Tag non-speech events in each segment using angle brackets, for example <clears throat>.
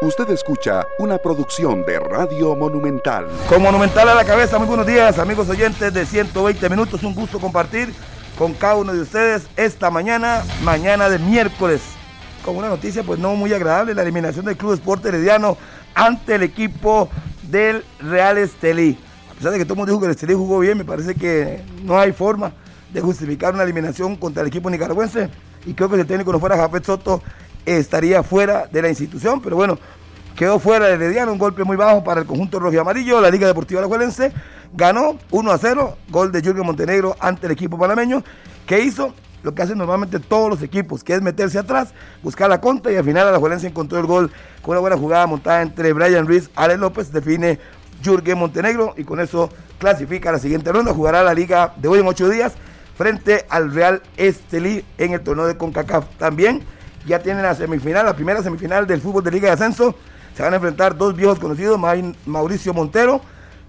Usted escucha una producción de Radio Monumental. Con Monumental a la cabeza, muy buenos días, amigos oyentes de 120 minutos. Un gusto compartir con cada uno de ustedes esta mañana, mañana de miércoles, con una noticia pues no muy agradable, la eliminación del Club Sport Herediano ante el equipo del Real Estelí. A pesar de que todo el mundo dijo que el Estelí jugó bien, me parece que no hay forma de justificar una eliminación contra el equipo nicaragüense y creo que si el técnico no fuera Jafet Soto estaría fuera de la institución, pero bueno, quedó fuera de Herediano, un golpe muy bajo para el conjunto rojo y amarillo, la Liga Deportiva Alajuelense ganó 1 a 0, gol de Jürgen Montenegro ante el equipo panameño, que hizo lo que hacen normalmente todos los equipos, que es meterse atrás, buscar la contra y al final Alajuelense encontró el gol con una buena jugada montada entre Brian Ruiz, Alex López, define Jürgen Montenegro y con eso clasifica a la siguiente ronda, jugará la liga de hoy en ocho días frente al Real Estelí en el torneo de CONCACAF. También ya tienen la semifinal, la primera semifinal del fútbol de Liga de Ascenso. Se van a enfrentar dos viejos conocidos, Mauricio Montero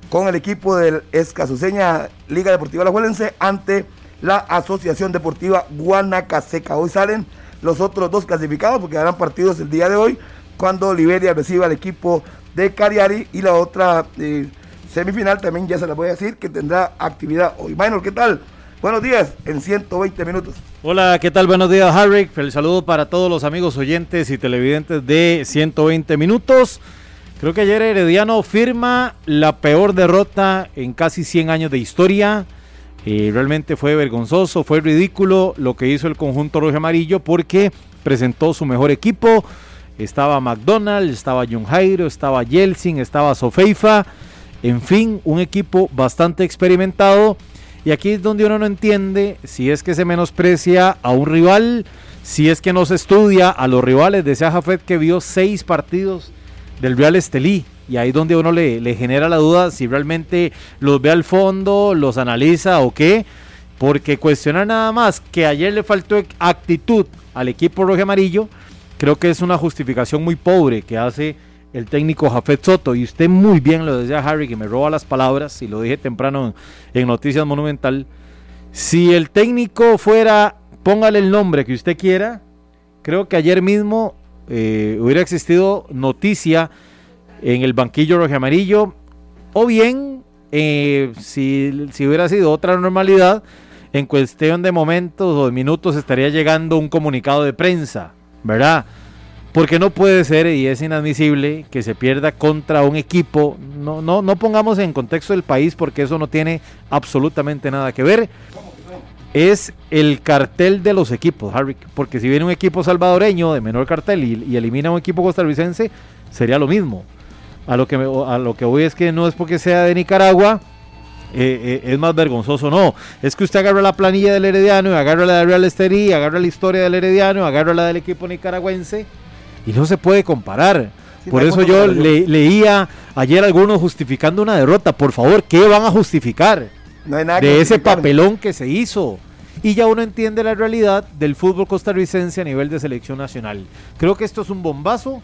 con el equipo del Escasuseña Liga Deportiva La Juelense ante la Asociación Deportiva Guanacaseca. Hoy salen los otros dos clasificados porque harán partidos el día de hoy cuando Liberia reciba al equipo de Cariari y la otra eh, semifinal también ya se la voy a decir que tendrá actividad hoy. Minor, ¿qué tal? Buenos días en 120 minutos. Hola, ¿qué tal? Buenos días, Harry. El saludo para todos los amigos oyentes y televidentes de 120 minutos. Creo que ayer Herediano firma la peor derrota en casi 100 años de historia. Eh, realmente fue vergonzoso, fue ridículo lo que hizo el conjunto rojo amarillo porque presentó su mejor equipo. Estaba McDonald, estaba John Jairo, estaba Yeltsin, estaba Sofeifa. En fin, un equipo bastante experimentado y aquí es donde uno no entiende si es que se menosprecia a un rival, si es que no se estudia a los rivales. Decía Jafet que vio seis partidos del Real Estelí. Y ahí es donde uno le, le genera la duda si realmente los ve al fondo, los analiza o qué. Porque cuestionar nada más que ayer le faltó actitud al equipo rojo amarillo, creo que es una justificación muy pobre que hace el técnico Jafet Soto, y usted muy bien lo decía Harry, que me roba las palabras, y lo dije temprano en, Noticias Monumental, si el técnico fuera, póngale el nombre que usted quiera, creo que ayer mismo eh, hubiera existido noticia en el banquillo rojo amarillo, o bien, eh, si, si hubiera sido otra normalidad, en cuestión de momentos o de minutos estaría llegando un comunicado de prensa, ¿verdad? Porque no puede ser y es inadmisible que se pierda contra un equipo. No, no, no pongamos en contexto el país porque eso no tiene absolutamente nada que ver. Es el cartel de los equipos, Harry. Porque si viene un equipo salvadoreño de menor cartel y, elimina un equipo costarricense, sería lo mismo. A lo, que a lo que voy es que no es porque sea de Nicaragua, eh, eh, es más vergonzoso. No, es que usted agarra la planilla del Herediano, agarra la de Real Esterí, agarra la historia del Herediano, agarra la del equipo nicaragüense y no se puede comparar. Por eso yo leía ayer algunos justificando una derrota. Por favor, ¿qué van a justificar de ese papelón que se hizo? Y ya uno entiende la realidad del fútbol costarricense a nivel de selección nacional. Creo que esto es un bombazo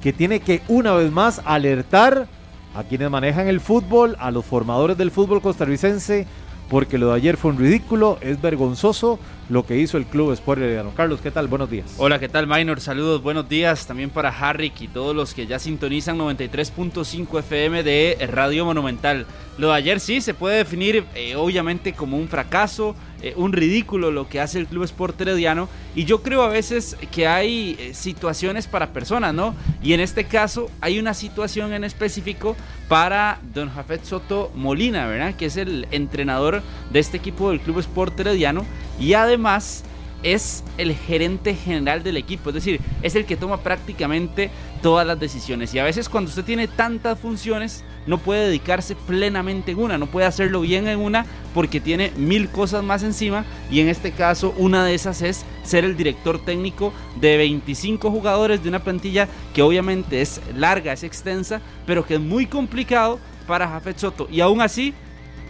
que tiene que una vez más alertar a quienes manejan el fútbol, a los formadores del fútbol costarricense, porque lo de ayer fue un ridículo, es vergonzoso lo que hizo el Club Sport Herediano. Carlos, ¿qué tal? Buenos días. Hola, ¿qué tal, Minor? Saludos, buenos días también para Harrick y todos los que ya sintonizan 93.5 FM de Radio Monumental. Lo de ayer sí se puede definir eh, obviamente como un fracaso, eh, un ridículo lo que hace el Club Sport Herediano y yo creo a veces que hay eh, situaciones para personas, ¿no? Y en este caso hay una situación en específico para don Jafet Soto Molina, ¿verdad? Que es el entrenador de este equipo del Club Sport Herediano y además es el gerente general del equipo, es decir, es el que toma prácticamente todas las decisiones. Y a veces cuando usted tiene tantas funciones, no puede dedicarse plenamente en una, no puede hacerlo bien en una porque tiene mil cosas más encima y en este caso una de esas es ser el director técnico de 25 jugadores de una plantilla que obviamente es larga, es extensa, pero que es muy complicado para Jafet Soto y aún así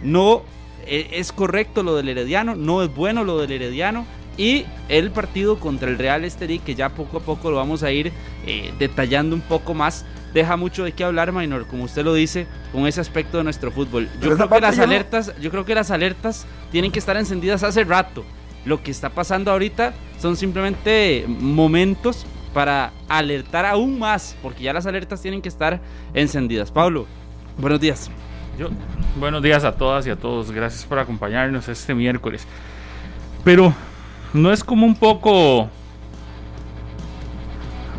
no eh, es correcto lo del Herediano, no es bueno lo del Herediano y el partido contra el Real Estelí, que ya poco a poco lo vamos a ir eh, detallando un poco más, deja mucho de qué hablar, Minor, como usted lo dice, con ese aspecto de nuestro fútbol. Yo creo que las alertas, yo creo que las alertas tienen que estar encendidas hace rato. Lo que está pasando ahorita son simplemente momentos para alertar aún más, porque ya las alertas tienen que estar encendidas. Pablo, buenos días. Yo, buenos días a todas y a todos. Gracias por acompañarnos este miércoles. Pero no es como un poco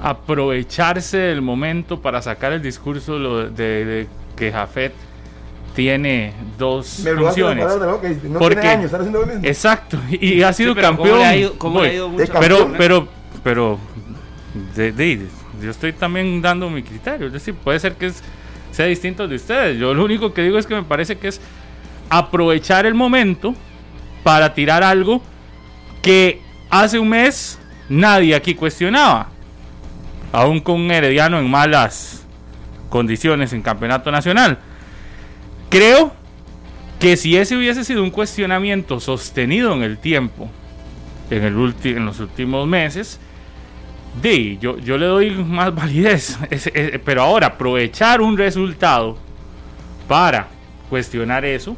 aprovecharse del momento para sacar el discurso de, de que Jafet tiene dos Me funciones. no Porque- tiene años, está haciendo lo mismo. Exacto, y, ha sido Sí, pero ¿cómo campeón. le ha ido- cómo le ha Voy. ido De mucho campeón, pero, pero, pero, de, de- yo estoy también dando mi criterio. Es decir, puede ser que es- sea distinto de ustedes. Yo lo único que digo es que me parece que es aprovechar el momento para tirar algo que hace un mes nadie aquí cuestionaba. Aún con un Herediano en malas condiciones en campeonato nacional. Creo que si ese hubiese sido un cuestionamiento sostenido en el tiempo, en, el en los últimos meses, yo, yo le doy más <laughs> validez. Pero ahora, aprovechar un resultado para cuestionar eso,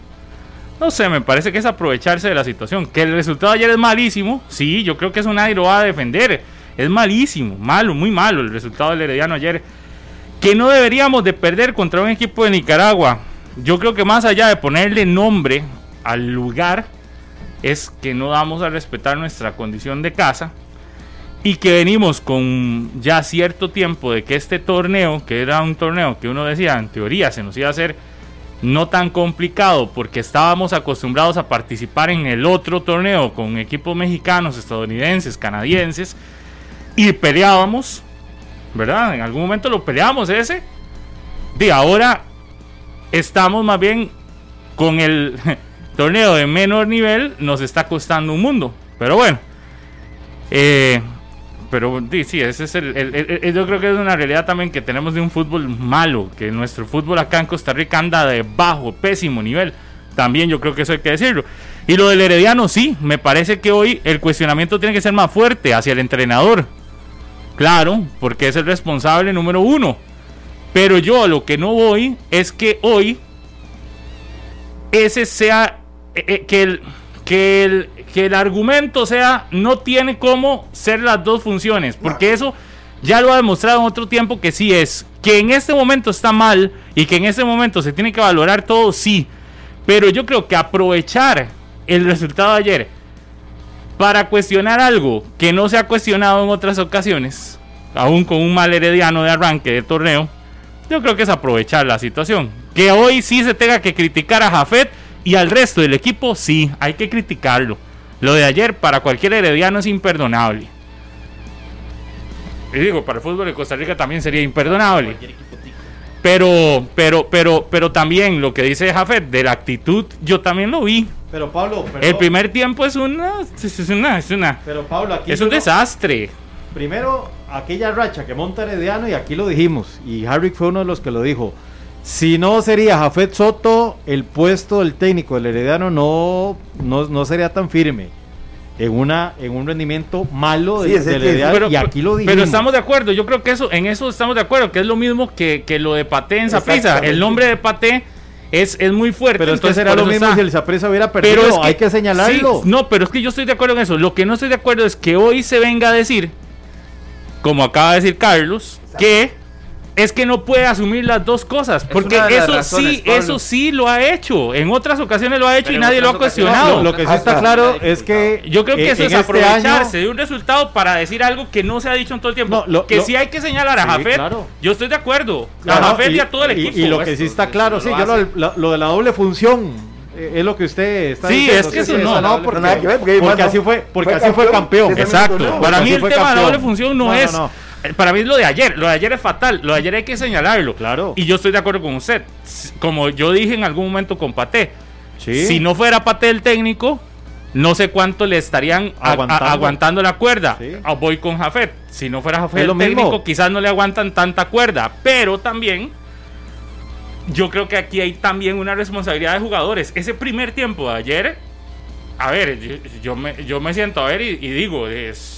no sé, me parece que es aprovecharse de la situación. Que el resultado ayer es malísimo, sí, yo creo que eso nadie lo va a defender. Es malísimo, malo, muy malo el resultado del Herediano ayer. Que no deberíamos de perder contra un equipo de Nicaragua. Yo creo que más allá de ponerle nombre al lugar, es que no damos a respetar nuestra condición de casa y que venimos con ya cierto tiempo de que este torneo, que era un torneo que uno decía en teoría se nos iba a hacer no tan complicado porque estábamos acostumbrados a participar en el otro torneo con equipos mexicanos, estadounidenses, canadienses y peleábamos, ¿verdad? En algún momento lo peleamos ese. De ahora estamos más bien con el <laughs> torneo de menor nivel, nos está costando un mundo. Pero bueno, eh, pero sí, ese es el- yo creo que es una realidad también que tenemos de un fútbol malo, que nuestro fútbol acá en Costa Rica anda de bajo, pésimo nivel. También yo creo que eso hay que decirlo. Y lo del Herediano, sí, me parece que hoy el cuestionamiento tiene que ser más fuerte hacia el entrenador. Claro, porque es el responsable número uno. Pero yo a lo que no voy es que hoy ese sea eh, eh, que el que el que el argumento sea no tiene cómo ser las dos funciones, porque eso ya lo ha demostrado en otro tiempo que sí es que en este momento está mal y que en este momento se tiene que valorar todo sí, pero yo creo que aprovechar el resultado de ayer para cuestionar algo que no se ha cuestionado en otras ocasiones, aún con un mal herediano de arranque de torneo, yo creo que es aprovechar la situación. Que hoy sí se tenga que criticar a Jafet y al resto del equipo, sí, hay que criticarlo. Lo de ayer para cualquier herediano es imperdonable. Y digo, para el fútbol de Costa Rica también sería imperdonable. Pero, pero, pero, pero también lo que dice Jafet de la actitud, yo también lo vi. Pero Pablo, pero, El primer tiempo es una, es una, es una, pero Pablo, aquí es un desastre. Primero, aquella racha que monta Herediano, y aquí lo dijimos, y Harrick fue uno de los que lo dijo. Si no sería Jafet Soto, el puesto del técnico del Herediano no, no, no sería tan firme. En, una, en un rendimiento malo Sí, de- que- Herediano, Pero, y aquí lo dijimos. pero estamos de acuerdo, yo creo que eso, en eso estamos de acuerdo, que es lo mismo que, que lo de Paté en. Exactamente. El nombre de Paté es, es muy fuerte. Pero esto entonces será por lo mismo está. si el hubiera perdido. Pero es hay que señalarlo. sí, no, pero es que yo estoy de acuerdo en eso. Lo que no estoy de acuerdo es que hoy se venga a decir, como acaba de decir Carlos, que es que no puede asumir las dos cosas. Porque eso razones, sí, Pablo. eso sí lo ha hecho. En otras ocasiones lo ha hecho Pero y nadie lo ha cuestionado. lo, lo que sí está claro es que Yo creo que eh, eso es este aprovecharse año- de un resultado para decir algo que no se ha dicho en todo el tiempo. No, lo- que lo- sí hay que señalar a Sí, Jafet. claro. Yo estoy de acuerdo. Claro, a Jafet y, a todo el equipo. Y, lo que sí está claro, lo sí, yo lo, lo- lo de la doble función es lo que usted está Sí, diciendo. es que eso no, no, no, porque, así no- fue, porque fue así fue campeón Exacto. Para mí el tema de la doble función no, No, no, es. no. Eh, Para mí es lo de ayer. Lo de ayer es fatal. Lo de ayer hay que señalarlo. Claro. Y yo estoy de acuerdo con usted. Como yo dije en algún momento con Paté. Sí. Si no fuera Paté el técnico, no sé cuánto le estarían a- a- Aguantando. la cuerda. Sí. Ah, Voy con Jafet. Si no fuera Jafet el mismo. técnico, quizás no le aguantan tanta cuerda. Pero también. Yo creo que aquí hay también una responsabilidad de jugadores. Ese primer tiempo de ayer, a ver, yo, yo me, yo me siento a ver y, y digo, es,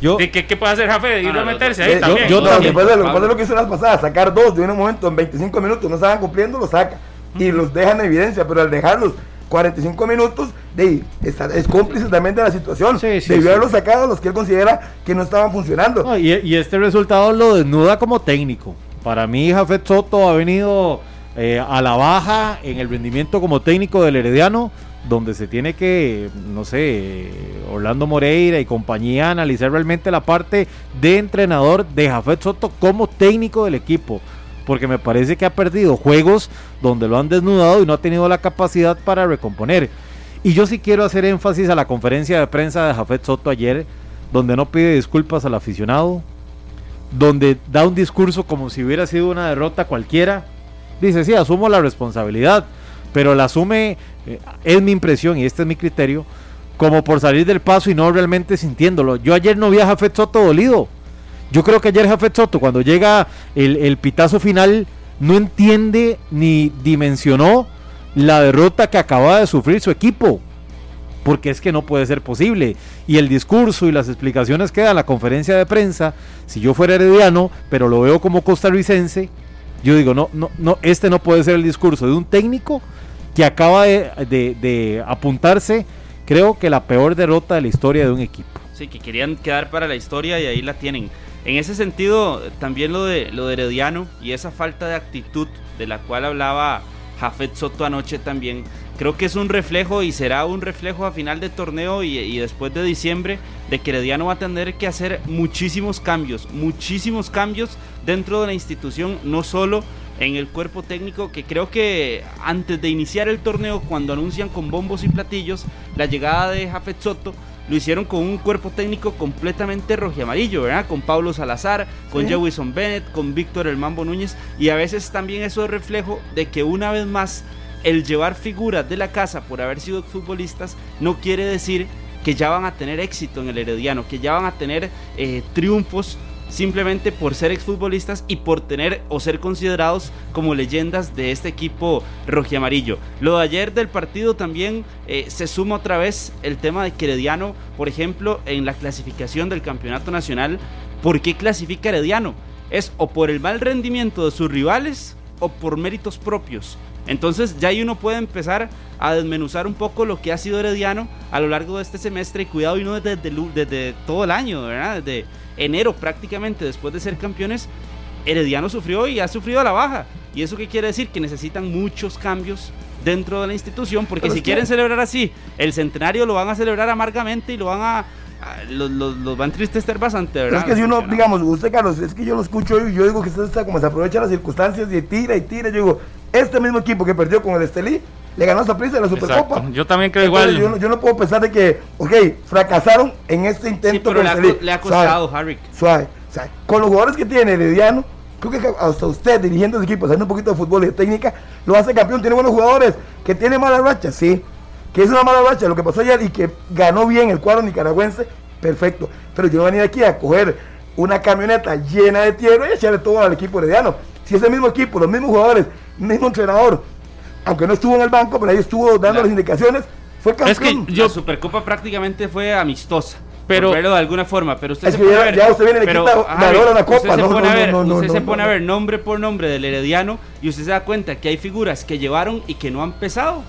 Yo, ¿de qué, qué puede hacer Jafe? De ir Ah, a meterse ahí también. yo no, también. después, de lo, después de lo que hizo las pasadas, sacar dos de un momento en 25 minutos, no estaban cumpliendo, lo saca. Y los deja en evidencia, pero al dejarlos 45 minutos, de, está- es cómplice también de la situación. Sí, sí, Debió sí. haberlo sacado a los que él considera que no estaban funcionando. No, y, y este resultado lo desnuda como técnico. Para mí, Jafet Soto ha venido eh, a la baja en el rendimiento como técnico del Herediano, donde se tiene que, no sé, Orlando Moreira y compañía analizar realmente la parte de entrenador de Jafet Soto como técnico del equipo. Porque me parece que ha perdido juegos donde lo han desnudado y no ha tenido la capacidad para recomponer. Y yo sí quiero hacer énfasis a la conferencia de prensa de Jafet Soto ayer, donde no pide disculpas al aficionado, donde da un discurso como si hubiera sido una derrota cualquiera. Dice, sí, asumo la responsabilidad, pero la asume, eh, es mi impresión y este es mi criterio, como por salir del paso y no realmente sintiéndolo. Yo ayer no vi a Jafet Soto dolido. Yo creo que ayer Jafet Soto, cuando llega el, el pitazo final, no entiende ni dimensionó la derrota que acaba de sufrir su equipo porque es que no puede ser posible. Y el discurso y las explicaciones que da la conferencia de prensa, si yo fuera herediano, pero lo veo como costarricense, yo digo, no, no, no, este no puede ser el discurso de un técnico que acaba de, de- de apuntarse, creo que la peor derrota de la historia de un equipo. Sí, que querían quedar para la historia y ahí la tienen. En ese sentido, también lo de, lo de Herediano y esa falta de actitud de la cual hablaba Jafet Soto anoche también, creo que es un reflejo y será un reflejo a final de torneo y, y después de diciembre de que Herediano va a tener que hacer muchísimos cambios, muchísimos cambios dentro de la institución, no solo en el cuerpo técnico, que creo que antes de iniciar el torneo, cuando anuncian con bombos y platillos la llegada de Jafet Soto, lo hicieron con un cuerpo técnico completamente rojiamarillo, ¿verdad? Con Pablo Salazar, con Sí. Jewison Bennett, con Víctor El Mambo Núñez, y a veces también eso es reflejo de que una vez más el llevar figuras de la casa por haber sido futbolistas no quiere decir que ya van a tener éxito en el Herediano, que ya van a tener eh, triunfos simplemente por ser exfutbolistas y por tener o ser considerados como leyendas de este equipo rojiamarillo. Lo de ayer del partido también eh, se suma otra vez el tema de Herediano, por ejemplo, en la clasificación del campeonato nacional, ¿por qué clasifica Herediano? ¿Es o por el mal rendimiento de sus rivales o por méritos propios? Entonces ya ahí uno puede empezar a desmenuzar un poco lo que ha sido Herediano a lo largo de este semestre y cuidado y no desde, todo el año, ¿verdad? Enero prácticamente después de ser campeones, Herediano sufrió y ha sufrido a la baja. ¿Y eso qué quiere decir? Que necesitan muchos cambios dentro de la institución, porque Pero si que- quieren celebrar así, el centenario lo van a celebrar amargamente y lo van a... a- los, los- los van a entristecer bastante, Pero ¿verdad? es que si uno, digamos, usted Carlos, es que yo lo escucho y yo digo que usted está como se aprovecha las circunstancias y tira y tira. Yo digo, este mismo equipo que perdió con el Estelí, le ganó esa prisa de la Supercopa. Exacto. Yo también creo Entonces, igual. Yo, no- yo no puedo pensar de que, ok, fracasaron en este intento Sí, pero le ha, le ha Suave, costado, Harry. Suave, suave. Con los jugadores que tiene Herediano, creo que hasta usted dirigiendo el equipo, haciendo un poquito de fútbol y de técnica, lo hace campeón. Tiene buenos jugadores. Que tiene mala racha, sí. Que es una mala racha lo que pasó ayer y que ganó bien el cuadro nicaragüense, perfecto. Pero yo no venía aquí a coger una camioneta llena de tierra y echarle todo al equipo herediano. Si ese mismo equipo, los mismos jugadores, mismo entrenador, aunque no estuvo en el banco, pero ahí estuvo dando Claro. las indicaciones, fue campeón. Es que yo- la Supercopa prácticamente fue amistosa. Pero- de alguna forma, pero usted Es se que pone ya- a ver. ya usted viene pero, quita Harry, valor a la copa. Usted se No, pone no, a ver, no, no, usted no, se pone no. a ver nombre por nombre del Herediano y usted se da cuenta que hay figuras que llevaron y que no han pesado.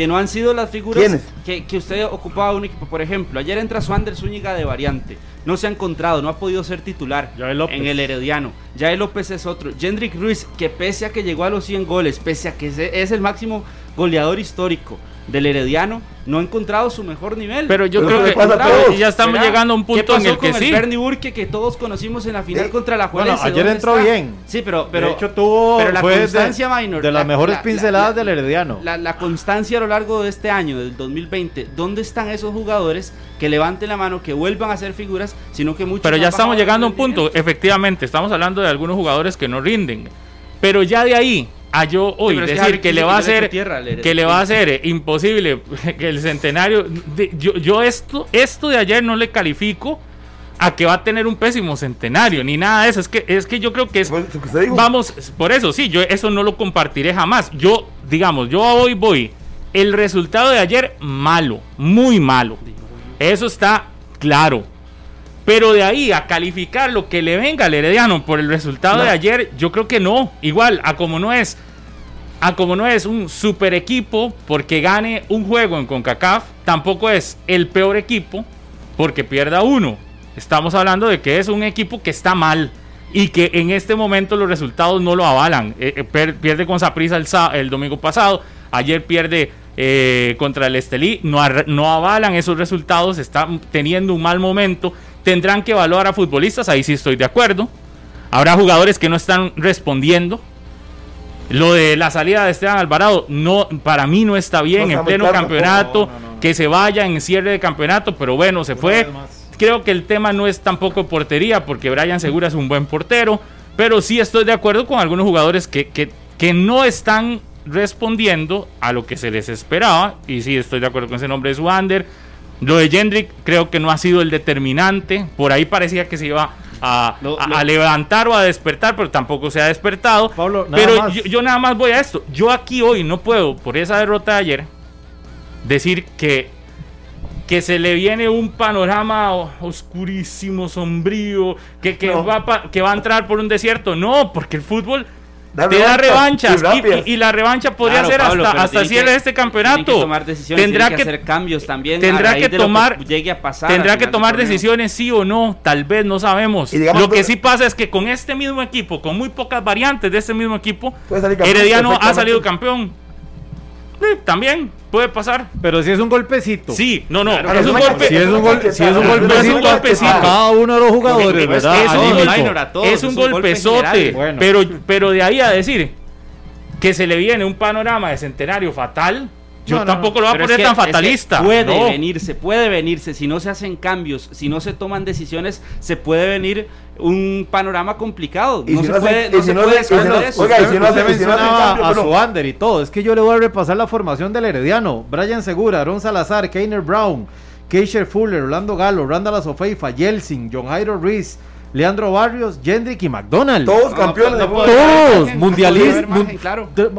Que no han sido las figuras ¿Quiénes? que, que usted ocupaba un equipo. Por ejemplo, ayer entra Suander Zúñiga de variante. No se ha encontrado, no ha podido ser titular en el Herediano. Yael López es otro. Jendrik Ruiz, que pese a que llegó a los 100 goles, pese a que es el máximo goleador histórico del Herediano, no ha encontrado su mejor nivel. Pero yo Pero creo que le pasa a todos. ya estamos ¿Verdad? llegando a un punto ¿Qué en pasó el que con sí. Bernie Burke que todos conocimos en la final Sí. contra la Bueno, Juelense? ayer ¿Dónde entró está? bien. Sí, pero, pero de hecho, tuvo pero la fue de- constancia minor, de las la- mejores la- pinceladas la- del Herediano. La, la constancia a lo largo de este año, del 2020, ¿dónde están esos jugadores que levanten la mano, que vuelvan a ser figuras, sino que muchos Pero ya estamos llegando a un punto, efectivamente, estamos hablando de algunos jugadores que no rinden. Pero ya de ahí a yo hoy que decir que le va a ser que le va a ser eh, imposible <laughs> que el centenario de- yo, yo esto esto de ayer no le califico a que va a tener un pésimo centenario ni nada de eso, es que es que yo creo que es Pues, lo que usted dijo. Vamos, por eso sí, yo eso no lo compartiré jamás. Yo, digamos, yo hoy voy. El resultado de ayer, malo, muy malo. Eso está claro. Pero de ahí a calificar lo que le venga al Herediano por el resultado No. de ayer, yo creo que no. Igual, a como no es a como no es un super equipo porque gane un juego en CONCACAF, tampoco es el peor equipo porque pierda uno. Estamos hablando de que es un equipo que está mal y que en este momento los resultados no lo avalan. Eh, eh, pierde con Saprissa el, el, domingo pasado, ayer pierde eh, contra el Estelí, no, no avalan esos resultados, están teniendo un mal momento. Tendrán que evaluar a futbolistas, ahí sí estoy de acuerdo. Habrá jugadores que no están respondiendo, lo de la salida de Esteban Alvarado, no, para mí no está bien en pleno campeonato, que se vaya en cierre de campeonato, pero bueno, se fue. Creo que el tema no es tampoco portería, porque Brian Segura es un buen portero, pero sí estoy de acuerdo con algunos jugadores que, que, que no están respondiendo a lo que se les esperaba, y sí estoy de acuerdo con ese nombre de Suander. Lo de Jendrik creo que no ha sido el determinante, por ahí parecía que se iba a, levantar o a despertar, pero tampoco se ha despertado. pero Yo, nada más voy a esto. Yo aquí hoy no puedo, por esa derrota de ayer, decir que, que se le viene un panorama oscurísimo, sombrío, que, que, va, que va a entrar por un desierto. No, porque el fútbol te da revanchas y, la revancha podría ser hasta, hasta cierre de este campeonato. tendrá que, hacer cambios también. Tendrá que tomar, llegue a pasar. Tendrá que tomar decisiones sí o no, tal vez no sabemos. Lo que sí pasa es que con este mismo equipo, con muy pocas variantes de este mismo equipo, Herediano ha salido campeón también puede pasar. Pero si es un golpecito. Sí, no, no. es un golpe, si es un, gol, si es un golpecito, cada uno de los jugadores, ¿verdad? Es, un, golpezote. Pero, pero de ahí a decir que se le viene un panorama de centenario fatal. Yo tampoco lo voy a poner tan fatalista. puede venirse, puede venirse. Si no se hacen cambios, si no se toman decisiones, se puede venir un panorama complicado. no se puede, no se puede eso. Oiga, y si no se mencionaba a Suander y todo. Es que yo le voy a repasar la formación del Herediano. Brian Segura, Aaron Salazar, Keiner Brown, Keisher Fuller, Orlando Galo, Randall Azofeifa, Yeltsin, John Jairo Ruiz, Leandro Barrios, Jendrik y McDonald. Todos campeones. todos. Mundialistas.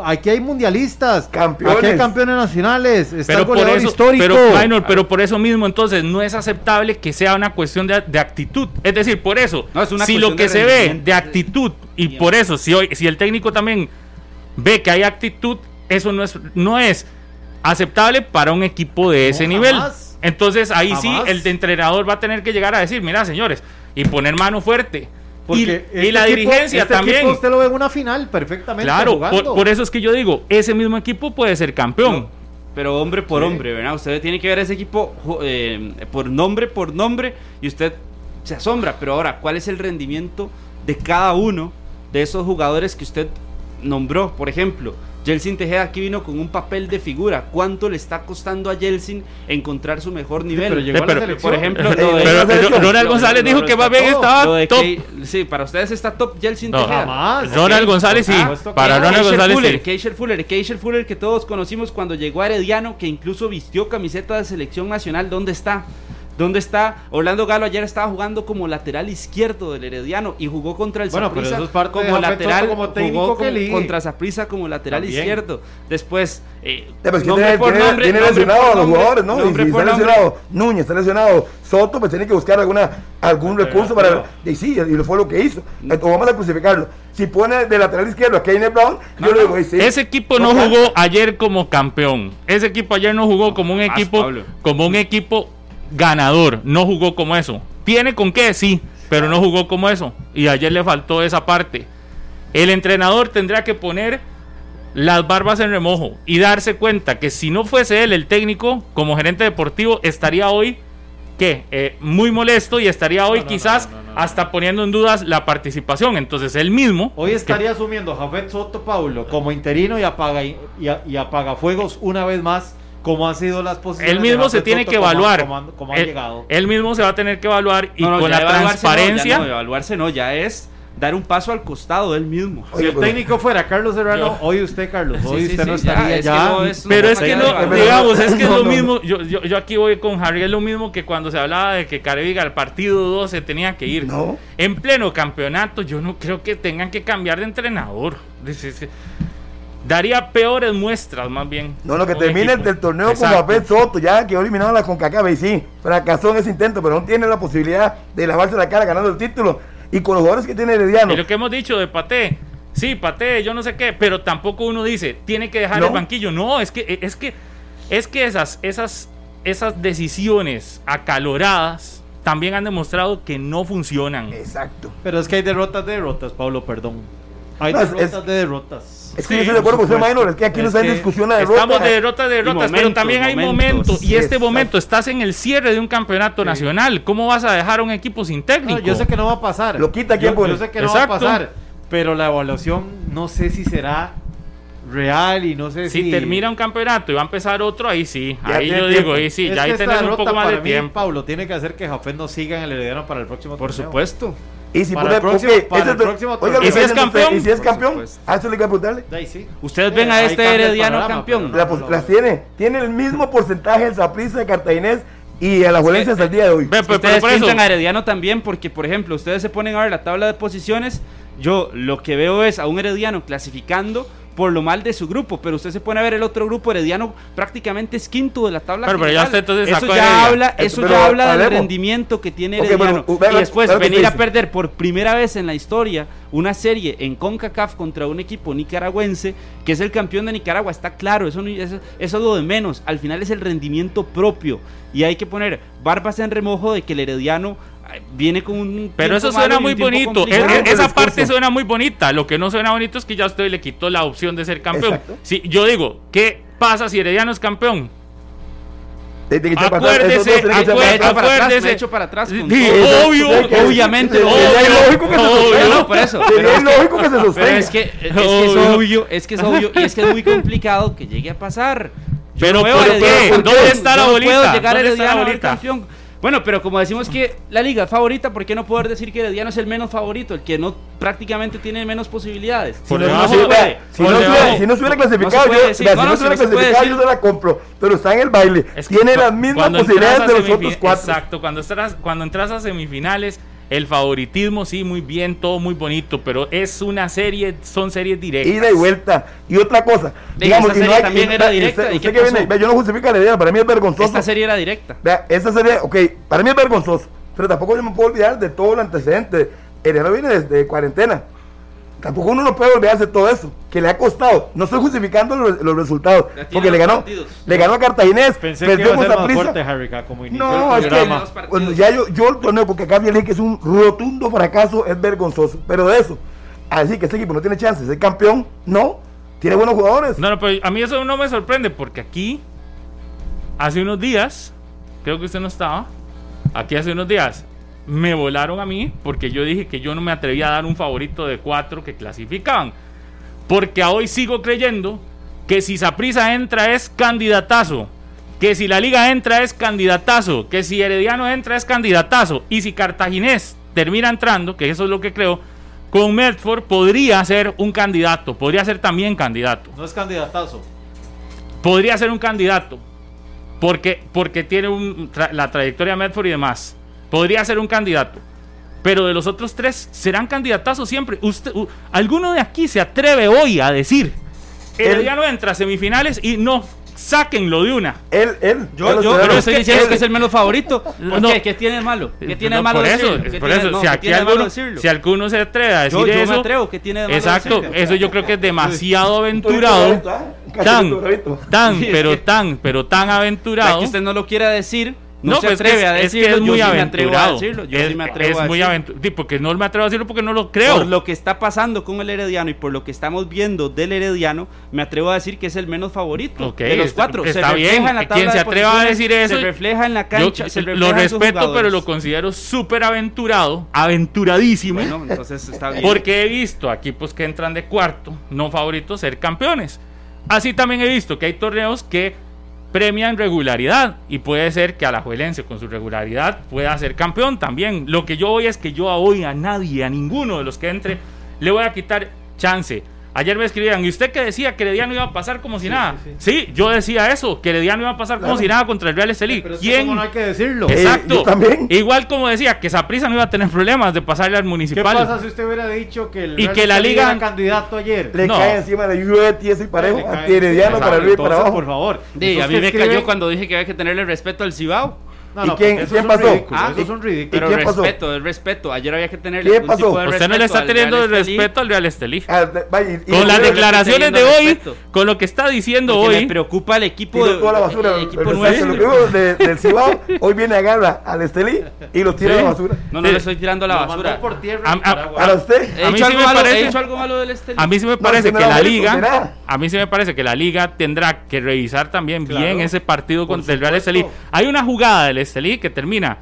aquí hay mundialistas. Campeones. Aquí hay campeones nacionales. Está pero por eso, histórico. Pero, pero por eso mismo, entonces, no es aceptable que sea una cuestión de, actitud. Es decir, por eso, si lo que se ve de actitud, y por eso, si, hoy, si el técnico también ve que hay actitud, eso no es, no es aceptable para un equipo de ese nivel. Entonces ahí sí el entrenador va a tener que llegar a decir, mira señores, y poner mano fuerte. y, este la dirigencia este también. usted lo ve en una final perfectamente. Claro, por, eso es que yo digo, ese mismo equipo puede ser campeón. pero hombre por hombre, ¿verdad? Usted tiene que ver ese equipo eh, por nombre por nombre y usted se asombra. Pero ahora, ¿cuál es el rendimiento de cada uno de esos jugadores que usted nombró? Por ejemplo, Jelsin Tejeda aquí vino con un papel de figura. ¿Cuánto le está costando a Jelsin encontrar su mejor nivel? pero por ejemplo, <laughs> Ronald González dijo que va bien estaba top. sí, para ustedes está top Jelsin Tejeda. Jamás. Ronald González sí. para Ronald González Fuller, sí. Keisher Fuller, Keisher Fuller que todos conocimos cuando llegó a Herediano, que incluso vistió camiseta de selección nacional. ¿Dónde está? ¿Dónde está? Orlando Galo ayer estaba jugando como lateral izquierdo del Herediano y jugó contra el bueno, como lateral, como técnico contra Saprissa como lateral izquierdo. Después, eh, nombre por nombre, tiene lesionado a los jugadores, ¿no? Y si está lesionado Núñez, está lesionado Soto, pues tiene que buscar alguna algún recurso para. Y sí, y fue lo que hizo. Entonces vamos a crucificarlo. Si pone de lateral izquierdo a Kane Brown, yo le digo, sí, Ese equipo no, jugó ayer como campeón. Ese equipo ayer no jugó como un equipo, como un equipo ganador. No jugó como eso. ¿Tiene con qué? Sí, pero no jugó como eso. Y ayer le faltó esa parte. El entrenador tendrá que poner las barbas en remojo y darse cuenta que si no fuese él el técnico, como gerente deportivo, estaría hoy ¿qué? Eh, muy molesto y estaría hoy quizás hasta poniendo en dudas la participación. Entonces él mismo. Hoy estaría asumiendo Jafet Soto Paulo como interino y apaga, y, y apaga fuegos una vez más cómo han sido las posiciones. Él mismo se tiene que evaluar. Cómo, él, llegado. él, mismo se va a tener que evaluar y con la transparencia. No, evaluarse no, ya es dar un paso al costado él mismo. si el técnico fuera Carlos Serrano, hoy usted, Carlos, hoy usted no estaría ya. pero es que no, digamos, es que es lo mismo. Yo, yo, yo, aquí voy con Harry, es lo mismo que cuando se hablaba de que Careviga al partido 12 tenía que ir. No. En pleno campeonato, yo no creo que tengan que cambiar de entrenador daría peores muestras más bien. No, lo que termine el torneo con Papel Soto, ya quedó eliminado la CONCACAF y sí, fracasó en ese intento, pero no tiene la posibilidad de lavarse la cara ganando el título. Y con los jugadores que tiene Herediano. Y lo que hemos dicho de Pate, sí, patee, yo no sé qué, pero tampoco uno dice, tiene que dejar No. el banquillo. No, es que, es que, es que esas, esas, esas decisiones acaloradas también han demostrado que no funcionan. Exacto. Pero es que hay derrotas de derrotas, Pablo, perdón. Hay No, derrotas es- de derrotas. Es que Sí, yo estoy de acuerdo con usted. Minor. Es que aquí no Es está en discusión la derrota. Estamos de derrotas de derrotas, pero momentos, también hay momentos. momentos. Y este momento, estás en el cierre de un campeonato nacional. ¿Cómo vas a dejar a un equipo sin técnico? No, yo sé que no va a pasar. Lo quita, ¿quién yo, yo sé que no Exacto. va a pasar. Pero la evaluación no sé si será real y no sé si. Si termina un campeonato y va a empezar otro, ahí sí. Ya ahí yo tiempo. digo, ahí sí, Es ya ahí tenés un poco más para de mí, tiempo. Pablo, tiene que hacer que Jafet no siga en el Herediano para el próximo Por torneo. supuesto. Y si Para pone el próximo- ok, para ese el es- próximo oiga, torneo. lo ¿Y si que es dicen ustedes, campeón? ¿Y si es Por campeón? supuesto. A eso le hay que preguntarle. De ahí sí. Ustedes ven a este Herediano panorama, campeón. pero La no, pos- no, las no. tiene. Tiene el mismo porcentaje el Saprissa de Cartaginés y el Ajuelense hasta el día de hoy. Pero, pero ustedes por eso, pintan a Herediano también porque, por ejemplo, ustedes se ponen a ver la tabla de posiciones. Yo lo que veo es a un Herediano clasificando por lo mal de su grupo, pero usted se pone a ver el otro grupo Herediano prácticamente es quinto de la tabla Pero- pero ya usted entonces eso ya Heredia. habla, Eso, pero ya habla del rendimiento que tiene Herediano. y después venir a perder por primera vez en la historia una serie en CONCACAF contra un equipo nicaragüense que es el campeón de Nicaragua, está claro, eso, eso, eso es lo de menos, al final es el rendimiento propio. Y hay que poner barbas en remojo de que el Herediano viene con un Pero eso suena muy bonito. Es- es- esa parte suena muy bonita. Lo que no suena bonito es que ya usted le quitó la opción de ser campeón. Exacto. Si, yo digo, ¿qué pasa si Herediano es campeón? Acuérdese, acuérdese. hecho para atrás con Sí, todo. obvio, obviamente, obvio, lógico que se obvio. sostenga. No, por eso. Pero es que- lógico que se Pero sostenga. es que, es, que es Obvio. es que es obvio y es que es muy <laughs> complicado que llegue a pasar. Yo Pero no veo ¿Dónde está la no bolita? Bueno, pero como decimos que la liga es favorita, ¿por qué no poder decir que Herediano es el menos favorito, el que no prácticamente tiene menos posibilidades? Por no, debajo, no se vea, puede. Si no, se hubiera, si no clasificado, yo, decir. si no, no se hubiera clasificado, yo se la compro. Pero está en el baile. Es que Tiene las mismas posibilidades de los otros cuatro. Exacto, cuando entras, cuando entras a semifinales, el favoritismo sí, muy bien, todo muy bonito, pero es una serie, son series directas. Ida y vuelta. Y otra cosa. De digamos, esa y no hay- también y- era directa, Usted, ¿y usted qué que viene, yo no justifico la idea, para mí es vergonzoso. Esta serie era directa. Vea, esa serie, ok, para mí es vergonzoso, pero tampoco yo me puedo olvidar de todo el antecedente. Herediano viene desde cuarentena. Tampoco uno no puede olvidarse de todo eso, que le ha costado. No estoy justificando los, los resultados, porque le ganó, partidos. le ganó a Cartaginés, Pensé que perdió iba a con ser más Saprissa. fuerte, Harry, acá, como inició No, es que cuando ya yo, yo el torneo, porque acá viene que es un rotundo fracaso, es vergonzoso. Pero de eso, así que este equipo no tiene chance de ser campeón, no, tiene buenos jugadores. No, no, pero a mí eso no me sorprende porque aquí, hace unos días, creo que usted no estaba, aquí hace unos días, me volaron a mí porque yo dije que yo no me atrevía a dar un favorito de cuatro que clasificaban. Porque hoy sigo creyendo que si Saprisa entra es candidatazo. Que si la liga entra es candidatazo. Que si Herediano entra es candidatazo. Y si Cartaginés termina entrando, que eso es lo que creo, con Medford podría ser un candidato. Podría ser también candidato No es candidatazo. podría ser un candidato porque, porque tiene un tra- la trayectoria de Medford y demás. Podría ser un candidato. Pero de los otros tres serán candidatazos siempre. Usted, u- ¿Alguno de aquí se atreve hoy a decir Herediano entra a semifinales y no sáquenlo de una? Él, él. Yo, yo, pero es estoy que diciendo que es el menos favorito. <laughs> ¿Por No. qué? ¿Qué tiene de malo? ¿Qué tiene de No, malo por eso, decirlo? es ¿Qué por eso, no, si ¿qué aquí alguno, si alguno se atreve a decir Yo, yo eso, me atrevo, ¿qué tiene de malo exacto, decirlo? eso yo creo que es <laughs> demasiado aventurado. Un tan, tan, pero tan, pero tan Ya aventurado. que usted no lo quiera decir, no, No, se pues atreve es- a es que decirlo. es muy yo sí me atrevo a aventurado. decirlo. Yo es, sí me atrevo es a muy aventurado. Sí, porque no me atrevo a decirlo porque no lo creo. Por lo que está pasando con el Herediano y por lo que estamos viendo del Herediano, me atrevo a decir que es el menos favorito de los cuatro. está se bien. refleja en la tabla Quien se atreva a decir eso, se refleja en la Yo cancha, se lo refleja en respeto, pero lo considero súper aventurado, aventuradísimo. Bueno, entonces está bien. Porque he visto a equipos que entran de cuarto, no favoritos, ser campeones. Así también he visto que hay torneos que premian regularidad y puede ser que Alajuelense con su regularidad pueda ser campeón también. Lo que yo voy es que yo hoy a nadie, a ninguno de los que entre, le voy a quitar chance. Ayer me escribían, ¿y usted que decía que Herediano iba a pasar como si nada? Sí, yo decía eso, que Herediano iba a pasar como si nada contra el Real Estelí. Pero ¿Quién? ¿cómo no hay que decirlo. Eh, Exacto. también. Igual como decía, que Saprissa no iba a tener problemas de pasarle al ¿Qué municipal. pasa si usted hubiera dicho que el Y Real que la liga- era candidato ayer? Le No. cae encima de tieso y parejo, Le cae- anti-herediano Exacto, para arriba y para entonces, abajo. Por favor. Sí, a mí me ¿qué escribe? cayó cuando dije que había que tenerle respeto al Cibao. No, ¿Y no, quién, quién pasó? ridículo, Ah, eso es un ridículo. Pero quién pasó? respeto, el respeto. Ayer había que tener ¿Quién pasó? tipo de Usted no le está teniendo el respeto al Real Estelí. Ah, y- y- Con las y- declaraciones de hoy, respeto. con lo que está diciendo Porque hoy, me preocupa el equipo, de- toda la basura. el equipo nuestro. De- del Cibao, hoy viene a agarrar al Estelí y lo tira Sí. a la basura. No, no le estoy tirando a la Lo basura. por tierra A- a- usted, ¿He, A mí hecho sí algo me malo, parece- ¿He hecho algo malo del Estelí? a mí sí me parece que la liga, a mí sí me parece que la liga tendrá que revisar también bien ese partido contra el Real Estelí. Hay una jugada del Estelí que termina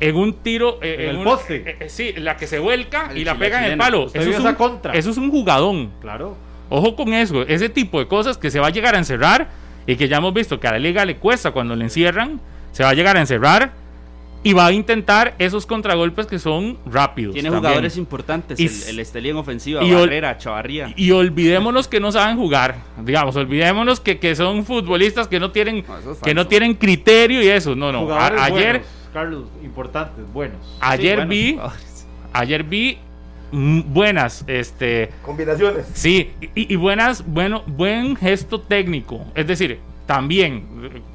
en un tiro eh, En el un- poste. eh, eh, sí, la que se vuelca El y la pega en el palo. Eso es, un, contra. eso es un jugadón. Claro. Ojo con eso, ese tipo de cosas que se va a llegar a encerrar y que ya hemos visto que a la liga le cuesta cuando le encierran, se va a llegar a encerrar y va a intentar esos contragolpes que son rápidos. Tiene también. jugadores importantes. Y el, el Estelí en ofensiva, y ol- Barrera, Chavarría. Y olvidémonos que no saben jugar, digamos, olvidémonos que, que son futbolistas que no tienen No, eso es que no tienen criterio y eso. No, no. Jugadores A- ayer buenos, Carlos, importantes, buenos. ayer Sí, bueno, vi jugadores. ayer vi buenas este combinaciones. Sí, y, y buenas, bueno, buen gesto técnico. Es decir, también,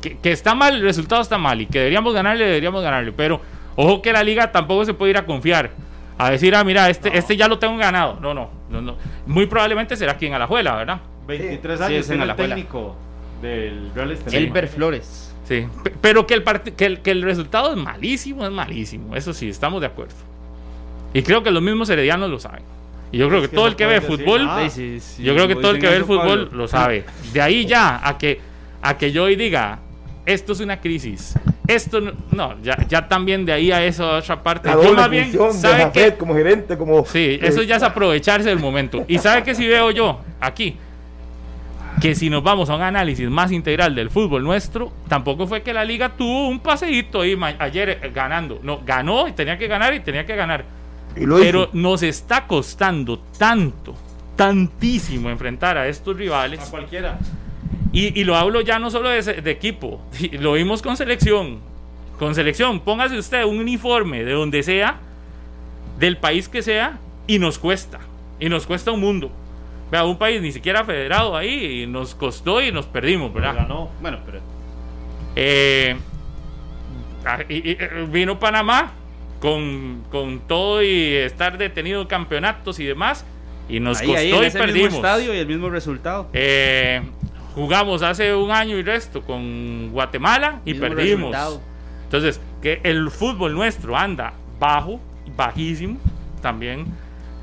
que, que está mal, el resultado está mal y que deberíamos ganarle, deberíamos ganarle. Pero ojo que la liga tampoco se puede ir a confiar. A decir, ah, mira, este, este ya lo tengo ganado. No, no, no, no. Muy probablemente será quien a la juela, ¿verdad? 23 Sí, años es en el Alajuela. técnico del Real Estelí. Elber Flores. Sí. Pero que el, que, el, que el resultado es malísimo, es malísimo. Eso sí, estamos de acuerdo. Y creo que los mismos heredianos lo saben. Y yo creo que todo el que ve fútbol. Yo creo que todo el que ve el fútbol lo sabe. De ahí ya a que a que yo hoy diga esto es una crisis. Esto no, no, ya, ya también de ahí a esa otra parte. La Yo más bien sabe que como gerente, como... sí, eso eh, ya es aprovecharse del momento. Y sabe que si veo yo aquí que si nos vamos a un análisis más integral del fútbol nuestro, tampoco fue que la liga tuvo un paseíto ahí ayer eh, ganando. No, ganó y tenía que ganar y tenía que ganar. y lo Pero hizo. nos está costando tanto, tantísimo enfrentar a estos rivales. A cualquiera. Y, y lo hablo ya no solo de, equipo, <laughs> lo vimos con selección. Con selección, póngase usted un uniforme de donde sea, del país que sea, y nos cuesta. Y nos cuesta un mundo. Vea, un país ni siquiera federado ahí, y nos costó y nos perdimos, Pero ¿verdad? ganó. Bueno, pero Eh, ah, y- y, eh, vino Panamá con, con todo y estar detenido en campeonatos y demás, y nos ahí, costó ahí, en y ese mismo perdimos. estadio y el mismo resultado. Eh, jugamos hace un año y resto con Guatemala y perdimos. resultado. Entonces, que el fútbol nuestro anda bajo, bajísimo, también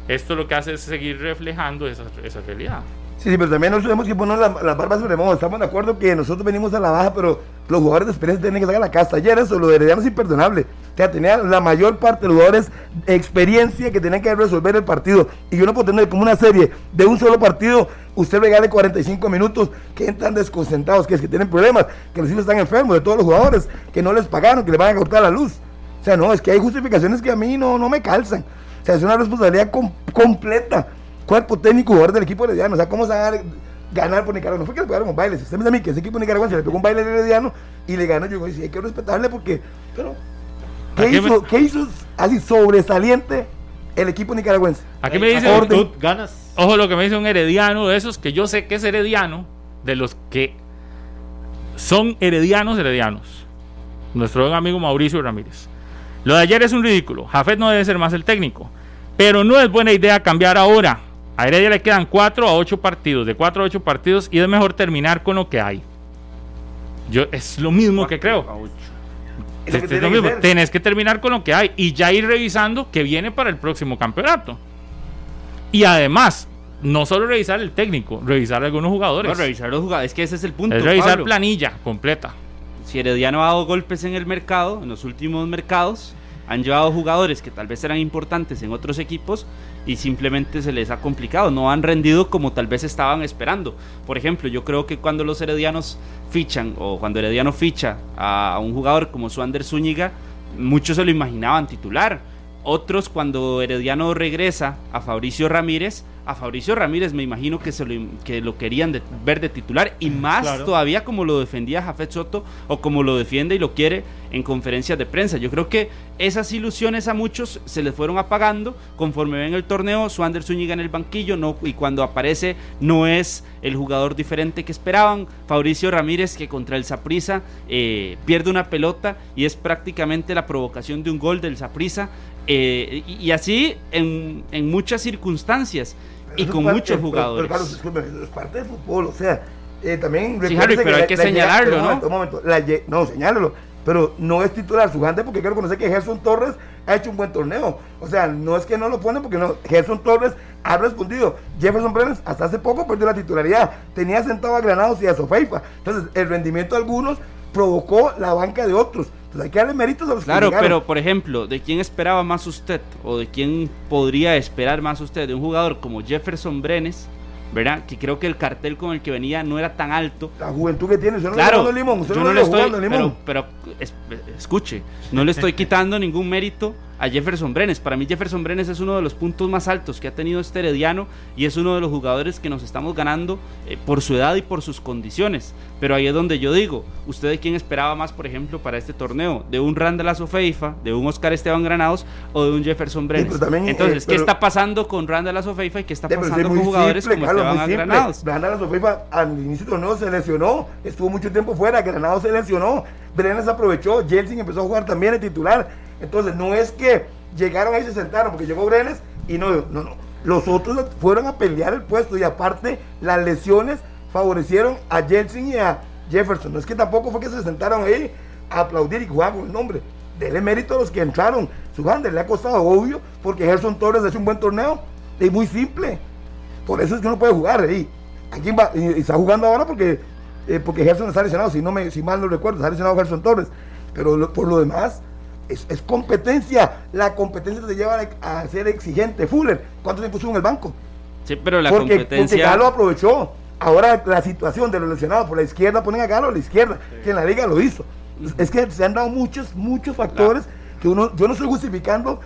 esto lo que hace es seguir reflejando esa, esa realidad. Sí, sí, pero también nosotros tenemos que poner las la barbas sobre modo. Estamos de acuerdo que nosotros venimos a la baja, pero los jugadores de experiencia tienen que sacar la casa. Ayer eso, lo de Herediano es imperdonable. O sea, tenía la mayor parte de los jugadores experiencia que tenían que resolver el partido. Y yo no puedo tener como una serie de un solo partido, usted regale 45 minutos, que entran desconcentrados, que es que tienen problemas, que los hijos están enfermos, de todos los jugadores, que no les pagaron, que les van a cortar la luz. O sea, no, es que hay justificaciones que a mí no, no me calzan. O sea, es una responsabilidad com- completa. Cuerpo técnico, jugador del equipo herediano. O sea, ¿cómo se va a ganar por Nicaragua? No fue que le pegaron un baile. Si usted me dice a mí que ese equipo nicaragüense le pegó un baile al herediano y le ganó, yo digo, sí, hay que respetarle porque. Pero, ¿qué ¿A qué hizo, me- ¿qué hizo así sobresaliente el equipo nicaragüense? Aquí me dice, Orden. Actitud, ganas. ojo lo que me dice un herediano de esos que yo sé que es herediano, de los que son heredianos heredianos. Nuestro buen amigo Mauricio Ramírez. Lo de ayer es un ridículo. Jafet no debe ser más el técnico. Pero no es buena idea cambiar ahora. A Heredia le quedan 4 a 8 partidos, de 4 a 8 partidos, y es mejor terminar con lo que hay. Yo es lo mismo que creo. Es que lo mismo. Tenés que terminar con lo que hay y ya ir revisando que viene para el próximo campeonato. Y además, no solo revisar el técnico, revisar algunos jugadores. No, revisar los jugadores. Es que ese es el punto. es revisar Pablo. planilla completa. Si Herediano ha dado golpes en el mercado, en los últimos mercados, han llevado jugadores que tal vez eran importantes en otros equipos y simplemente se les ha complicado, no han rendido como tal vez estaban esperando. Por ejemplo, yo creo que cuando los heredianos fichan o cuando Herediano ficha a un jugador como Suander Zúñiga, muchos se lo imaginaban titular. Otros cuando Herediano regresa a Fabricio Ramírez, a Fabricio Ramírez me imagino que, se lo, que lo querían ver de titular y más todavía como lo defendía Jafet Soto o como lo defiende y lo quiere en conferencias de prensa. Yo creo que esas ilusiones a muchos se les fueron apagando conforme ven el torneo. Suander Zúñiga en el banquillo no, y cuando aparece no es el jugador diferente que esperaban. Fabricio Ramírez que contra el Saprisa eh, pierde una pelota y es prácticamente la provocación de un gol del Saprisa. Eh, y, así en, en muchas circunstancias y con muchos jugadores. Pero, es parte del fútbol, o sea, eh, también... Sí, Harry, pero hay que señalarlo, ¿no? Un momento, no, señálalo, pero no es titular su gente porque quiero conocer que Gerson Torres ha hecho un buen torneo. O sea, no es que no lo pone porque no, Gerson Torres ha respondido. Jefferson Brenes hasta hace poco perdió la titularidad. Tenía sentado a Granados y a Sofeifa. Entonces, el rendimiento de algunos provocó la banca de otros. Entonces hay que darle méritos a los Claro, pero por ejemplo, ¿de quién esperaba más usted? ¿O de quién podría esperar más usted? De un jugador como Jefferson Brenes, ¿verdad? Que creo que el cartel con el que venía no era tan alto. La juventud que tiene, usted no claro, limón, yo no, le estoy, pero, pero escuche, no le estoy <laughs> quitando ningún mérito a Jefferson Brenes. Para mí Jefferson Brenes es uno de los puntos más altos que ha tenido este Herediano y es uno de los jugadores que nos estamos ganando eh, por su edad y por sus condiciones. Pero ahí es donde yo digo, ¿usted de quién esperaba más, por ejemplo, para este torneo? ¿De un Randall Azofeifa, de un Oscar Esteban Granados o de un Jefferson Brenes? Entonces, ¿qué está pasando con Randall Azofeifa y qué está pasando con jugadores como Esteban Granados? Randall Azofeifa al inicio del torneo se lesionó, estuvo mucho tiempo fuera, Granados se lesionó, Brenes aprovechó, Jelsin empezó a jugar también el titular entonces, no es que llegaron ahí y se sentaron porque llegó Brenes y no, no, no. Los otros fueron a pelear el puesto y aparte las lesiones favorecieron a Jensen y a Jefferson. No es que tampoco fue que se sentaron ahí a aplaudir y jugar con el nombre. Dele mérito a los que entraron. Su le ha costado obvio porque Gerson Torres ha hecho un buen torneo. Es muy simple. Por eso es que no puede jugar ahí. Aquí y, está jugando ahora porque, eh, porque Gerson está lesionado. Si, no me, si mal no recuerdo, está lesionado Gerson Torres. Pero por lo demás, es, competencia. La competencia te lleva a, ser exigente. Fuller, ¿cuánto tiempo estuvo en el banco? Sí, pero la competencia. Porque Galo aprovechó. Ahora la situación de los lesionados por la izquierda ponen a Galo a la izquierda, que en la liga lo hizo. Es que se han dado muchos, muchos factores que uno, yo no estoy justificando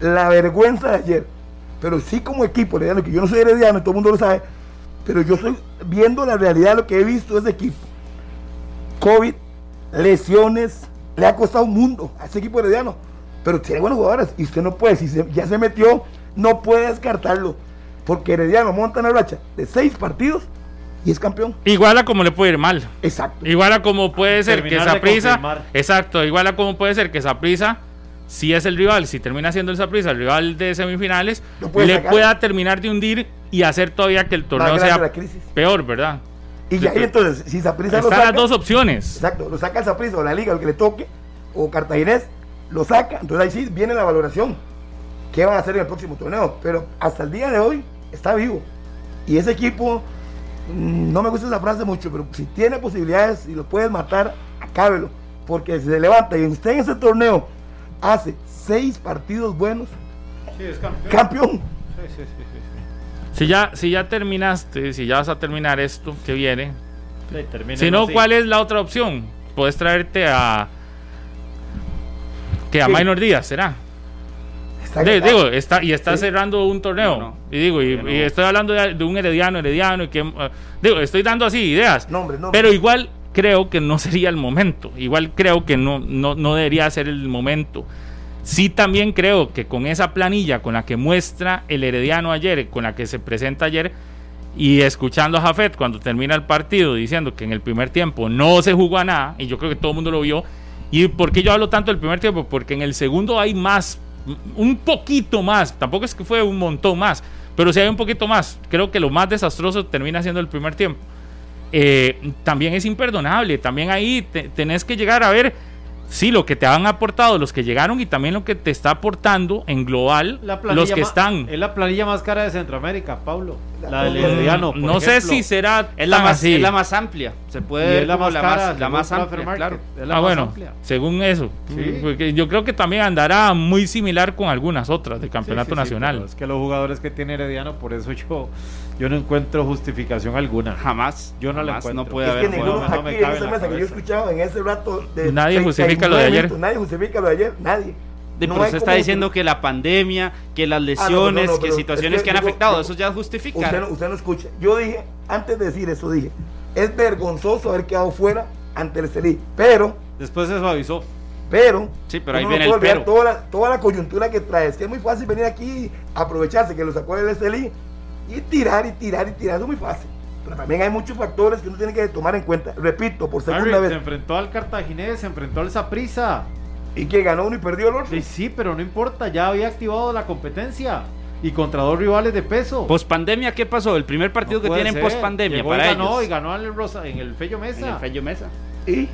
la vergüenza de ayer, pero sí como equipo, que yo no soy herediano todo el mundo lo sabe, pero yo estoy viendo la realidad de lo que he visto de ese equipo. COVID, lesiones, le ha costado un mundo a ese equipo herediano. Pero tiene buenos jugadores y usted no puede, si ya se metió, no puede descartarlo. Porque Herediano monta una racha de seis partidos y es campeón. Igual a como le puede ir mal. Exacto. Igual a como puede ser que esa prisa. Exacto, igual a como puede ser que esa prisa, si es el rival, si termina siendo el prisa el rival de semifinales, le pueda terminar de hundir y hacer todavía que el torneo sea peor, ¿verdad? Y ahí entonces, si Saprissa lo saca. las dos opciones. Exacto, lo saca el Saprissa o la Liga, el que le toque, o Cartaginés, lo saca. Entonces ahí sí viene la valoración. ¿Qué van a hacer en el próximo torneo? Pero hasta el día de hoy está vivo. Y ese equipo, mm, no me gusta esa frase mucho, pero si tiene posibilidades y lo puedes matar, acábelo. Porque se levanta y usted en ese torneo hace seis partidos buenos. Sí, es campeón. Campeón. Sí, sí, sí. Si ya, si ya terminaste, si ya vas a terminar esto que viene, si no, ¿cuál es la otra opción? Puedes traerte a. que a Minor Díaz, ¿será? digo, está, y está cerrando un torneo. Y digo, y, estoy hablando de, un herediano, herediano, y que. Uh, digo, estoy dando así ideas. Pero igual creo que no sería el momento. Igual creo que no, no, no debería ser el momento. Sí también creo que con esa planilla con la que muestra el Herediano ayer, con la que se presenta ayer, y escuchando a Jafet cuando termina el partido diciendo que en el primer tiempo no se jugó a nada, y yo creo que todo el mundo lo vio. ¿Y por qué yo hablo tanto del primer tiempo? Porque en el segundo hay más, un poquito más, tampoco es que fue un montón más, pero si hay un poquito más. Creo que lo más desastroso termina siendo el primer tiempo. Eh, también es imperdonable, también ahí tenés que llegar a ver sí, lo que te han aportado los que llegaron y también lo que te está aportando en global los que están. Es la planilla más cara de Centroamérica, Pablo. La del Herediano. No sé si será. Es la, más, es la más amplia. Se puede. Es la más, cara, la más, amplia, claro. ah, bueno, según eso. Porque yo creo que también andará muy similar con algunas otras del campeonato nacional. es que los jugadores que tiene Herediano, por eso yo yo no encuentro justificación alguna. Jamás. Yo no la encuentro. No puede haber. Que ninguno, aquí en esa mesa que yo he escuchado en ese rato. De nadie justifica lo de ayer. Nadie justifica lo de ayer. Nadie. De, No usted está diciendo que la pandemia, que las Ah, no, lesiones, no, que situaciones es que han afectado, eso ya justifica. Usted no, usted no escucha. Yo dije, antes de decir eso, dije, es vergonzoso haber quedado fuera ante el Estelí. Pero, Después se suavizó. pero. Sí, pero ahí viene el pero. Toda la, toda la coyuntura que trae. Es que es muy fácil venir aquí, aprovecharse que lo sacó el Estelí y tirar y tirar y tirar. Eso es muy fácil. Pero también hay muchos factores que uno tiene que tomar en cuenta. Repito, por segunda Harry, se vez. enfrentó al Cartaginés, se enfrentó al Saprissa. Y que ganó uno y perdió el otro. Sí, sí, pero no importa, ya había activado la competencia. Y contra dos rivales de peso. Pospandemia, ¿qué pasó? El primer partido No que tienen ser. pospandemia Llegó para y ganó ellos. y ganó al Rosa, en el Fello Mesa. En el Fello Mesa. Y,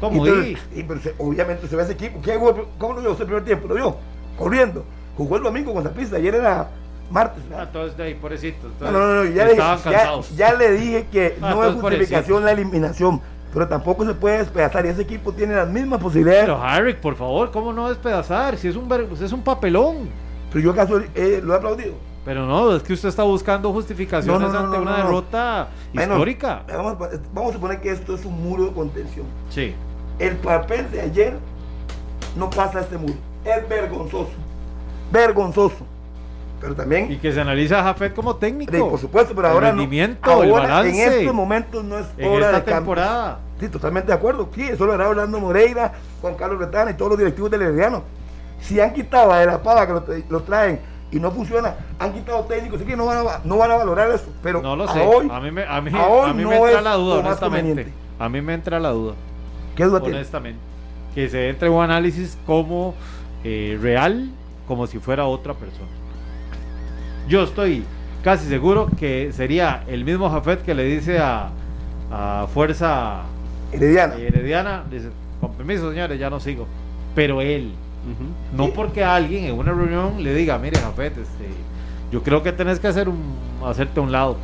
¿Cómo? entonces- y? y, pero se- obviamente se ve ese equipo. ¿Qué jugó- ¿Cómo lo vio usted el primer tiempo? ¿Lo vio? Corriendo. Jugó el domingo con pista Ayer era martes. Ah, entonces, de ahí, pobrecito. No, no, no, ya, le, ya, ya le dije que Ah, no es justificación la eliminación, pero tampoco se puede despedazar y ese equipo tiene las mismas posibilidades. Pero Harry, por favor, ¿cómo no despedazar? Si es un, es un papelón. Pero yo acaso eh, lo he aplaudido. Pero no, es que usted está buscando justificaciones No, no, no, ante una derrota Bueno, histórica. Vamos, vamos a suponer que esto es un muro de contención. Sí. El papel de ayer no pasa este muro. Es vergonzoso. Vergonzoso. Pero también Y que se analiza a Jafet como técnico. Sí, por supuesto, pero El ahora no. rendimiento, el balance. en estos momentos no es en hora esta de cambio. temporada. Sí, totalmente de acuerdo. Sí, eso lo hará Orlando Moreira, Juan Carlos Retana y todos los directivos del Herediano. Si han quitado a de la pava que lo, tra- lo traen y no funciona, han quitado técnicos, así que no van a, no van a valorar eso. Pero No lo a sé. hoy, a mí me, a mí, a mí no me entra la duda, honestamente. A mí me entra la duda, ¿qué duda tiene? honestamente. Que se entre un análisis como eh, real, como si fuera otra persona. Yo estoy casi seguro que sería el mismo Jafet que le dice a, a Fuerza Herediana. Herediana, dice, con permiso señores, ya no sigo. Pero él, no porque alguien en una reunión le diga, mire Jafet, este, yo creo que tenés que hacer un, hacerte a un lado.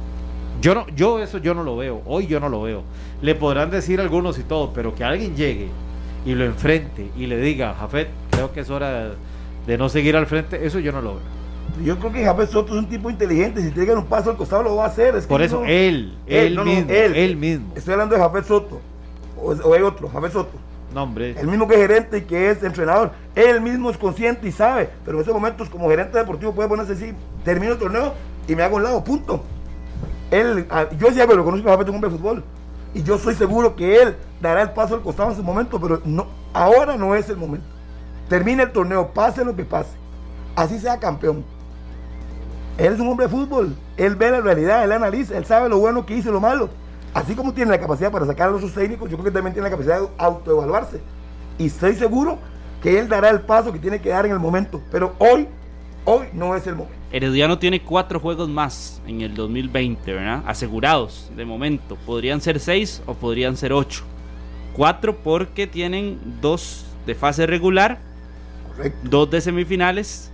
Yo no, yo eso yo no lo veo, hoy yo no lo veo. Le podrán decir algunos y todo, pero que alguien llegue y lo enfrente y le diga, Jafet, creo que es hora de, de no seguir al frente, eso yo no lo veo. Yo creo que Javier Soto es un tipo inteligente. Si tiene que dar un paso al costado, lo va a hacer. Es que Por eso no- él, él, no, mismo, él, mismo. Estoy hablando de Javier Soto. O, o hay otro, Javier Soto. No, hombre. El mismo que es gerente y que es entrenador. Él mismo es consciente y sabe. Pero en esos momentos, como gerente deportivo, puede ponerse así: termino el torneo y me hago a un lado, punto. Él, yo decía que lo conozco a Javier un hombre de fútbol. Y yo soy seguro que él dará el paso al costado en su momento, pero no, ahora no es el momento. Termine el torneo, pase lo que pase. Así sea campeón. Él es un hombre de fútbol. Él ve la realidad, él analiza, él sabe lo bueno que hizo y lo malo. Así como tiene la capacidad para sacar a los sus técnicos, yo creo que también tiene la capacidad de autoevaluarse. Y estoy seguro que él dará el paso que tiene que dar en el momento. Pero hoy, hoy no es el momento. Herediano tiene cuatro juegos más en el 2020, ¿verdad? Asegurados de momento. Podrían ser seis o podrían ser ocho. Cuatro porque tienen dos de fase regular, Correcto. dos de semifinales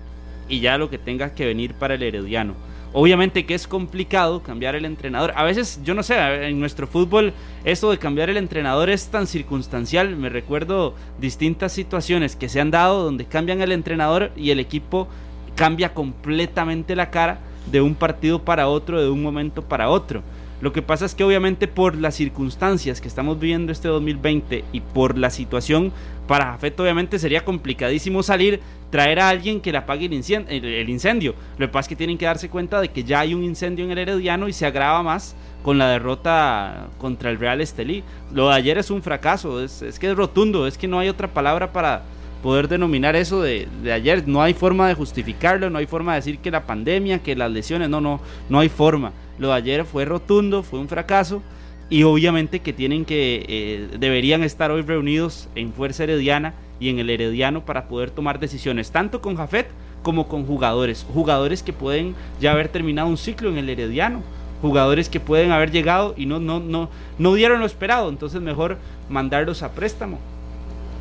y ya lo que tenga que venir para el Herediano. Obviamente que es complicado cambiar el entrenador. A veces, yo no sé, en nuestro fútbol esto de cambiar el entrenador es tan circunstancial. Me recuerdo distintas situaciones que se han dado donde cambian el entrenador y el equipo cambia completamente la cara de un partido para otro, de un momento para otro. Lo que pasa es que obviamente por las circunstancias que estamos viviendo este 2020 y por la situación, para Jafet obviamente sería complicadísimo salir, traer a alguien que le apague el incendio. Lo que pasa es que tienen que darse cuenta de que ya hay un incendio en el Herediano y se agrava más con la derrota contra el Real Estelí. Lo de ayer es un fracaso, es, es que es rotundo, es que no hay otra palabra para poder denominar eso de, ayer. No hay forma de justificarlo, no hay forma de decir que la pandemia, que las lesiones, no, no, no hay forma. Lo de ayer fue rotundo, fue un fracaso y obviamente que tienen que, eh, deberían estar hoy reunidos en Fuerza Herediana y en el Herediano para poder tomar decisiones, tanto con Jafet como con jugadores, jugadores que pueden ya haber terminado un ciclo en el Herediano, jugadores que pueden haber llegado y no, no, no, no dieron lo esperado, entonces mejor mandarlos a préstamo.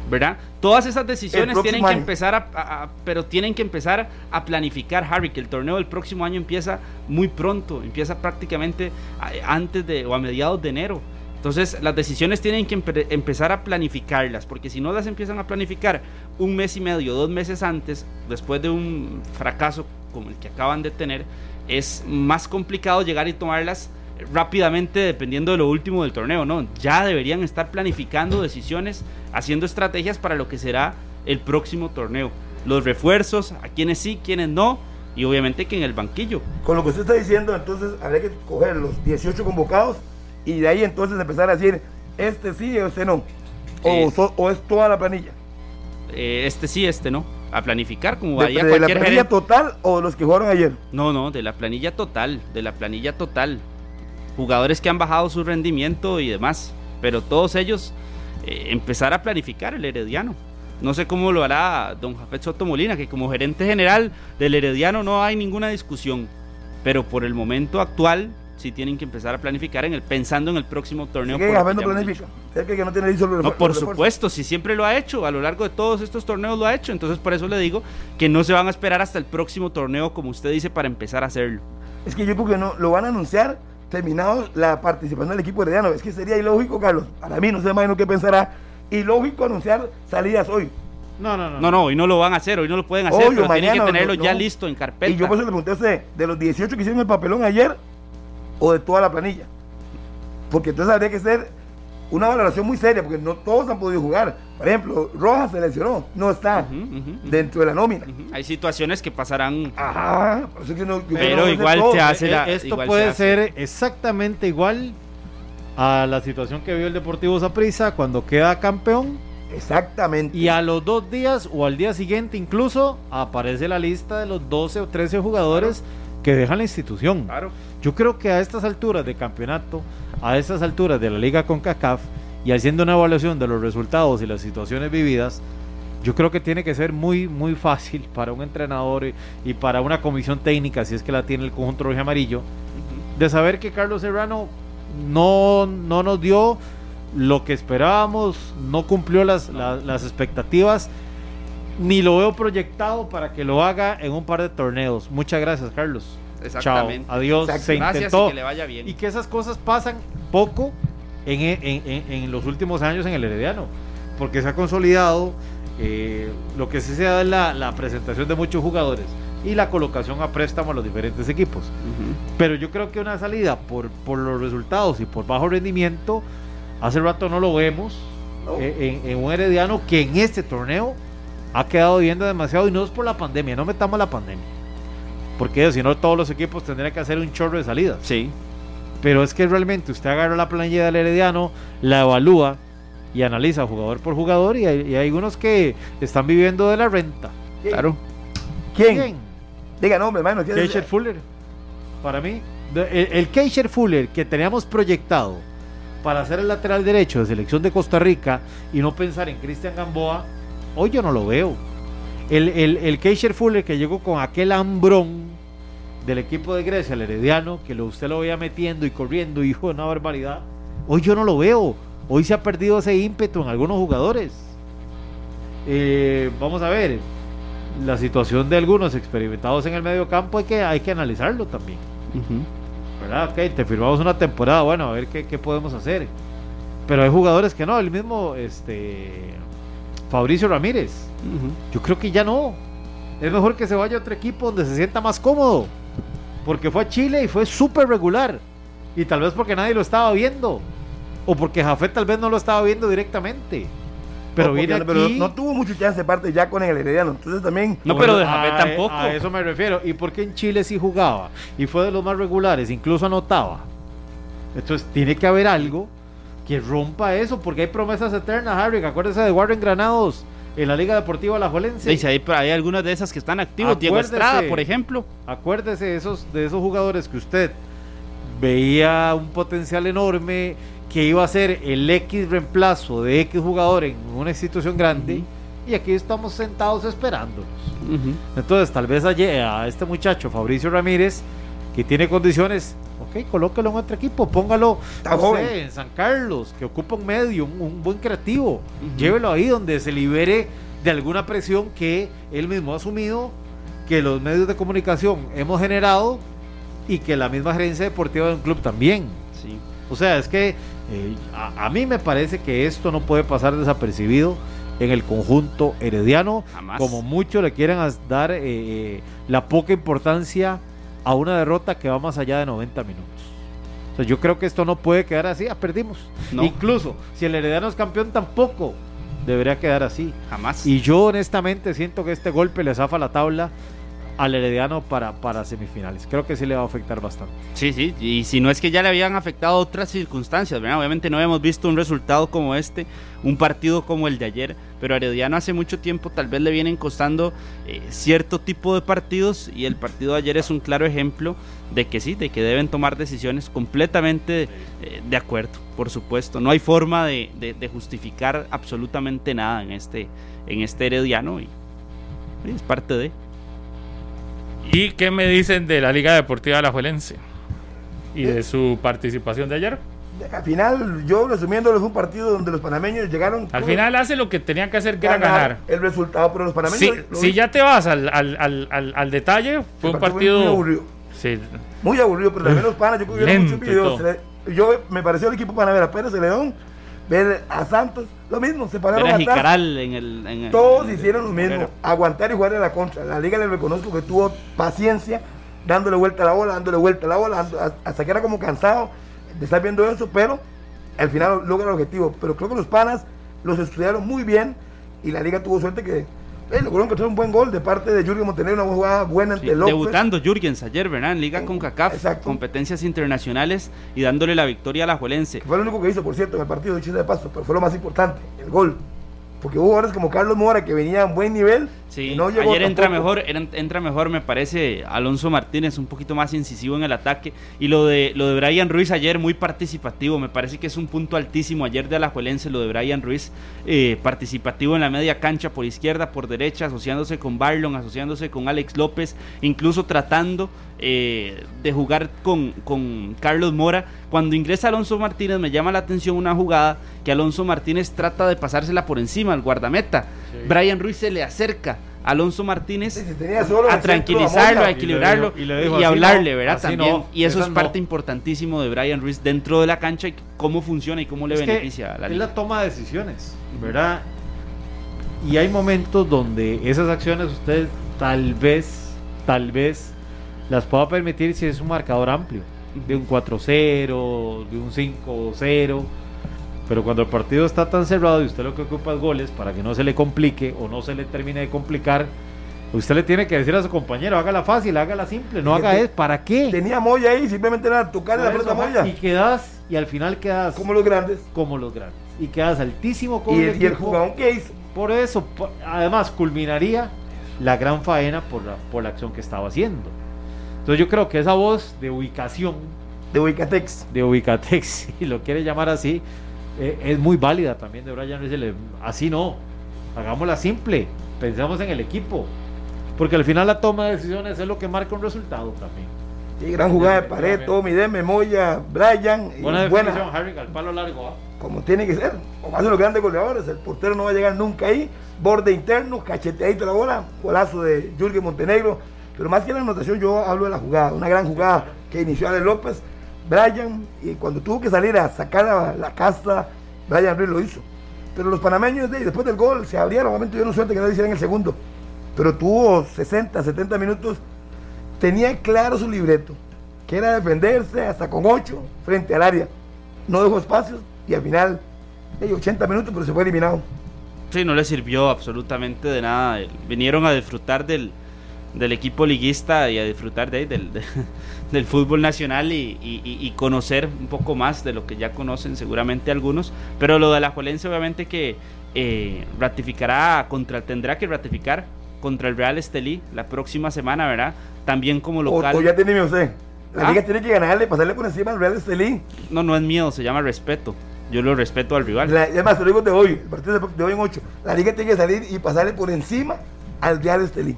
¿Verdad? Todas esas decisiones tienen que año. empezar a, a- a- pero tienen que empezar a planificar, Harry, que el torneo del próximo año empieza muy pronto, empieza prácticamente antes de o a mediados de enero. Entonces, las decisiones tienen que empe- empezar a planificarlas, porque si no las empiezan a planificar un mes y medio, dos meses antes, después de un fracaso como el que acaban de tener, es más complicado llegar y tomarlas rápidamente dependiendo de lo último del torneo, ¿no? Ya deberían estar planificando decisiones, haciendo estrategias para lo que será el próximo torneo. los refuerzos, a quienes sí, quienes no, y obviamente que en el banquillo. Con lo que usted está diciendo, entonces habría que coger los 18 convocados y de ahí entonces empezar a decir, este sí o este no. O, Eh. so- o es toda la planilla. Eh, este sí, este no. A planificar como De, vaya de la cualquier planilla gerente. total o de los que jugaron ayer. No, no, de la planilla total, de la planilla total. Jugadores que han bajado su rendimiento y demás. Pero todos ellos eh, empezar a planificar el Herediano. No sé cómo lo hará don Jafet Soto Molina, que como gerente general del Herediano no hay ninguna discusión. Pero por el momento actual sí tienen que empezar a planificar en el, pensando en el próximo torneo. ¿Qué por lo Jafet no planifica? dicho. ¿Usted cree que no tiene listo el No, por refuerzos? supuesto, si siempre lo ha hecho, a lo largo de todos estos torneos lo ha hecho, entonces por eso le digo que no se van a esperar hasta el próximo torneo, como usted dice, para empezar a hacerlo. Es que yo creo que no, lo van a anunciar terminado la participación del equipo herediano. Es que sería ilógico, Carlos. Para mí, no sé imagino qué pensará. Ilógico anunciar salidas hoy. No, no, no. No, no, hoy no lo van a hacer, hoy no lo pueden hacer, Hoy o pero tienen que tenerlo no, ya no. listo en carpeta. Y yo por eso le pregunté a usted, de los 18 que hicieron el papelón ayer o de toda la planilla. Porque entonces habría que ser una valoración muy seria, porque no todos han podido jugar. Por ejemplo, Rojas se lesionó, no está dentro de la nómina. Hay situaciones que pasarán. Ajá, por eso es que no- yo creo que Pero no igual se hace la- Esto igual se puede hace. ser exactamente igual a la situación que vio el Deportivo Saprissa cuando queda campeón Exactamente. y a los dos días o al día siguiente incluso aparece la lista de los 12 o 13 jugadores que dejan la institución. Claro. Yo creo que a estas alturas de campeonato, a estas alturas de la liga con CACAF y haciendo una evaluación de los resultados y las situaciones vividas, yo creo que tiene que ser muy, muy fácil <laughs> para un entrenador y, y para una comisión técnica, si es que la tiene el conjunto rojo amarillo, de saber que Carlos Serrano no, no nos dio lo que esperábamos, no cumplió las, las, las expectativas, ni lo veo proyectado para que lo haga en un par de torneos. Muchas gracias, Carlos. Exactamente. Chao, adiós. Exacto. Se Gracias intentó. y que le vaya bien. Y que esas cosas pasan poco en, en- en- en los últimos años en el Herediano, porque se ha consolidado, eh, lo que sí se da es la, la presentación de muchos jugadores y la colocación a préstamo a los diferentes equipos. Pero yo creo que una salida por, por los resultados y por bajo rendimiento, hace rato no lo vemos No. eh, en, en un Herediano que en este torneo ha quedado viendo demasiado y no es por la pandemia, no metamos la pandemia. Porque si no todos los equipos tendrían que hacer un chorro de salidas. Sí. Pero es que realmente usted agarra la planilla del Herediano, la evalúa y analiza jugador por jugador y hay, y hay unos que están viviendo de la renta. ¿Quién? Claro. ¿Quién? ¿Quién? Diga nombre, hermano. ¿quién es? Keisher Fuller. Para mí, el, el Keisher Fuller que teníamos proyectado para ser el lateral derecho de selección de Costa Rica y no pensar en Cristian Gamboa, hoy yo no lo veo. El, el, el Keisher Fuller que llegó con aquel hambrón del equipo de Grecia, el Herediano, que lo, usted lo veía metiendo y corriendo, <laughs> hijo de una barbaridad, hoy yo no lo veo. Hoy se ha perdido ese ímpetu en algunos jugadores. Eh, vamos a ver, la situación de algunos experimentados en el medio campo hay que, hay que analizarlo también. ¿Verdad? Ok, te firmamos una temporada, bueno, a ver qué, qué podemos hacer. Pero hay jugadores que no, el mismo este Fabricio Ramírez. Yo creo que ya no. Es mejor que se vaya a otro equipo donde se sienta más cómodo. Porque fue a Chile y fue súper regular. Y tal vez porque nadie lo estaba viendo. O porque Jafet tal vez no lo estaba viendo directamente. Pero No, viene aquí. pero no tuvo mucho chance de parte ya con el Herediano. Entonces también. No, pero de a- Jafet tampoco. A eso me refiero. ¿Y por qué en Chile sí jugaba? Y fue de los más regulares, incluso anotaba. Entonces tiene que haber algo que rompa eso, porque hay promesas eternas, Harry. Acuérdese de Warren Granados en la Liga Deportiva La Jolense. Dice, hay, hay algunas de esas que están activos. Diego. Estrada, por ejemplo. Acuérdese de esos, de esos jugadores que usted veía un potencial enorme, que iba a ser el X reemplazo de X jugador en una institución grande, y aquí estamos sentados esperándolos. Entonces, tal vez ayer a este muchacho, Fabricio Ramírez, que tiene condiciones, ok, colóquelo en otro equipo, póngalo no sé, en San Carlos, que ocupa un medio, un, un buen creativo. Llévelo ahí donde se libere de alguna presión que él mismo ha asumido, que los medios de comunicación hemos generado y que la misma gerencia deportiva de un club también. Sí. O sea, es que eh, a, a mí me parece que esto no puede pasar desapercibido en el conjunto herediano, Jamás. como muchos le quieran dar eh, eh, la poca importancia a una derrota que va más allá de 90 minutos. O sea, yo creo que esto no puede quedar así, ah, perdimos. No. Incluso si el herediano es campeón, tampoco debería quedar así. Jamás. Y yo honestamente siento que este golpe le zafa la tabla al Herediano para, para semifinales. Creo que sí le va a afectar bastante. Sí, sí, y si no es que ya le habían afectado otras circunstancias, ¿verdad? Obviamente no habíamos visto un resultado como este, un partido como el de ayer, pero a Herediano hace mucho tiempo tal vez le vienen costando eh, cierto tipo de partidos y el partido de ayer es un claro ejemplo de que sí, de que deben tomar decisiones completamente eh, de acuerdo, por supuesto. No hay forma de, de- justificar absolutamente nada en este, en este Herediano y, y es parte de... ¿Y qué me dicen de la Liga Deportiva Alajuelense? Y de su participación de ayer. Al final, yo resumiéndolo, fue un partido donde los panameños llegaron. Al final hace lo que tenía que hacer, que era ganar. el resultado, pero los panameños. Si, lo- si ya te vas al, al, al, al, al detalle, fue el un partido. Muy aburrido. Sí, Muy aburrido, pero también los panas, yo muchos videos. le- Yo me pareció el equipo panamera, Pérez de León, ver a Santos, lo mismo, se pararon atrás. Jicaral en el... en el- Todos en el- hicieron lo mismo, aguantar y jugar a la contra. La liga le reconozco que tuvo paciencia, dándole vuelta a la bola, dándole vuelta a la bola, dando- hasta que era como cansado de estar viendo eso, pero al final logra el objetivo. Pero creo que los panas los estudiaron muy bien y la liga tuvo suerte que eh, lograron encontrar un buen gol de parte de Jürgen Montenegro, una jugada buena Sí, ante López. debutando Jürgens ayer, ¿verdad? En Liga con CACAF, Exacto. competencias internacionales y dándole la victoria a la Juelense. que fue lo único que hizo, por cierto, en el partido de Chile de Paso, pero fue lo más importante, el gol. Porque hubo jugadores como Carlos Mora que venía a un buen nivel. Sí, y no llegó ayer entra tampoco. mejor, entra mejor, me parece, Alonso Martínez, un poquito más incisivo en el ataque. Y lo de lo de Brian Ruiz ayer, muy participativo, me parece que es un punto altísimo ayer de Alajuelense, lo de Brian Ruiz, eh, participativo en la media cancha, por izquierda, por derecha, asociándose con Barlon, asociándose con Alex López, incluso tratando eh, de jugar con, con Carlos Mora. Cuando ingresa Alonso Martínez, me llama la atención una jugada que Alonso Martínez trata de pasársela por encima al guardameta. Brian Ruiz se le acerca a Alonso Martínez Sí, sí, tenía solo a tranquilizarlo, a equilibrarlo Y dijo- y le dijo, así hablarle, no, ¿verdad? También. no, y eso es parte no. importantísimo de Brian Ruiz dentro de la cancha y cómo funciona y cómo le Es que beneficia a la es liga. la toma de decisiones, ¿verdad? Y hay momentos donde esas acciones usted tal vez, tal vez las pueda permitir si es un marcador amplio, de un 4-0, de un 5-0. Pero cuando el partido está tan cerrado y usted lo que ocupa es goles para que no se le complique o no se le termine de complicar, usted le tiene que decir a su compañero, hágala fácil, hágala simple, no haga eso, ¿para qué? Tenía Moya ahí, simplemente era tocarle la pelota Moya. Y quedas, y al final quedas Como los grandes. como los grandes. Y quedas altísimo con Y el el, y el jugador que hizo. Por eso, además, culminaría la gran faena por la, por la acción que estaba haciendo. Entonces yo creo que esa voz de ubicación, De Ubicatex. de Ubicatex, <laughs> si lo quiere llamar así, eh, es muy válida también de Brian Así no, hagámosla simple, pensemos en el equipo. Porque al final la toma de decisiones es lo que marca un resultado también. Y gran jugada de pared, Tommy Deme, Moya, Brian. y Buena buena, definición, Harry, al palo largo. ¿ah? como tiene que ser. Como hacen los grandes goleadores. El portero no va a llegar nunca ahí. Borde interno, cacheteadito la bola. Golazo de Jürgen Montenegro. Pero más que la anotación, yo hablo de la jugada. Una gran jugada que inició Ale López. Brian, y cuando tuvo que salir a sacar la, la casta, Brian Ruiz lo hizo. Pero los panameños, de- después del gol, se abrieron. Obviamente tuvieron suerte que no lo hicieran en el segundo. Pero tuvo 60, 70 minutos. Tenía claro su libreto, que era defenderse hasta con 8 frente al área. No dejó espacios y al final, hey, 80 minutos, pero se fue eliminado. Sí, no le sirvió absolutamente de nada. Vinieron a disfrutar del, del equipo liguista y a disfrutar de, ahí, del, de- <laughs> del fútbol nacional y, y- conocer un poco más de lo que ya conocen seguramente algunos. Pero lo de la Juelense obviamente que eh, ratificará, contra, tendrá que ratificar contra el Real Estelí la próxima semana, ¿verdad? También como local. o ya tiene usted. La Ah. liga tiene que ganarle, pasarle por encima al Real Estelí. No, no es miedo, se llama respeto. Yo lo respeto al rival. La, es más, te lo digo de hoy, el partido de hoy en 8. La liga tiene que salir y pasarle por encima al Real Estelí.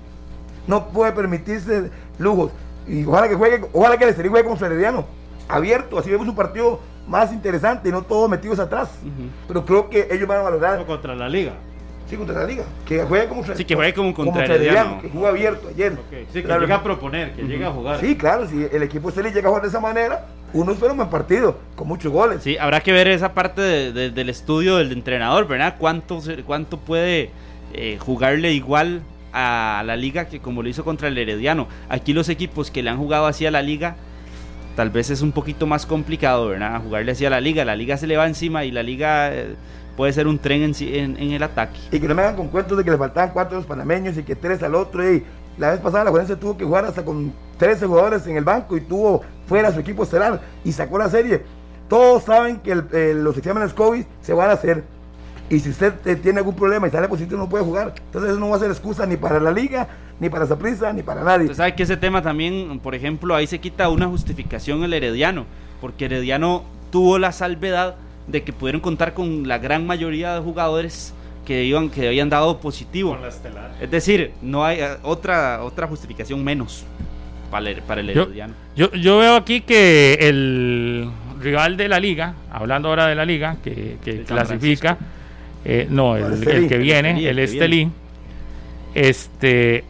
No puede permitirse lujos. Y ojalá que juegue, ojalá que el Estelí juegue con Herediano. Abierto, así vemos un partido más interesante y no todos metidos atrás. Pero creo que ellos van a valorar. No contra la liga. Sí, contra la liga. Que juegue como Sí, que juegue como contra Herediano. Herediano, que jugó abierto ayer. Ok, Sí, que Claro. llega a proponer, que llega a jugar. Sí, claro, si el equipo se le llega a jugar de esa manera, uno espera un buen partido, con muchos goles. Sí, habrá que ver esa parte de- de- del estudio del entrenador, ¿verdad? ¿Cuánto, cuánto puede eh, jugarle igual a la liga que como lo hizo contra el Herediano? Aquí los equipos que le han jugado así a la liga tal vez es un poquito más complicado, ¿verdad? Jugarle así a la liga. La liga se le va encima y la liga eh, puede ser un tren en, en- en el ataque. Y que no me hagan con cuentos de que le faltaban cuatro a los panameños y que tres al otro. Y la vez pasada la Juelense tuvo que jugar hasta con 13 jugadores en el banco y tuvo fuera su equipo estelar y sacó la serie. Todos saben que eh, los exámenes COVID se van a hacer. Y si usted eh, tiene algún problema y sale positivo no puede jugar. Entonces eso no va a ser excusa ni para la liga, ni para Saprissa, ni para nadie. Usted sabe que ese tema también, por ejemplo, ahí se quita una justificación el Herediano, porque Herediano tuvo la salvedad de que pudieron contar con la gran mayoría de jugadores que iban que habían dado positivo. Es decir, no hay eh, otra otra justificación menos para el, para el Yo- Herediano. Yo, yo veo aquí que el rival de la liga, hablando ahora de la liga, que, que clasifica, eh, no, el, el Estelí. el que viene, el Estelí, este,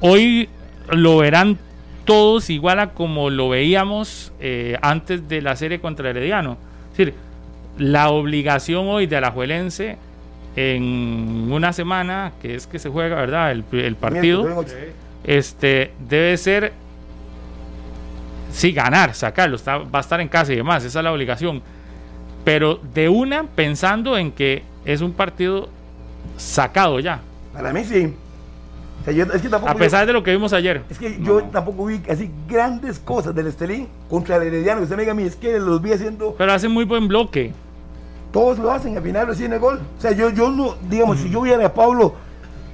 hoy lo verán todos igual a como lo veíamos eh, antes de la serie contra Herediano. Es decir, la obligación hoy de Alajuelense en una semana, que es que se juega, ¿verdad? El, el partido este debe ser sí ganar, sacarlo, está, va a estar en casa y demás, esa es la obligación. Pero de una pensando en que es un partido sacado ya, Para mí sí. O sea, yo- es que tampoco a yo- pesar de lo que vimos ayer. Es que yo tampoco vi así grandes cosas del Estelín contra el Herediano. que Usted me diga a mí, es que los vi haciendo, Pero hace muy buen bloque. todos lo hacen, al final reciben el gol. O sea, yo, yo no, digamos, si yo viera a Pablo,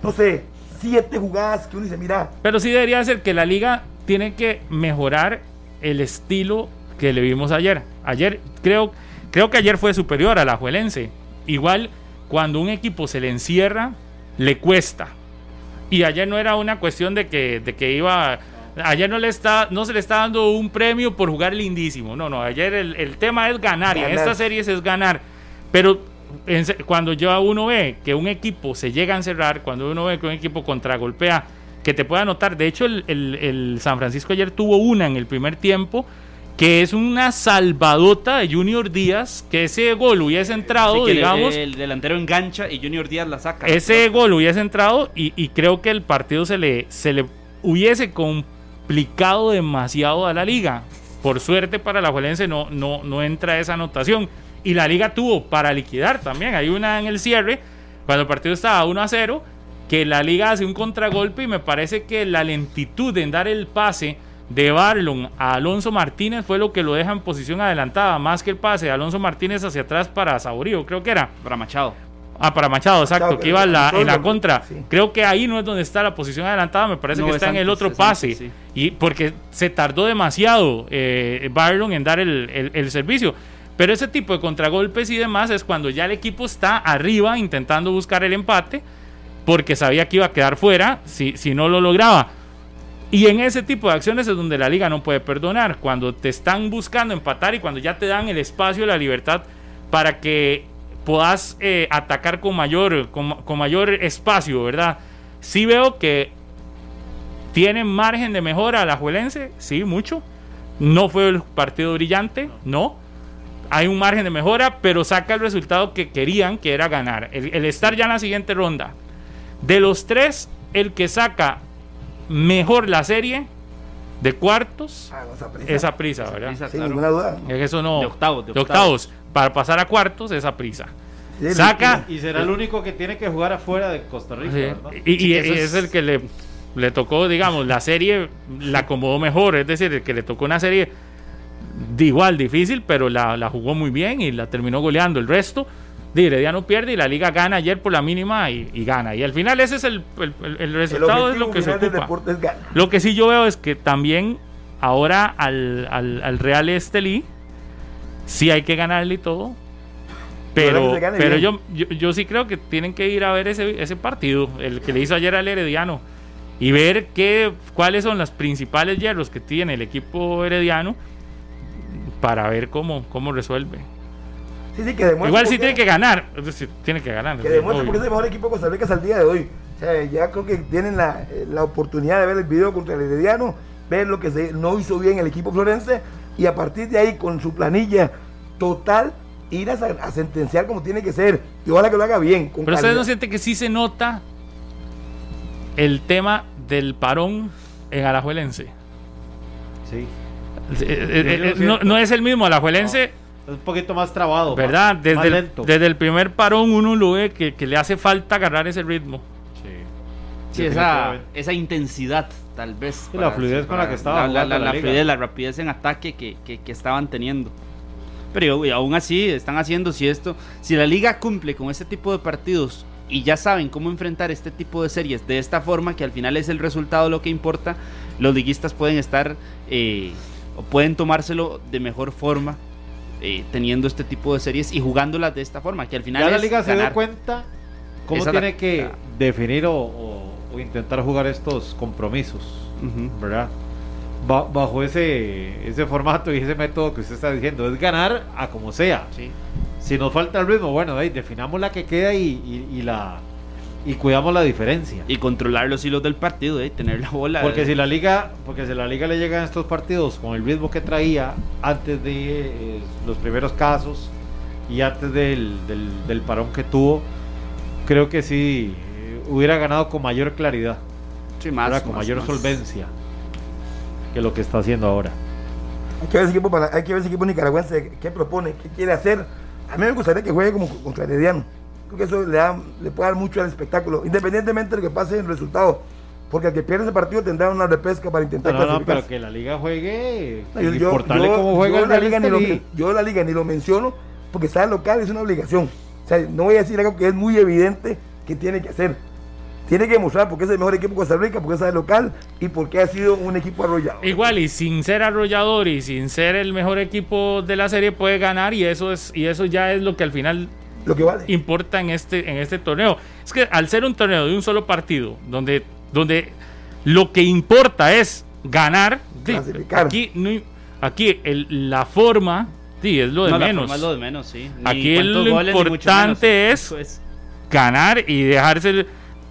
no sé, siete jugadas que uno dice, mira, Pero sí debería ser que la liga tiene que mejorar el estilo que le vimos ayer. Ayer creo, creo que ayer fue superior a la Juelense. Igual cuando un equipo se le encierra, le cuesta. Y ayer no era una cuestión de que, de que iba. Ayer no, le está, no se le está dando un premio por jugar lindísimo. No, no. Ayer el, el tema es ganar. Y en Ganar. estas series es ganar. Pero en cuando ya uno ve que un equipo se llega a encerrar, cuando uno ve que un equipo contragolpea, que te pueda anotar. De hecho, el, el- el San Francisco ayer tuvo una en el primer tiempo, que es una salvadota de Junior Díaz, que ese gol hubiese entrado, Sí, que el- digamos. el, delantero engancha y Junior Díaz la saca. Ese gol hubiese entrado y, y creo que el partido se le, se le hubiese complicado demasiado a la liga. Por suerte para la Juelense no, no, no entra esa anotación. Y la liga tuvo para liquidar también. Hay una en el cierre, cuando el partido estaba 1 a 0, que la liga hace un contragolpe y me parece que la lentitud en dar el pase de Barlon a Alonso Martínez fue lo que lo deja en posición adelantada, más que el pase de Alonso Martínez hacia atrás para Saurío, creo que era. para Machado. Ah, para Machado, exacto, Machado, que iba en la, en la contra. sí. Creo que ahí no es donde está la posición adelantada, me parece No, que es está en el otro pase. antes, sí. Y porque se tardó demasiado eh, Barlon en dar el, el- el servicio. Pero ese tipo de contragolpes y demás es cuando ya el equipo está arriba intentando buscar el empate, porque sabía que iba a quedar fuera si, si no lo lograba. Y en ese tipo de acciones es donde la liga no puede perdonar, cuando te están buscando empatar y cuando ya te dan el espacio, la libertad para que puedas eh, atacar con mayor, con, con mayor espacio, ¿verdad? Sí veo que tiene margen de mejora la Juelense, sí, mucho. No fue el partido brillante, no. Hay un margen de mejora, pero saca el resultado que querían, que era ganar. El, el estar ya en la siguiente ronda. De los tres, el que saca mejor la serie de cuartos ah, no, Saprissa. es a prisa, ¿verdad? Prisa, Sin claro. ninguna duda. Es que Eso no. De octavos, de de octavos. Para pasar a cuartos es a prisa. Sí, Saca. Y será el único que tiene que jugar afuera de Costa Rica, Sí. ¿verdad? Y, es, es- el que le, le tocó, digamos, la serie la acomodó mejor. Es decir, el que le tocó una serie de igual difícil, pero la, la jugó muy bien y la terminó goleando. El resto, Herediano pierde y la liga gana ayer por la mínima y, y gana. Y al final ese es el, el- el- el El resultado, es lo que se ocupa. Lo que sí yo veo es que también ahora al, al, al Real Estelí sí hay que ganarle y todo. Pero Pero, yo, yo, yo sí creo que tienen que ir a ver ese, ese partido, el que le hizo ayer al Herediano, y ver qué, cuáles son los principales hierros que tiene el equipo herediano para ver cómo, cómo resuelve. Sí, sí, que demuestre Igual sí tiene que ganar, es decir, tiene que ganar. Que demuestre porque es el mejor equipo de Costa Rica hasta el día de hoy. O sea, ya creo que tienen la, eh, la oportunidad de ver el video contra el Herediano, ver lo que se, no hizo bien el equipo florense y a partir de ahí con su planilla total ir a, sentenciar como tiene que ser. Y ojalá que lo haga bien. Con Pero ustedes no sienten que sí se nota el tema del parón en Alajuelense. Sí. Eh, eh, eh, no, no es el mismo, Alajuelense, Es un poquito más trabado. ¿verdad? más- Desde más el, lento. desde el primer parón uno lo ve que, que le hace falta agarrar ese ritmo. Sí. Sí, esa, esa intensidad, tal vez. La fluidez con la que estaba La, la, jugando la- la la liga. fluidez, la rapidez en ataque que, que- que estaban teniendo. Pero y aún así, están haciendo, si esto, si la liga cumple con este tipo de partidos y ya saben cómo enfrentar este tipo de series de esta forma, que al final es el resultado lo que importa, los liguistas pueden estar eh, o pueden tomárselo de mejor forma. Eh, teniendo este tipo de series y jugándolas de esta forma, que al final Ya la liga se dio cuenta cómo Esa es la- tiene que la- definir o, o- o intentar jugar estos compromisos. ¿verdad? Ba- bajo ese, ese formato y ese método que usted está diciendo, es ganar a como sea. Sí. Si nos falta el ritmo, bueno, ahí definamos la que queda y, y- y la y cuidamos la diferencia. y controlar los hilos del partido, eh, tener la bola. Porque eh. si la liga, porque si la liga le llegan estos partidos con el ritmo que traía antes de eh, los primeros casos y antes del, del, del parón que tuvo, creo que sí eh, hubiera ganado con mayor claridad, Sí, más, ¿verdad? con más, mayor más. solvencia que lo que está haciendo ahora. Hay que ver ese equipo, para- hay que ver ese equipo nicaragüense qué propone, qué quiere hacer. A mí me gustaría que juegue como contra Herediano. Creo que eso le, da, le puede dar mucho al espectáculo, independientemente de lo que pase en el resultado. Porque el que pierde ese partido tendrá una repesca para intentar No, no, pero que la liga juegue, No, yo- cómo juega yo la liga ni lo, yo la liga ni lo menciono porque está local es una obligación. O sea, no voy a decir algo que es muy evidente que tiene que hacer. Tiene que demostrar porque es el mejor equipo de Costa Rica, porque es el local y porque ha sido un equipo arrollado. Igual y sin ser arrollador y sin ser el mejor equipo de la serie puede ganar y eso es y eso ya es lo que al final Lo que vale. importa en este, en este torneo. Es que al ser un torneo de un solo partido, donde, donde lo que importa es ganar, Clasificar. aquí, no aquí el- la forma sí, es lo de No, la menos. forma es lo de menos, sí. Ni Aquí lo goles, importante menos. es- es. Ganar y dejarse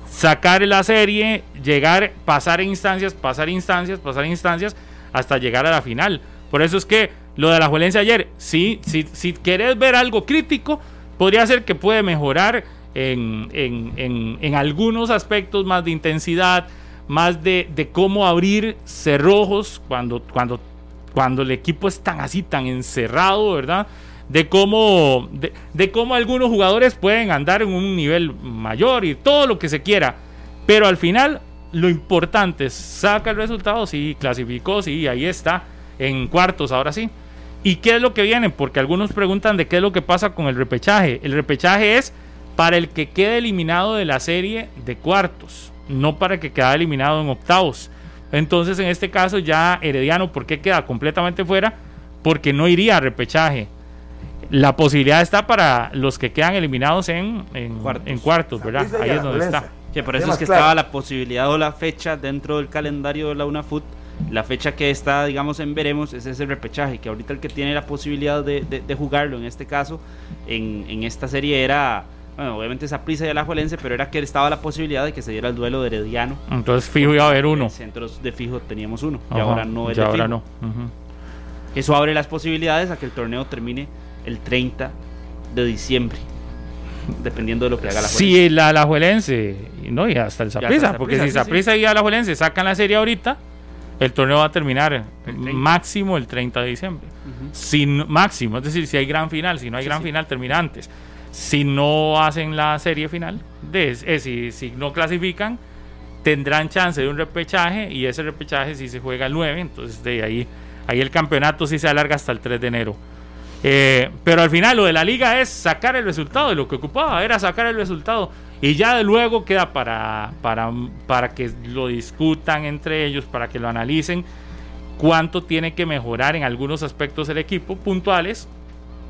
sacar la serie, llegar, pasar instancias, pasar instancias, pasar instancias, hasta llegar a la final. Por eso es que lo de la Juelense ayer, sí, si, si querés ver algo crítico, podría ser que puede mejorar en, en- en- en algunos aspectos más de intensidad, más de, de cómo abrir cerrojos cuando, cuando, cuando el equipo es tan así, tan encerrado, ¿verdad? De cómo, de, de cómo algunos jugadores pueden andar en un nivel mayor y todo lo que se quiera. Pero al final, lo importante es saca el resultado, sí, clasificó, sí, ahí está, en cuartos, ahora sí. ¿Y qué es lo que viene? Porque algunos preguntan de qué es lo que pasa con el repechaje. El repechaje es para el que quede eliminado de la serie de cuartos, no para el que queda eliminado en octavos. Entonces, en este caso, ya Herediano, ¿por qué queda completamente fuera? Porque no iría a repechaje. La posibilidad está para los que quedan eliminados en, en Cuartos. en cuartos, ¿verdad? Ahí es donde está. Sí, por eso es que estaba la posibilidad o la fecha dentro del calendario de la UNAFUT. La fecha que está, digamos, en veremos es ese repechaje, que ahorita el que tiene la posibilidad de, de- de jugarlo, en este caso, en, en esta serie era, bueno, obviamente esa prisa y Alajuelense, pero era que estaba la posibilidad de que se diera el duelo de Herediano. Entonces, fijo, iba a haber uno. En centros de fijo teníamos uno, y ahora no es de ahora fijo. no. Eso abre las posibilidades a que el torneo termine el 30 de diciembre, dependiendo de lo que haga la Si la Alajuelense, no, y hasta el el porque si Saprissa, sí, Saprissa y Alajuelense sacan la serie ahorita, el torneo va a terminar El 30. máximo el 30 de diciembre. Sin máximo, es decir, si hay gran final, si no hay Sí, gran sí. final, termina antes. Si no hacen la serie final, de, eh, si, si no clasifican, tendrán chance de un repechaje y ese repechaje si se juega el 9, entonces de ahí, ahí el campeonato sí se alarga hasta el 3 de enero. Eh, pero al final lo de la liga es sacar el resultado, de lo que ocupaba era sacar el resultado y ya de luego queda para, para, para que lo discutan entre ellos, para que lo analicen cuánto tiene que mejorar en algunos aspectos el equipo puntuales,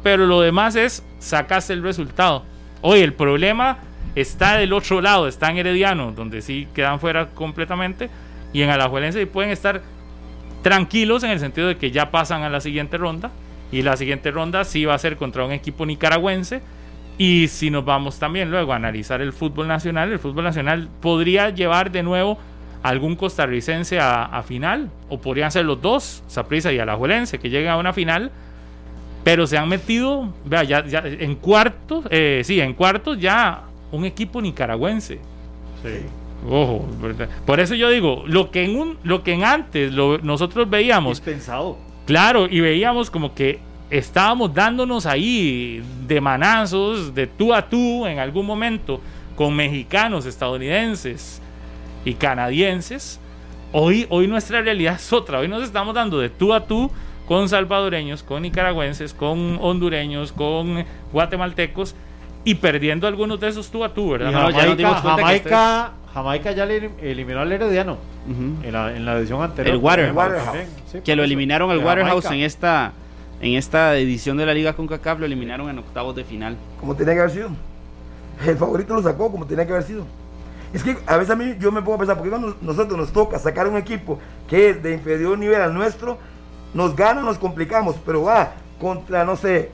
pero lo demás es sacarse el resultado. Oye, el problema está del otro lado, está en Herediano, donde sí quedan fuera completamente, y en Alajuelense pueden estar tranquilos en el sentido de que ya pasan a la siguiente ronda, y la siguiente ronda sí va a ser contra un equipo nicaragüense, y si nos vamos también luego a analizar el fútbol nacional, el fútbol nacional podría llevar de nuevo algún costarricense a, a final, o podrían ser los dos, Saprissa y Alajuelense, que lleguen a una final, pero se han metido, vea, ya, ya en cuartos, eh, sí, en cuartos ya un equipo nicaragüense. Ojo, ¿verdad? por eso yo digo, lo que en un, lo que en antes lo- nosotros veíamos pensado. Claro, y veíamos como que estábamos dándonos ahí de manazos, de tú a tú en algún momento, con mexicanos, estadounidenses y canadienses. Hoy, hoy nuestra realidad es otra. Hoy nos estamos dando de tú a tú con salvadoreños, con nicaragüenses, con hondureños, con guatemaltecos y perdiendo algunos de esos tú a tú, ¿verdad? No, ya Jamaica, este Jamaica, Jamaica ya le elim- eliminó al Herediano en la, en la edición anterior. El Waterhouse. Waterhouse. Sí, Que lo eliminaron al De Waterhouse Jamaica. en esta, en esta edición de la Liga CONCACAF, lo eliminaron en octavos de final. como tenía que haber sido. El favorito lo sacó como tenía que haber sido. Es que a veces a mí yo me pongo a pensar, porque cuando nosotros nos toca sacar un equipo que es de inferior nivel al nuestro, nos gana, nos complicamos, pero va contra, no sé,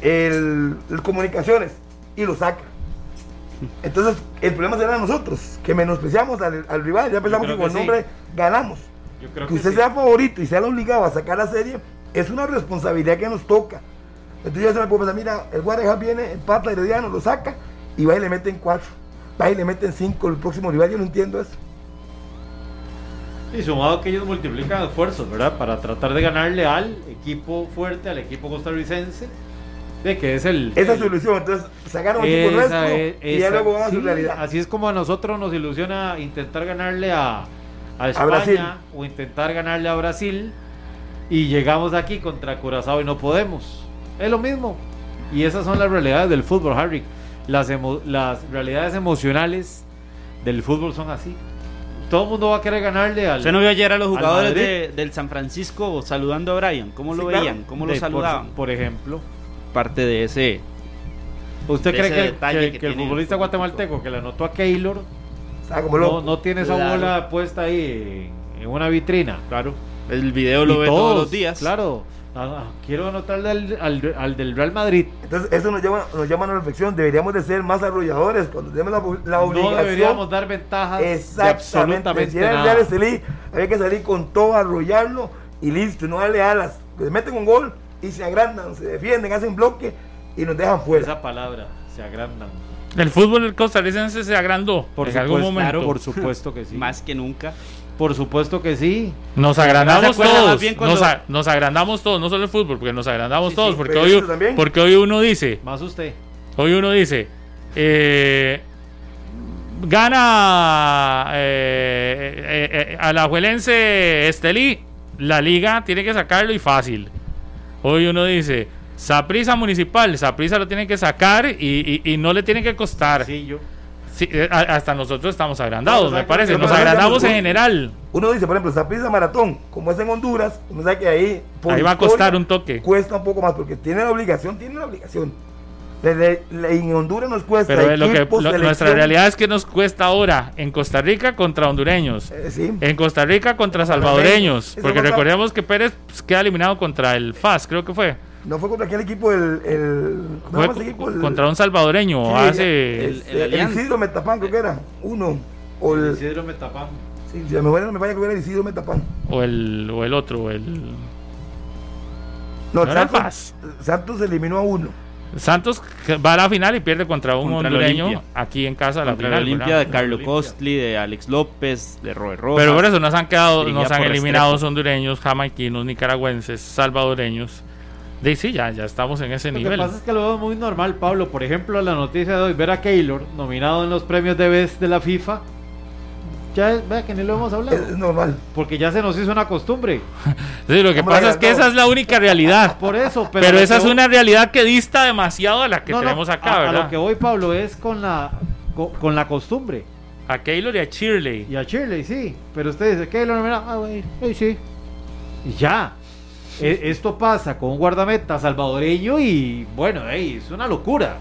el, el comunicaciones y lo saca. Entonces, el problema será nosotros, que menospreciamos al, al rival, ya pensamos que con el sí. nombre ganamos. Yo creo que que usted sí. sea favorito y sea el obligado a sacar la serie, es una responsabilidad que nos toca. Entonces yo se me puedo pensar, mira, el Guarejas viene, empata Herediano, lo saca y va y le meten cuatro. Va y le meten cinco el próximo rival, yo no entiendo eso. Y sumado que ellos multiplican esfuerzos, ¿verdad? Para tratar de ganarle al equipo fuerte, al equipo costarricense, de que es el... Esa es su ilusión, entonces sacaron un equipo nuestro es- y ya luego van a su sí, realidad. Así es como a nosotros nos ilusiona intentar ganarle a, a España o intentar ganarle a Brasil y llegamos aquí contra Curazao y no podemos. Es lo mismo. Y esas son las realidades del fútbol, Harry. Las, emo- las realidades emocionales del fútbol son así. Todo el mundo va a querer ganarle al... ¿Usted no vio ayer a los jugadores de- del San Francisco saludando a Brian? ¿Cómo lo Sí, claro. veían? ¿Cómo lo de- por- saludaban? Por, ejemplo. Parte de ese. ¿Usted de cree ese que, el- detalle que- que que el el futbolista fútbol guatemalteco que le anotó a Keylor Estaba como no, no tiene esa Claro. bola puesta ahí en una vitrina? Claro. El video lo Y ve todos los días. Claro. Ah, ah, quiero anotarle al, al- al del Real Madrid. Entonces eso nos llama, nos llama a la reflexión, deberíamos de ser más arrolladores cuando tenemos la, la No obligación. deberíamos dar ventajas de Exactamente. absolutamente Si era el. Real Estelí, había que salir con todo, arrollarlo y listo, no darle alas. Les meten un gol y se agrandan, se defienden, hacen bloque y nos dejan fuera. Esa palabra, se agrandan. El fútbol costarricense se agrandó Por en supuesto, algún momento. claro, por supuesto que sí. <laughs> Más que nunca. Por supuesto que sí. Nos agrandamos ¿Se acuerda más todos. bien cuando- Nos, a- nos agrandamos todos, no solo el fútbol, porque nos agrandamos Sí, todos. sí, porque, hoy, también. porque hoy uno dice, Más usted. hoy uno dice, eh, gana eh, eh, eh, a la Juelense Estelí, la liga tiene que sacarlo y fácil. Hoy uno dice, Saprisa Municipal, Saprisa lo tiene que sacar y, y- y no le tiene que costar. Sí, yo. Sí, eh, hasta nosotros estamos agrandados, No, me parece. no, Nos no, no, agrandamos en general. Uno dice, por ejemplo, Saprissa Maratón, como es en Honduras, uno sabe que ahí va a costar un toque. Cuesta un poco más porque tiene la obligación, tiene la obligación. Le- le- le- en Honduras nos cuesta. Pero lo que, equipos, lo- nuestra realidad es que nos cuesta ahora en Costa Rica contra hondureños. eh, sí. En Costa Rica contra salvadoreños. Porque recordemos que Pérez pues, queda eliminado contra el FAS, creo que fue. No fue contra aquel equipo, el. el ¿cómo Fue equipo? El- contra un salvadoreño sí, hace. el, el el. Isidro Metapán, creo que era. Uno. O el. Isidro Metapán. Sí, si me voy no me vaya que era el Isidro Metapán. O el, o el otro, el. No, No Santos, Santos eliminó a uno. Santos que va a la final y pierde contra un Contra hondureño aquí en casa a la Contra final. la Olimpia de Carlo Olimpia. Costli, de Alex López, de Robert Rojas. Pero por eso nos han quedado, nos han eliminado hondureños, jamaiquinos, nicaragüenses, salvadoreños. De sí, ya, ya estamos en ese Lo nivel. que pasa es que lo veo muy normal, Pablo. Por ejemplo, la noticia de hoy, ver a Keylor nominado en los premios de Best de la FIFA. Ya, es- vea que ni lo hemos hablado. Es, normal. Porque ya se nos hizo una costumbre. <laughs> Sí, lo que pasa es que no. esa es la única realidad. <laughs> Por eso, pero. Pero, lo esa es una realidad que dista demasiado a la que No, no, tenemos acá, a, a ¿verdad? lo que voy, Pablo, es con la, co- con, la costumbre. A Keylor y a Shirley. Y a Shirley, sí. Pero usted dice, Keylor nominado. Ah, güey, sí. Y ya. E- esto pasa con un guardameta salvadoreño y bueno, ey, es una locura.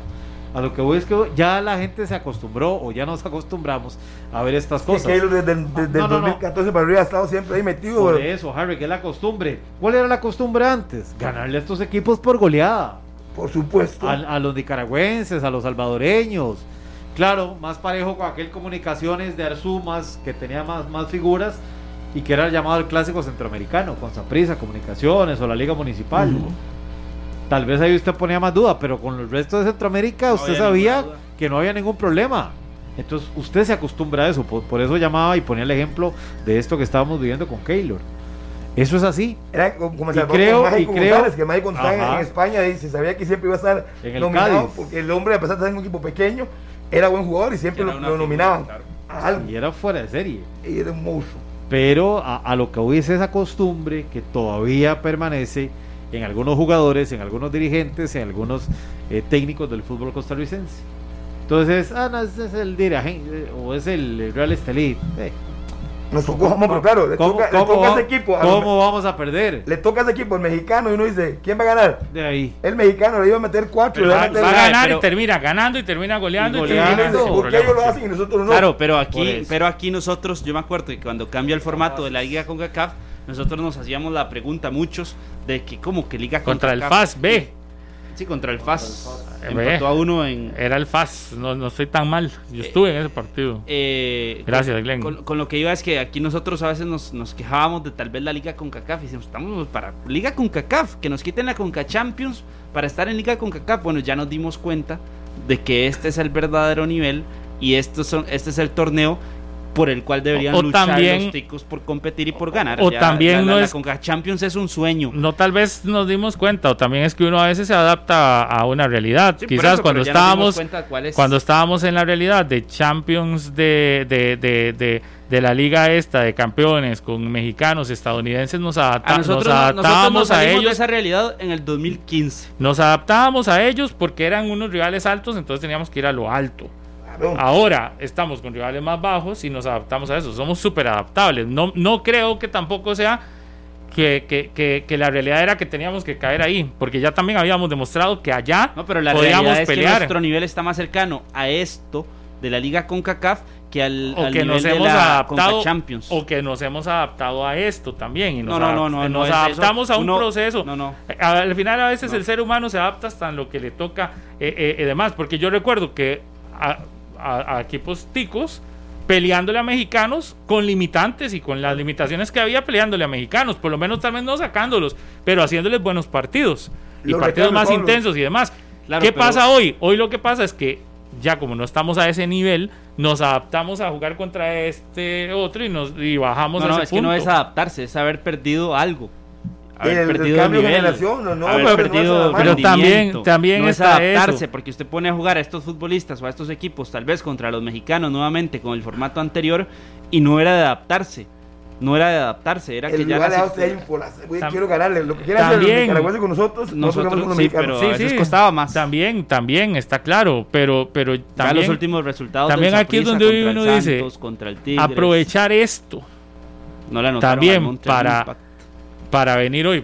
A lo que voy es que ya la gente se acostumbró o ya nos <laughs> acostumbramos a ver estas Es cosas. que Keylor desde, el- desde No, el no, no. 2014 para arriba ha estado siempre ahí metido. Por eso, Harry, que es la costumbre. ¿Cuál era la costumbre antes? Ganarle a estos equipos por goleada. Por supuesto. A, a los nicaragüenses, a los salvadoreños. Claro, más parejo con aquel Comunicaciones de Arzumas, que tenía más, más figuras y que era llamado el clásico centroamericano, con Saprissa, Comunicaciones o la Liga Municipal. Tal vez ahí usted ponía más duda, pero con el resto de Centroamérica No usted sabía que no había ningún problema. Entonces usted se acostumbra a eso, por, por eso llamaba y ponía el ejemplo de esto que estábamos viviendo con Keylor. Eso es así. Era como, Y se creo- con Mágico y creo- González, que Mágico González en España y se sabía que siempre iba a estar En el nominado, Cádiz. porque el hombre, a pesar de ser un equipo pequeño, era buen jugador y siempre lo, lo figura, nominaban. claro. a algo. Y era fuera de serie. Y era un monstruo. Pero a, lo que hoy es esa costumbre que todavía permanece en algunos jugadores, en algunos dirigentes, en algunos eh, técnicos del fútbol costarricense. Entonces, ah, no, ese es el dirigente o es el Real Estelí. Eh, Nos tocó, vamos, pero claro, le ¿Cómo, toca, le cómo toca a va- ese equipo. a cómo los- vamos a perder? le toca a ese equipo, el mexicano, y uno dice, ¿quién va a ganar? De ahí. El mexicano le iba a meter cuatro. Le iba va, a meter va a ganar pero- y termina ganando y termina goleando. Y goleando. termina Y sin ¿Por qué ellos lo hacen y nosotros no? Claro, pero aquí, pero aquí nosotros, yo me acuerdo que cuando cambia el formato de la Liga con CACAF, nosotros nos hacíamos la pregunta muchos de que como que Liga Contra el CONCACAF- FAS B. Sí, contra el FAS. Empató a uno en Era el FAS, no, no estoy tan mal. Yo estuve en ese partido. eh, Gracias, Glenn. Con, con lo que iba es que aquí nosotros a veces nos, nos quejábamos de tal vez la Liga con CACAF y decimos, estamos para Liga con CACAF, que nos quiten la Conca Champions para estar en Liga con CACAF. Bueno, ya nos dimos cuenta de que este es el verdadero nivel y estos son, este es el torneo por el cual deberían O- luchar también- los ticos por competir y por ganar. o Ya también la, la- no la es- Conca Champions es un sueño. No tal vez nos dimos cuenta, o también es que uno a veces se adapta a una realidad. Sí, Quizás eso, cuando estábamos es- cuando estábamos en la realidad de Champions de, de, de, de, de la liga esta de campeones con mexicanos, estadounidenses, nos, adapta- a nosotros, nos adaptábamos nos a de ellos. esa realidad en el 2015. Nos adaptábamos a ellos porque eran unos rivales altos, entonces teníamos que ir a lo alto. Claro. Ahora estamos con rivales más bajos y nos adaptamos a eso. Somos súper adaptables. No, no creo que tampoco sea que, que, que, que la realidad era que teníamos que caer ahí, porque ya también habíamos demostrado que allá No, pero la podíamos realidad es que pelear. nuestro nivel está más cercano a esto de la Liga CONCACAF que al, o al que nivel nos de hemos la adaptado CONCACHAMPIONS. o que nos hemos adaptado a esto también y nos, No, no, no, nos no es eso. adaptamos a un proceso no, no. Al final a veces No. el ser humano se adapta hasta en lo que le toca eh, eh, y demás porque yo recuerdo que a, a- a equipos ticos peleándole a mexicanos con limitantes y con las limitaciones que había peleándole a mexicanos, por lo menos también no sacándolos, pero haciéndoles buenos partidos y Los partidos más Pablo. intensos y demás. Claro, ¿Qué pero- pasa hoy? Hoy lo que pasa es que ya como no estamos a ese nivel, nos adaptamos a jugar contra este otro y nos y bajamos No, a no, ese es que no es adaptarse, es haber perdido algo. Haber El- el perdido cambio de nivel, generación, no, no, haber pero no perdido es Pero también- también no es adaptarse, eso. porque usted pone a jugar a estos futbolistas o a estos equipos, tal vez contra los mexicanos nuevamente con el formato anterior, y no era de adaptarse. No era de adaptarse, era que El ya rival la a se- usted güey, Tam- quiero ganarle. Lo que quiere hacer También- nicaragüense con nosotros, nosotros hagamos con los sí, mexicanos. pero a veces costaba más. También, también, está claro, pero, pero Ya también los últimos resultados también aquí es donde contra uno el dice, Santos, contra el Tigres, aprovechar esto no anotaron también para-. Para venir hoy.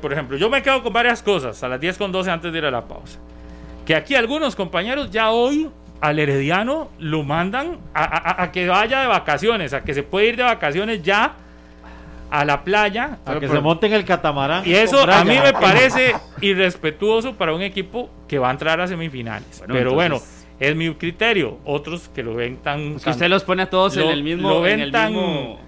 Por ejemplo, yo me quedo con varias cosas a las 10 con 12 antes de ir a la pausa. Que aquí algunos compañeros ya hoy al Herediano lo mandan a, a- a que vaya de vacaciones, a que se puede ir de vacaciones ya a la playa. A que Pero- se monten el catamarán. Y eso a mí me parece irrespetuoso para un equipo que va a entrar a semifinales. Bueno, Pero bueno, es mi criterio. Otros que lo ven tan. Es que tan- usted los pone a todos en el mismo. lo ven en el tan, mismo-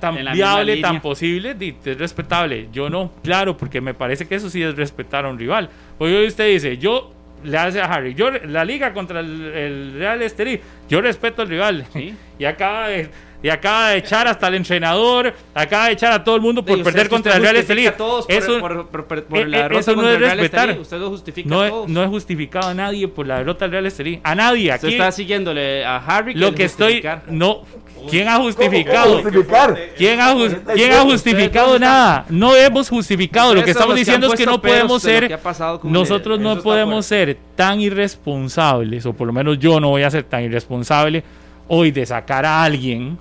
tan, tan viable, tan posible, es respetable. Yo no, claro, porque me parece que eso sí es respetar a un rival. Hoy usted dice, yo le hace a Harry, yo la liga contra el, el Real Estelí, yo respeto al rival. Sí. <laughs> Y acaba de y acaba de echar hasta el entrenador, acaba de echar a todo el mundo por perder contra el Real Estelí. a todos por, Eso, por- por- por- por eh, la derrota eso no es respetar. Estelí. Usted lo justifica no, a todos. no he justificado a nadie por la derrota del Real Estelí. A nadie. Usted Aquí está siguiéndole a Harry. lo que estoy. No. ¿Quién ha ¿Cómo justificado? ¿Quién ha, quién ha justificado nada? No hemos justificado. Lo que estamos diciendo es que no podemos ser. Nosotros no podemos ser tan irresponsables, o por lo menos yo no voy a ser tan irresponsable hoy de sacar a alguien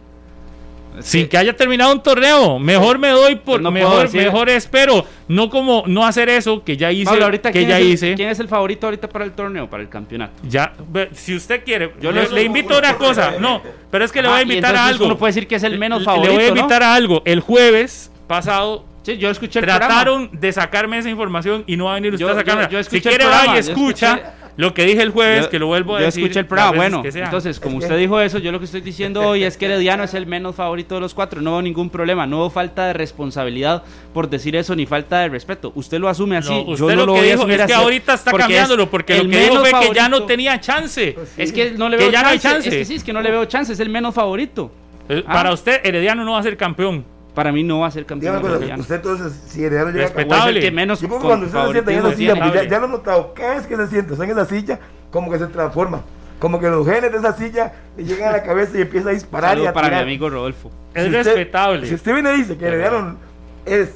Es sin que- haya terminado un torneo. Mejor me doy por. No mejor, mejor espero. No como no hacer eso que ya hice. Pablo, ahorita, que ¿quién, ya el, hice. ¿quién es el favorito ahorita para el torneo, para el campeonato? Ya, si usted quiere, Yo le, le- invito a una cosa. No, pero es que le voy a invitar a algo. Uno puede decir que es el menos favorito. Le voy a ¿no? invitar a algo. El jueves pasado Sí, yo escuché el programa. trataron de sacarme esa información y no va a venir usted Yo- a sacarme. yo- yo si quiere, programa, vaya y escucha lo que dije el jueves, Yo- que lo vuelvo a yo decir. escuché el programa. Bueno, entonces, como usted dijo eso, yo lo que estoy diciendo hoy es que Herediano es el menos favorito de los cuatro. No veo ningún problema. No veo falta de responsabilidad por decir eso, ni falta de respeto. Usted lo asume así. No, yo no lo, lo que voy dijo es que ahorita está porque cambiándolo, porque el lo que dijo menos fue que ya no tenía chance. Es que no le Que veo ya no hay chance. chance. Es que sí, es que no le veo chance. Es el menos favorito. Eh, Ah. Para usted, Herediano no va a ser campeón. Para mí no va a ser campeón. Cosa, usted entonces, si Herediano llega Respetable. O es el que menos Yo cuando usted se sienta en esa favoritismo silla, ya, ya lo he notado, cada vez que se sienta usted en esa silla, como que se transforma. Como que los genes de esa silla le llegan a la cabeza y empieza a disparar y a para mi tirar. amigo Rodolfo. Es Si usted- respetable. Si usted viene y dice que Herediano es,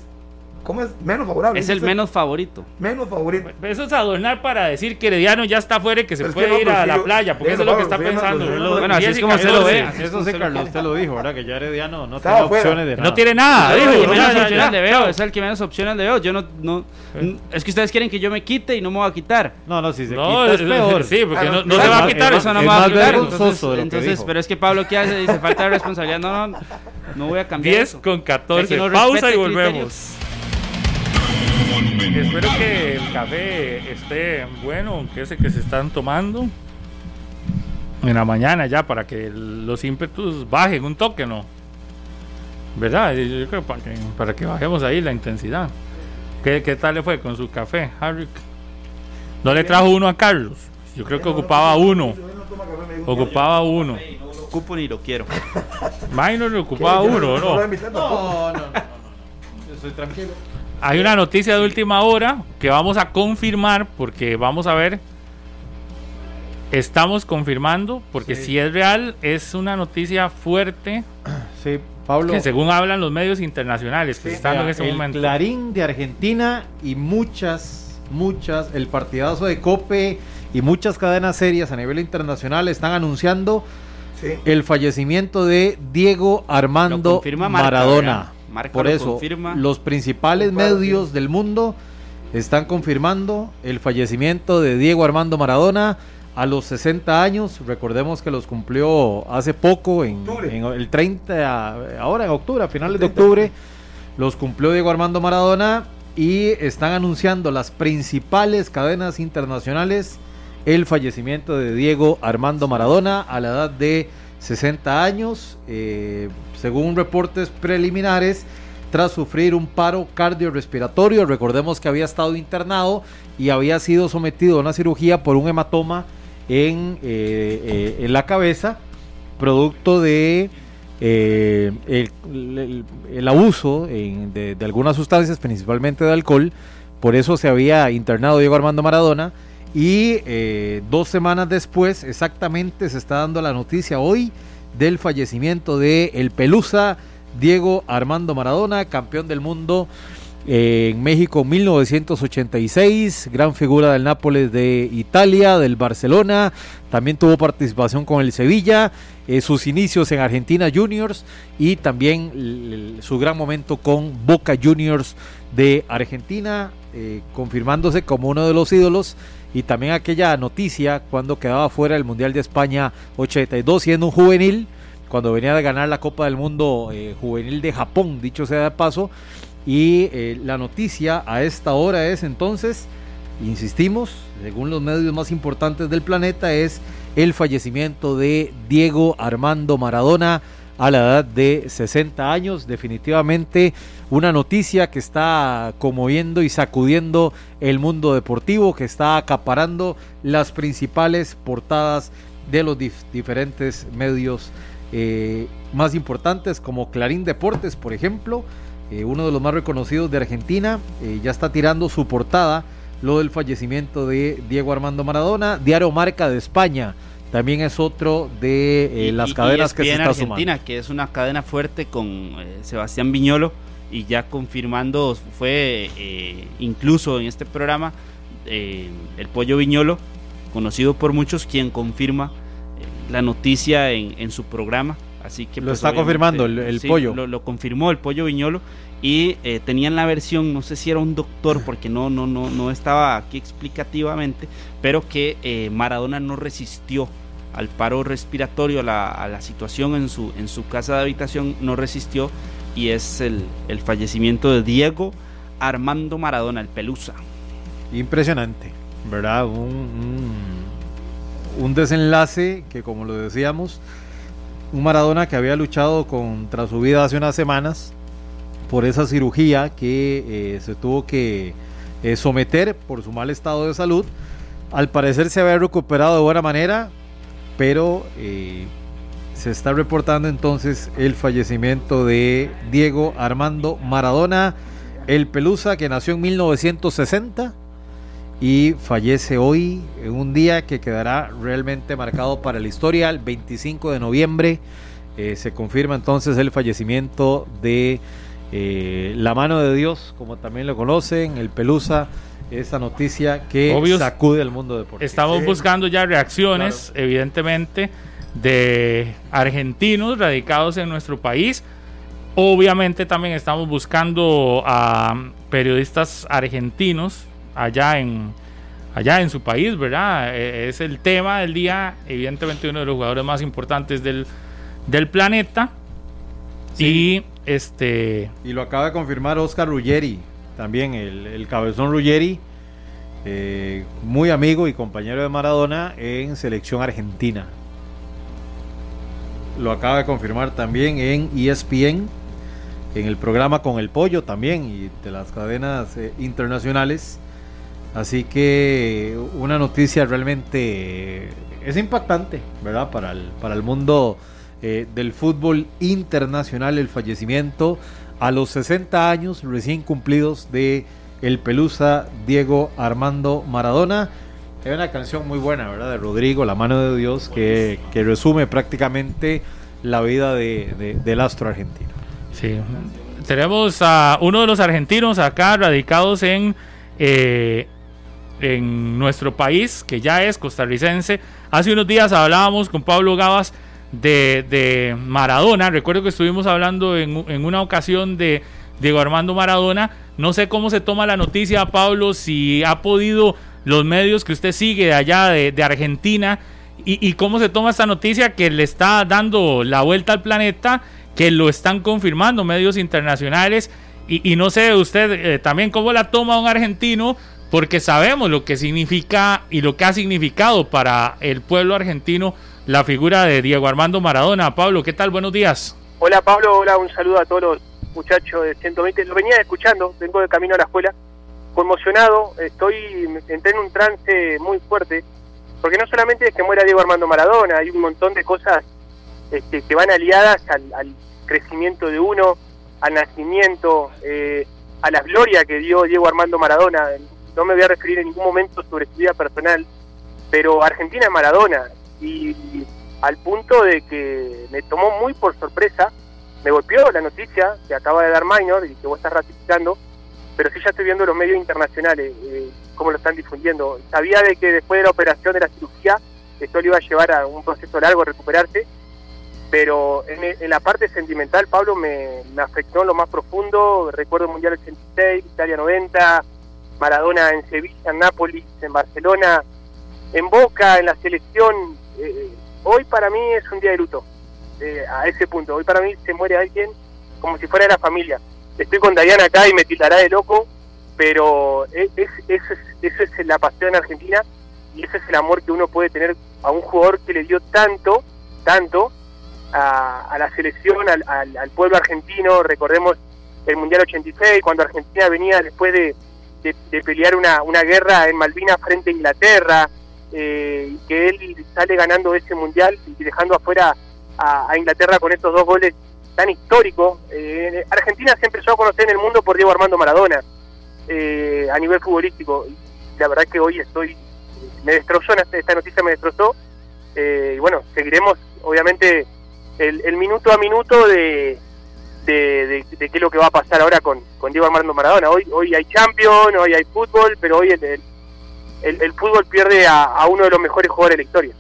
¿cómo es? Menos favorable. Es el menos favorito. menos favorito. Eso es adornar para decir que Herediano ya está afuera y que se Pero es puede que no, ir pero a la yo- playa, porque eso es lo que Pablo, está pensando. Bueno, así es como usted lo ve. Eso sí, Carlos, usted lo dijo, ¿verdad? Que ya Herediano no tiene afuera. opciones de nada. No tiene nada, No, dijo, es el que menos opciones le veo. Yo no, no, es que ustedes quieren que yo me quite y no me voy a quitar. No, no, si se No, quita es peor. sí, porque Ah, no, se va a quitar eso. No me va a quitar. Entonces, pero es que Pablo, ¿qué hace? Dice falta de responsabilidad. No, no, no voy a cambiar. 10 eso. con 14. Que no Pausa y volvemos. Espero que el café esté bueno, que ese que se están tomando en la mañana ya para que los ímpetus bajen un toque, ¿no? ¿Verdad? Yo creo para que, para que bajemos ahí la intensidad. ¿Qué, qué tal le fue con su café, Harry? ¿No le trajo uno a Carlos? Yo creo que ocupaba uno. Ocupaba uno. No lo ocupo ni lo quiero. Minor le ocupaba uno, No ¿no? No, no, no, no. Yo estoy tranquilo. Hay una noticia de última hora que vamos a confirmar porque vamos a ver. Estamos confirmando porque Sí. si es real es una noticia fuerte <clears throat> Sí, Pablo. que según hablan los medios internacionales que se están dando en este el momento. Clarín de Argentina y muchas, muchas, el partidazo de Cope y muchas cadenas serias a nivel internacional están anunciando Sí. el fallecimiento de Diego Lo Armando Maradona. Por lo eso, confirma. los principales medios del mundo están confirmando el fallecimiento de Diego Armando Maradona a los 60 años. Recordemos que los cumplió hace poco, en el 30, ahora en octubre, a finales de octubre, los cumplió Diego Armando Maradona y están anunciando las principales cadenas internacionales el fallecimiento de Diego Armando Maradona a la edad de 60 años, eh, según reportes preliminares, tras sufrir un paro cardiorrespiratorio. Recordemos que había estado internado y había sido sometido a una cirugía por un hematoma en, eh, eh, en la cabeza, producto de eh, el, abuso de algunas sustancias, principalmente de alcohol. Por eso se había internado Diego Armando Maradona. Y eh, dos semanas después, exactamente, se está dando la noticia hoy del fallecimiento de el Pelusa Diego Armando Maradona, campeón del mundo eh, en México 1986, gran figura del Nápoles de Italia, del Barcelona, también tuvo participación con el Sevilla, eh, sus inicios en Argentina Juniors y también su gran momento con Boca Juniors de Argentina, eh, confirmándose como uno de los ídolos y también aquella noticia cuando quedaba fuera del Mundial de España 82 siendo un juvenil, cuando venía de ganar la Copa del Mundo eh, juvenil de Japón, dicho sea de paso, y eh, la noticia a esta hora es entonces, insistimos, según los medios más importantes del planeta, es el fallecimiento de Diego Armando Maradona a la edad de 60 años. Definitivamente una noticia que está conmoviendo y sacudiendo el mundo deportivo, que está acaparando las principales portadas de los dif- diferentes medios eh, más importantes como Clarín Deportes, por ejemplo, eh, uno de los más reconocidos de Argentina, eh, ya está tirando su portada lo del fallecimiento de Diego Armando Maradona. Diario Marca de España también es otro de eh, las y- cadenas y que se está Argentina, sumando. que es una cadena fuerte con eh, Sebastián Viñolo y ya confirmando fue eh, incluso en este programa eh, el pollo Viñolo, conocido por muchos, quien confirma eh, la noticia en, en su programa. Así que Lo pues, está confirmando el- el sí, pollo. Lo, lo confirmó el pollo Viñolo y tenían la versión, no sé si era un doctor, porque no, no, no, no estaba aquí explicativamente, pero que Maradona no resistió al paro respiratorio, a la, a la situación en su, en su casa de habitación, no resistió y es el, el fallecimiento de Diego Armando Maradona, el Pelusa. Impresionante, ¿verdad? Un, un- desenlace que, como lo decíamos, un Maradona que había luchado contra su vida hace unas semanas por esa cirugía que eh, se tuvo que eh, someter por su mal estado de salud. Al parecer se había recuperado de buena manera, pero eh, se está reportando entonces el fallecimiento de Diego Armando Maradona, el Pelusa, que nació en 1960 y fallece hoy en un día que quedará realmente marcado para la historia, el 25 de noviembre. Eh, se confirma entonces el fallecimiento de eh, la mano de Dios, como también lo conocen, el Pelusa, esa noticia que sacude al mundo deportivo. Estamos buscando ya reacciones, evidentemente, de argentinos radicados en nuestro país. Obviamente también estamos buscando a periodistas argentinos allá en, allá en su país, ¿verdad? E, es el tema del día, evidentemente uno de los jugadores más importantes del, del planeta. Y este. Y lo acaba de confirmar Oscar Ruggeri, también el, cabezón Ruggeri, eh, muy amigo y compañero de Maradona en selección argentina. Lo acaba de confirmar también en ESPN, en el programa Con el Pollo también y de las cadenas eh, internacionales. Así que una noticia realmente es impactante, ¿verdad? Para el, para el mundo eh, del fútbol internacional el fallecimiento a los 60 años recién cumplidos de el Pelusa Diego Armando Maradona. Hay una canción muy buena, ¿verdad? De Rodrigo, La mano de Dios, que, resume prácticamente la vida de, del astro argentino. Sí, tenemos a uno de los argentinos acá radicados en, eh, en nuestro país, que ya es costarricense. Hace unos días hablábamos con Pablo Gabas de, Maradona. Recuerdo que estuvimos hablando en, una ocasión de Diego Armando Maradona. No sé cómo se toma la noticia, Pablo, si ha podido los medios que usted sigue allá de, Argentina y, cómo se toma esta noticia que le está dando la vuelta al planeta, que lo están confirmando medios internacionales. Y, no sé usted eh, también cómo la toma un argentino, porque sabemos lo que significa y lo que ha significado para el pueblo argentino la figura de Diego Armando Maradona. Pablo, ¿qué tal? Buenos días. Hola Pablo, hola, un saludo a todos los muchachos de 120. Lo venía escuchando, vengo de camino a la escuela, conmocionado, estoy, entré en un trance muy fuerte, porque no solamente es que muera Diego Armando Maradona, hay un montón de cosas este, que van aliadas al, crecimiento de uno, al nacimiento, eh, a la gloria que dio Diego Armando Maradona. No me voy a referir en ningún momento sobre su vida personal, pero Argentina es Maradona, y al punto de que me tomó muy por sorpresa, me golpeó la noticia que acaba de dar Minor y que vos estás ratificando, pero sí ya estoy viendo los medios internacionales, eh, cómo lo están difundiendo. Sabía de que después de la operación de la cirugía, esto le iba a llevar a un proceso largo recuperarse, pero en, la parte sentimental, Pablo, me, afectó en lo más profundo. Recuerdo el Mundial 86, Italia 90, Maradona en Sevilla, en Nápoles, en Barcelona, en Boca, en la selección, eh, hoy para mí es un día de luto, eh, a ese punto. Hoy para mí se muere alguien como si fuera de la familia. Estoy con Dayana acá y me tildará de loco, pero es, es, eso es la pasión argentina y ese es el amor que uno puede tener a un jugador que le dio tanto, tanto a, la selección, al, pueblo argentino. Recordemos el Mundial 86, cuando Argentina venía después de, de, pelear una, una guerra en Malvinas frente a Inglaterra, eh, que él sale ganando ese mundial y dejando afuera a, Inglaterra con estos dos goles tan históricos. Eh, Argentina se empezó a conocer en el mundo por Diego Armando Maradona eh, a nivel futbolístico. La verdad que hoy estoy, me destrozó, esta noticia me destrozó. y bueno, seguiremos obviamente el, minuto a minuto de, de, qué es lo que va a pasar ahora con, con Diego Armando Maradona. Hoy, hoy hay Champions, hoy hay fútbol, pero hoy el el, fútbol pierde a, uno de los mejores jugadores de la historia.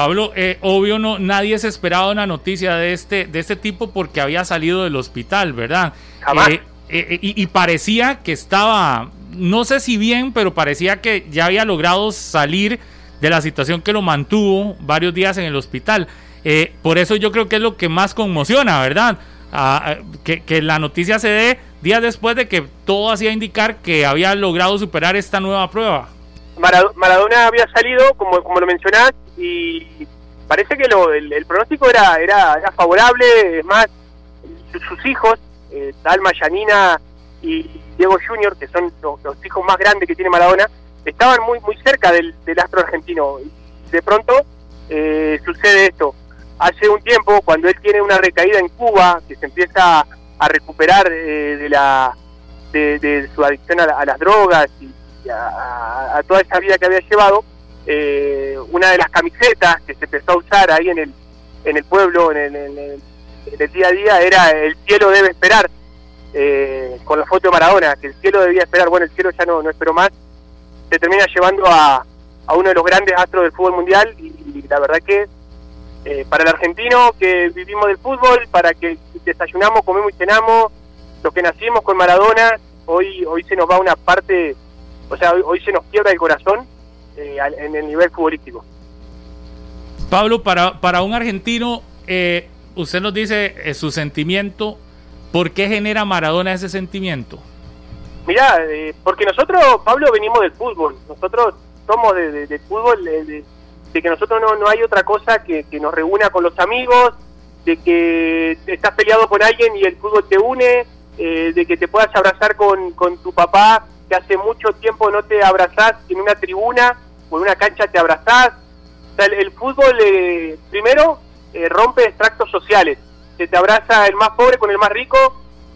Pablo, eh, obvio no, nadie se esperaba una noticia de este, de este tipo porque había salido del hospital, ¿verdad? Eh, eh, y, parecía que estaba, no sé si bien, pero parecía que ya había logrado salir de la situación que lo mantuvo varios días en el hospital. por eso yo creo que es lo que más conmociona, ¿verdad? Ah, que, que la noticia se dé días después de que todo hacía indicar que había logrado superar esta nueva prueba. Maradona había salido, como, como lo mencionás, y parece que lo, el, pronóstico era, era, favorable, es más, sus, hijos, eh, Dalma, Yanina y Diego Junior, que son los, hijos más grandes que tiene Maradona, estaban muy muy cerca del, astro argentino. De pronto eh, sucede esto. hace un tiempo, cuando él tiene una recaída en Cuba, que se empieza a recuperar eh, de la de, su adicción a, las drogas y, a, toda esa vida que había llevado, eh, una de las camisetas que se empezó a usar ahí en el en el pueblo, en el, día a día, era el cielo debe esperar, eh, con la foto de Maradona, que el cielo debía esperar, bueno, el cielo ya no, no esperó más, se termina llevando a, a uno de los grandes astros del fútbol mundial y, la verdad que eh, para el argentino que vivimos del fútbol, para que desayunamos, comemos y cenamos, los que nacimos con Maradona, hoy hoy se nos va una parte, o sea, hoy, se nos quiebra el corazón eh, en el nivel futbolístico. Pablo, para, para un argentino, eh, usted nos dice eh, su sentimiento, ¿por qué genera Maradona ese sentimiento? Mirá, eh, porque nosotros, Pablo, venimos del fútbol, nosotros somos de, de, fútbol, de, que nosotros no, no hay otra cosa que, que nos reúna con los amigos, de que estás peleado con alguien y el fútbol te une, de que te puedas abrazar con, con tu papá, que hace mucho tiempo no te abrazás en una tribuna o en una cancha te abrazás, el, fútbol, eh, primero, eh, rompe extractos sociales. Se te abraza el más pobre con el más rico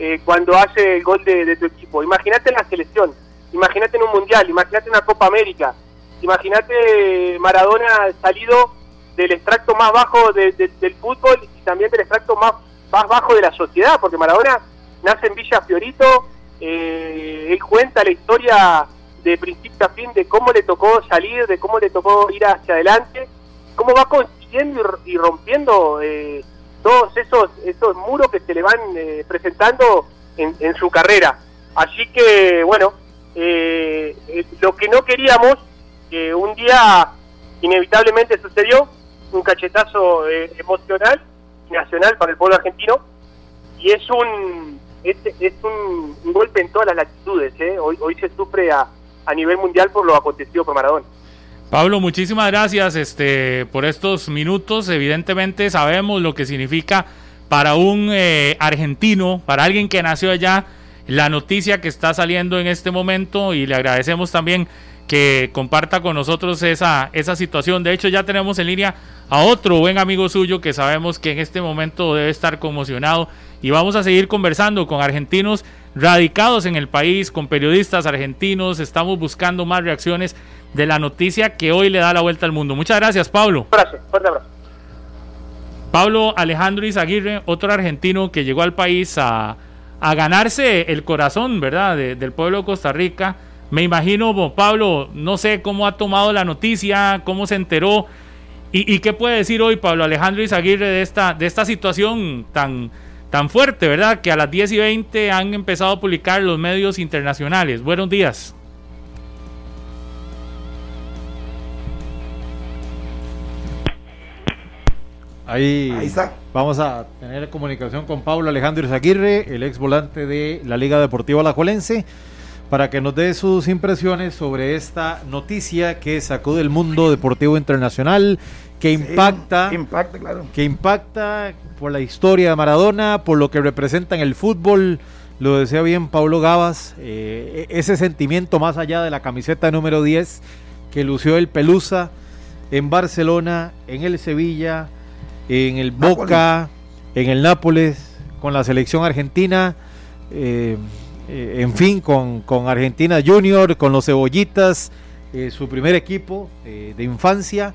eh, cuando hace el gol de, tu equipo. Imagínate en la selección, imagínate en un mundial, imagínate en una Copa América, imagínate Maradona salido del extracto más bajo del fútbol y también del extracto más, más bajo de la sociedad, porque Maradona nace en Villa Fiorito, él cuenta la historia de principio a fin de cómo le tocó salir, de cómo le tocó ir hacia adelante, cómo va consiguiendo y, rompiendo eh, todos esos esos muros que se le van eh, presentando en, su carrera. Así que, bueno, eh, lo que no queríamos, que un día inevitablemente sucedió, un cachetazo emocional nacional para el pueblo argentino, y es un es, un, golpe en todas las latitudes. Hoy, hoy se sufre a, a nivel mundial por lo acontecido por Maradona. Pablo, muchísimas gracias este, por estos minutos. Evidentemente sabemos lo que significa para un eh, argentino, para alguien que nació allá, la noticia que está saliendo en este momento y le agradecemos también que comparta con nosotros esa, esa situación. De hecho, ya tenemos en línea a otro buen amigo suyo que sabemos que en este momento debe estar conmocionado y vamos a seguir conversando con argentinos radicados en el país, con periodistas argentinos. Estamos buscando más reacciones de la noticia que hoy le da la vuelta al mundo. Muchas gracias, Pablo. Gracias, fuerte abrazo. Pablo Alejandro Izaguirre, otro argentino que llegó al país a, ganarse el corazón, ¿verdad?, del pueblo de Costa Rica. Me imagino, Pablo, no sé cómo ha tomado la noticia, cómo se enteró. ¿Y, y qué puede decir hoy Pablo Alejandro Izaguirre de esta, de esta situación tan, tan fuerte, ¿verdad? Que a las 10 y 20 han empezado a publicar los medios internacionales. Buenos días. Ahí, está. vamos a tener comunicación con Pablo Alejandro Izaguirre, el ex volante de la Liga Deportiva Alajuelense, para que nos dé sus impresiones sobre esta noticia que sacó del mundo deportivo internacional que impacta, claro. que impacta por la historia de Maradona, por lo que representa en el fútbol. Lo decía bien Pablo Gabas, eh, ese sentimiento más allá de la camiseta número 10 que lució el Pelusa en Barcelona, en el Sevilla, en el Boca, en el Nápoles, con la selección argentina, eh, eh, en fin, con, con, Argentina Junior, con los Cebollitas, su primer equipo de infancia.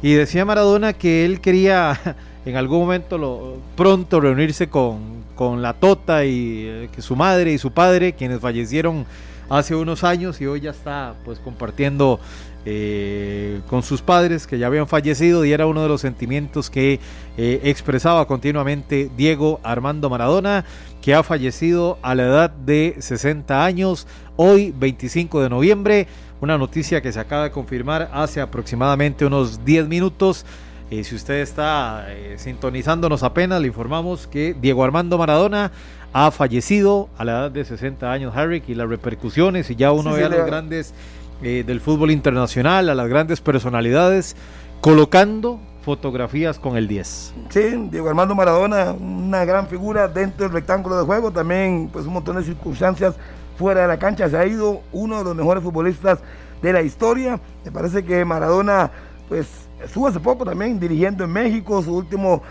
Y decía Maradona que él quería <laughs> en algún momento pronto reunirse con, con la Tota y eh, que su madre y su padre, quienes fallecieron hace unos años y hoy ya está pues compartiendo eh, con sus padres que ya habían fallecido y era uno de los sentimientos que eh, expresaba continuamente Diego Armando Maradona, que ha fallecido a la edad de 60 años, hoy 25 de noviembre. Una noticia que se acaba de confirmar hace aproximadamente unos 10 minutos. Eh, si usted está eh, sintonizándonos apenas, le informamos que Diego Armando Maradona ha fallecido a la edad de 60 años, Harry, y las repercusiones, y ya uno ve a los grandes eh, del fútbol internacional, a las grandes personalidades, colocando fotografías con el 10. Sí, Diego Armando Maradona, una gran figura dentro del rectángulo de juego, también pues un montón de circunstancias fuera de la cancha, se ha ido uno de los mejores futbolistas de la historia. Me parece que Maradona, pues estuvo hace poco también dirigiendo en México, su último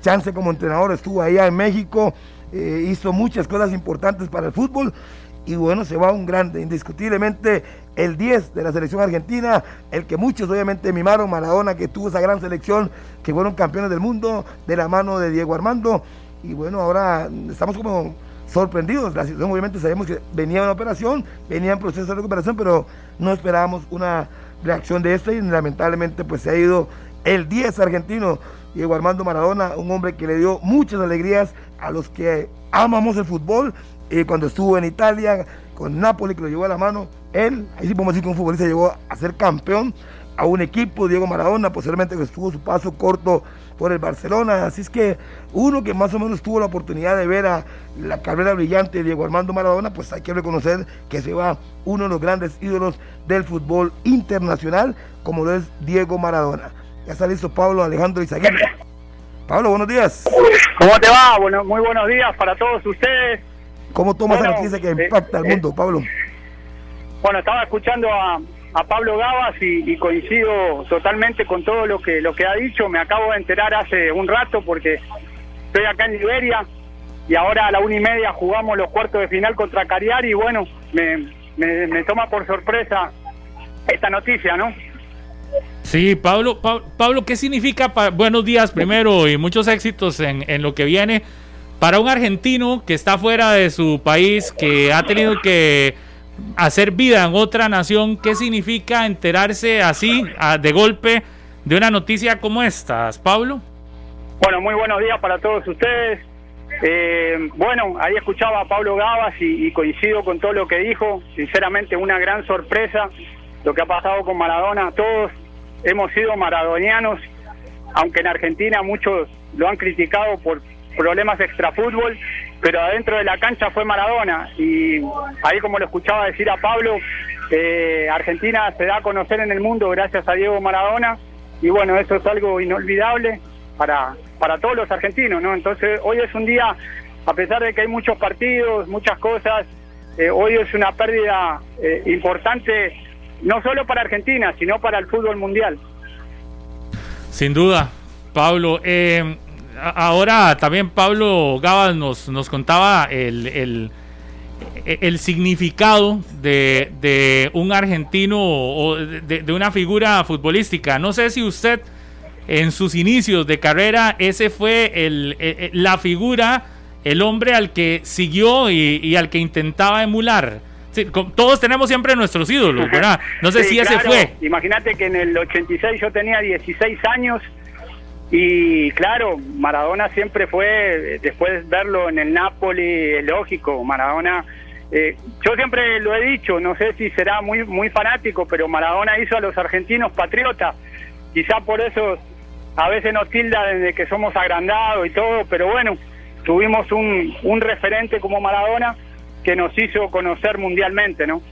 chance como entrenador estuvo allá en México, eh, hizo muchas cosas importantes para el fútbol y bueno, se va un grande, indiscutiblemente el 10 de la selección argentina, el que muchos obviamente mimaron, Maradona, que tuvo esa gran selección, que fueron campeones del mundo de la mano de Diego Armando. Y bueno, ahora estamos como sorprendidos. La situación, obviamente, sabemos que venía una operación, venía en proceso de recuperación, pero no esperábamos una reacción de esta y lamentablemente pues se ha ido el 10 argentino, Diego Armando Maradona, un hombre que le dio muchas alegrías a los que amamos el fútbol. y cuando estuvo en Italia, con Napoli, que lo llevó a la mano, él, ahí sí podemos decir que un futbolista llegó a ser campeón a un equipo, Diego Maradona, posiblemente que estuvo su paso corto por el Barcelona. Así es que uno que más o menos tuvo la oportunidad de ver a la carrera brillante de Diego Armando Maradona, pues hay que reconocer que se va uno de los grandes ídolos del fútbol internacional, como lo es Diego Maradona. Ya está listo Pablo Alejandro Izaguirre. Pablo, buenos días. ¿Cómo te va? Bueno, muy buenos días para todos ustedes. ¿Cómo tomas esa noticia que eh, impacta al eh, mundo, Pablo? Bueno, estaba escuchando a, Pablo Gabas y, coincido totalmente con todo lo que lo que ha dicho. Me acabo de enterar hace un rato porque estoy acá en Liberia y ahora a la una y media jugamos los cuartos de final contra Cariari y bueno, me, me, me toma por sorpresa esta noticia, ¿no? Sí, Pablo, Pa- Pablo, ¿qué significa? pa- buenos días primero y muchos éxitos en, en lo que viene para un argentino que está fuera de su país, que ha tenido que hacer vida en otra nación. ¿Qué significa enterarse así, de golpe, de una noticia como estas, Pablo? Bueno, muy buenos días para todos ustedes. Eh, bueno, ahí escuchaba a Pablo Gabas y, y coincido con todo lo que dijo. Sinceramente, una gran sorpresa lo que ha pasado con Maradona. Todos hemos sido maradonianos, aunque en Argentina muchos lo han criticado por problemas extrafútbol, pero adentro de la cancha fue Maradona. Y ahí, como lo escuchaba decir a Pablo, eh, Argentina se da a conocer en el mundo gracias a Diego Maradona. Y bueno, eso es algo inolvidable para, para todos los argentinos, ¿no? Entonces, hoy es un día, a pesar de que hay muchos partidos, muchas cosas, eh, hoy es una pérdida eh, importante, no solo para Argentina, sino para el fútbol mundial. Sin duda, Pablo. Ahora también Pablo Gabas nos, nos contaba el, el, el significado de, de un argentino o de, de una figura futbolística. No sé si usted en sus inicios de carrera ese fue el, eh, eh, la figura, el hombre al que siguió y, y al que intentaba emular. Sí, todos tenemos siempre nuestros ídolos, ¿verdad? No sé <laughs> Sí, si ese claro. fue. Imagínate que en el 86 yo tenía 16 años y claro, Maradona siempre fue, después de verlo en el Napoli, lógico, Maradona, eh, yo siempre lo he dicho, no sé si será muy, muy fanático, pero Maradona hizo a los argentinos patriotas, quizá por eso a veces nos tilda de que somos agrandados y todo, pero bueno, tuvimos un, un referente como Maradona que nos hizo conocer mundialmente, ¿no?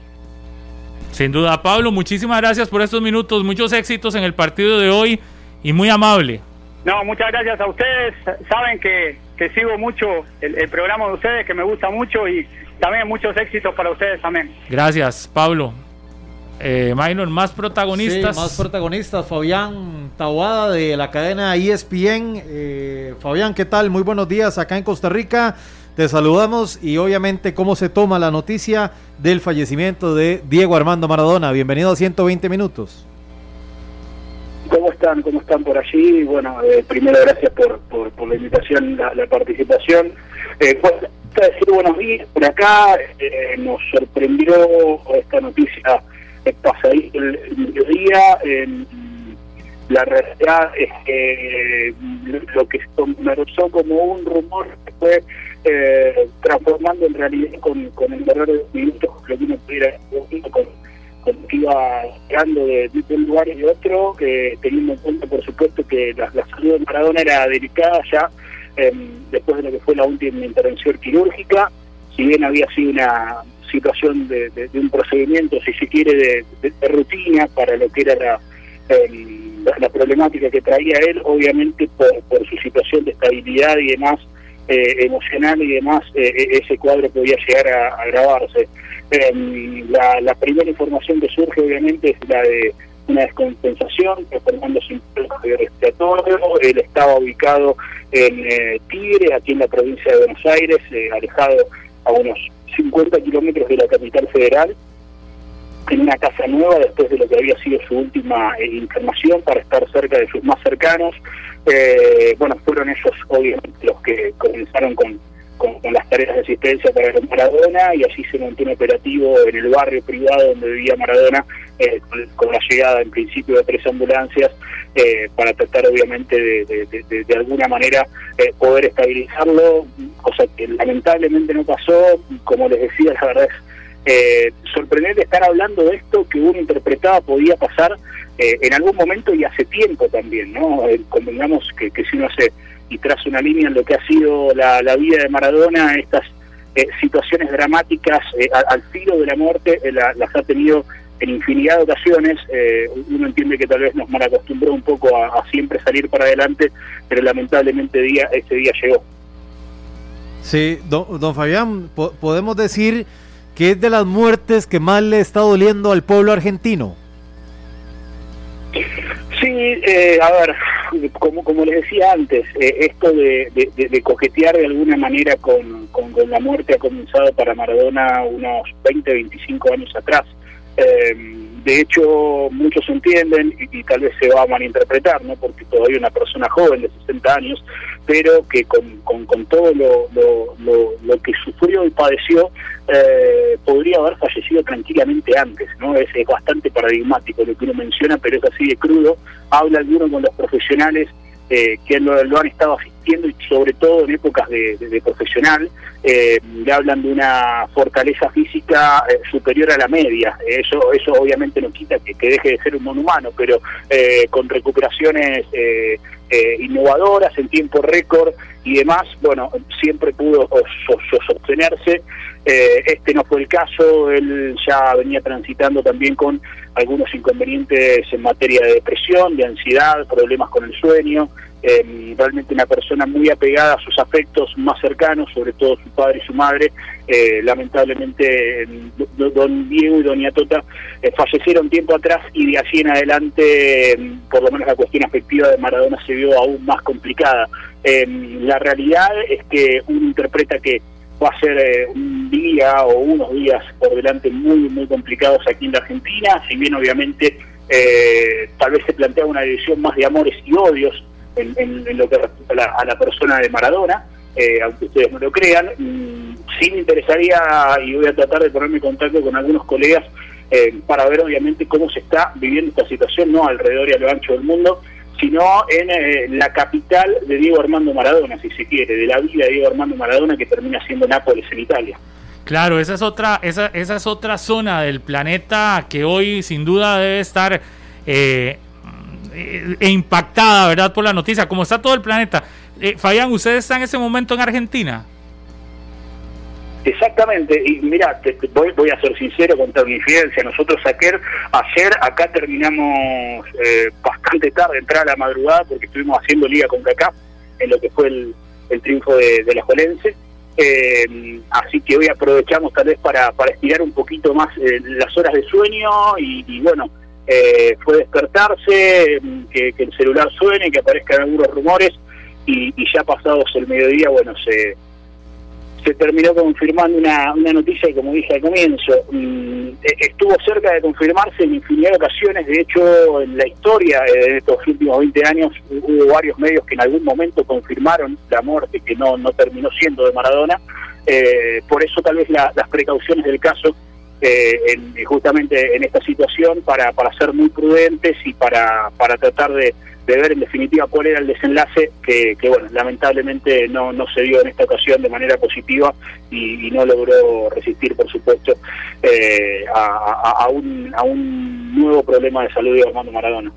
Sin duda, Pablo, muchísimas gracias por estos minutos, muchos éxitos en el partido de hoy y muy amable. No, muchas gracias a ustedes. Saben que, que sigo mucho el, el programa de ustedes, que me gusta mucho y también muchos éxitos para ustedes también. Gracias, Pablo. Eh, Minor, más protagonistas. Sí, más protagonistas. Fabián Tawada de la cadena ESPN. Eh, Fabián, ¿qué tal? Muy buenos días acá en Costa Rica. Te saludamos y obviamente cómo se toma la noticia del fallecimiento de Diego Armando Maradona. Bienvenido a 120 minutos. ¿Cómo están? ¿Cómo están por allí? Bueno, eh, primero gracias por, por, la invitación, la, la participación. Eh, para decir buenos días por acá, eh, nos sorprendió esta noticia pasadito el, mediodía. la realidad es que lo que comenzó como un rumor se fue eh, transformando en realidad con, con el error de minutos, lo que uno pudiera con con lo que iba llegando de, un lugar y de otro, que teniendo en cuenta, por supuesto, que la, la salud de Maradona era delicada ya eh, después de lo que fue la última intervención quirúrgica, si bien había sido una situación de, un procedimiento, si se quiere, de, rutina para lo que era la, el- la, la problemática que traía él, obviamente por, por su situación de estabilidad y demás, eh, emocional y demás, eh, eh, ese cuadro podía llegar a agravarse. La, la primera información que surge obviamente es la de una descompensación, formando síntomas de respiratorio. Él estaba ubicado en eh, Tigre, aquí en la provincia de Buenos Aires, eh, alejado a unos 50 kilómetros de la capital federal, en una casa nueva después de lo que había sido su última eh, internación para estar cerca de sus más cercanos. bueno, fueron ellos obviamente los que comenzaron con con, las tareas de asistencia para Maradona y así se montó un operativo en el barrio privado donde vivía Maradona eh, con, la llegada en principio de tres ambulancias eh, para tratar obviamente de, de, alguna manera eh, poder estabilizarlo, cosa que lamentablemente no pasó, como les decía, la verdad es sorprendente estar hablando de esto que uno interpretaba podía pasar en algún momento y hace tiempo también, ¿no? convengamos que, que si uno se y tras una línea en lo que ha sido la, vida de Maradona, estas eh, situaciones dramáticas eh, al, filo de la muerte eh, las ha tenido en infinidad de ocasiones. uno entiende que tal vez nos mal acostumbró un poco a, siempre salir para adelante, pero lamentablemente día, ese día llegó. Sí, don Fabián, podemos decir que es de las muertes que más le está doliendo al pueblo argentino. Eh, a ver, como, como les decía antes, eh, esto de, de, coquetear de alguna manera con, con, la muerte ha comenzado para Maradona unos 20, 25 años atrás. Eh, de hecho, muchos entienden, y, tal vez se va a malinterpretar, ¿no? porque todavía una persona joven de 60 años, pero que con, con, todo lo, lo, lo, que sufrió y padeció, eh, podría haber fallecido tranquilamente antes. ¿no? Es, bastante paradigmático lo que uno menciona, pero es así de crudo. Habla alguno con los profesionales eh, que lo, han estado asistiendo y sobre todo en épocas de, profesional, eh, le hablan de una fortaleza física eh, superior a la media. Eso eso obviamente no quita que, deje de ser un monumano, pero con recuperaciones innovadoras en tiempo récord y demás, bueno, siempre pudo sostenerse. este no fue el caso, él ya venía transitando también con algunos inconvenientes en materia de depresión, de ansiedad, problemas con el sueño, eh, realmente una persona muy apegada a sus afectos más cercanos, sobre todo su padre y su madre. Eh, lamentablemente, don Diego y doña Tota eh, fallecieron tiempo atrás y de así en adelante, por lo menos la cuestión afectiva de Maradona se vio aún más complicada. la realidad es que uno interpreta que va a ser un día o unos días por delante muy, muy complicados aquí en la Argentina, si bien obviamente tal vez se plantea una división más de amores y odios en, lo que respecta a la, persona de Maradona, eh, aunque ustedes no lo crean. Sí me interesaría, y voy a tratar de ponerme en contacto con algunos colegas eh, para ver obviamente cómo se está viviendo esta situación, no alrededor y a lo ancho del mundo, sino en eh, la capital de Diego Armando Maradona, si se quiere, de la vida de Diego Armando Maradona que termina siendo Nápoles en Italia. Claro, esa es otra, esa, esa es otra zona del planeta que hoy sin duda debe estar eh, e impactada, ¿verdad? Por la noticia, como está todo el planeta. Eh, Fabián, ¿usted está en ese momento en Argentina? Exactamente, y mira, voy, voy, a ser sincero con toda mi infidencia. Nosotros ayer, ayer acá terminamos eh, bastante tarde, entrar a la madrugada, porque estuvimos haciendo liga con CACAF en lo que fue el, triunfo de, Jolense. Eh, así que hoy aprovechamos tal vez para, para estirar un poquito más eh, las horas de sueño y bueno, eh, fue despertarse, mm, que, el celular suene, que aparezcan algunos rumores y, ya pasados el mediodía, bueno, se, se terminó confirmando una, una noticia y como dije al comienzo, mm, e, estuvo cerca de confirmarse en infinidad de ocasiones, de hecho en la historia de estos últimos 20 años hubo varios medios que en algún momento confirmaron la muerte que no, no terminó siendo de Maradona, eh, por eso tal vez las precauciones del caso eh, justamente en esta situación para, para ser muy prudentes y para, para tratar de, ver en definitiva cuál era el desenlace que, bueno, lamentablemente no, no se dio en esta ocasión de manera positiva y, no logró resistir, por supuesto, eh, a, un, a un nuevo problema de salud de Armando Maradona.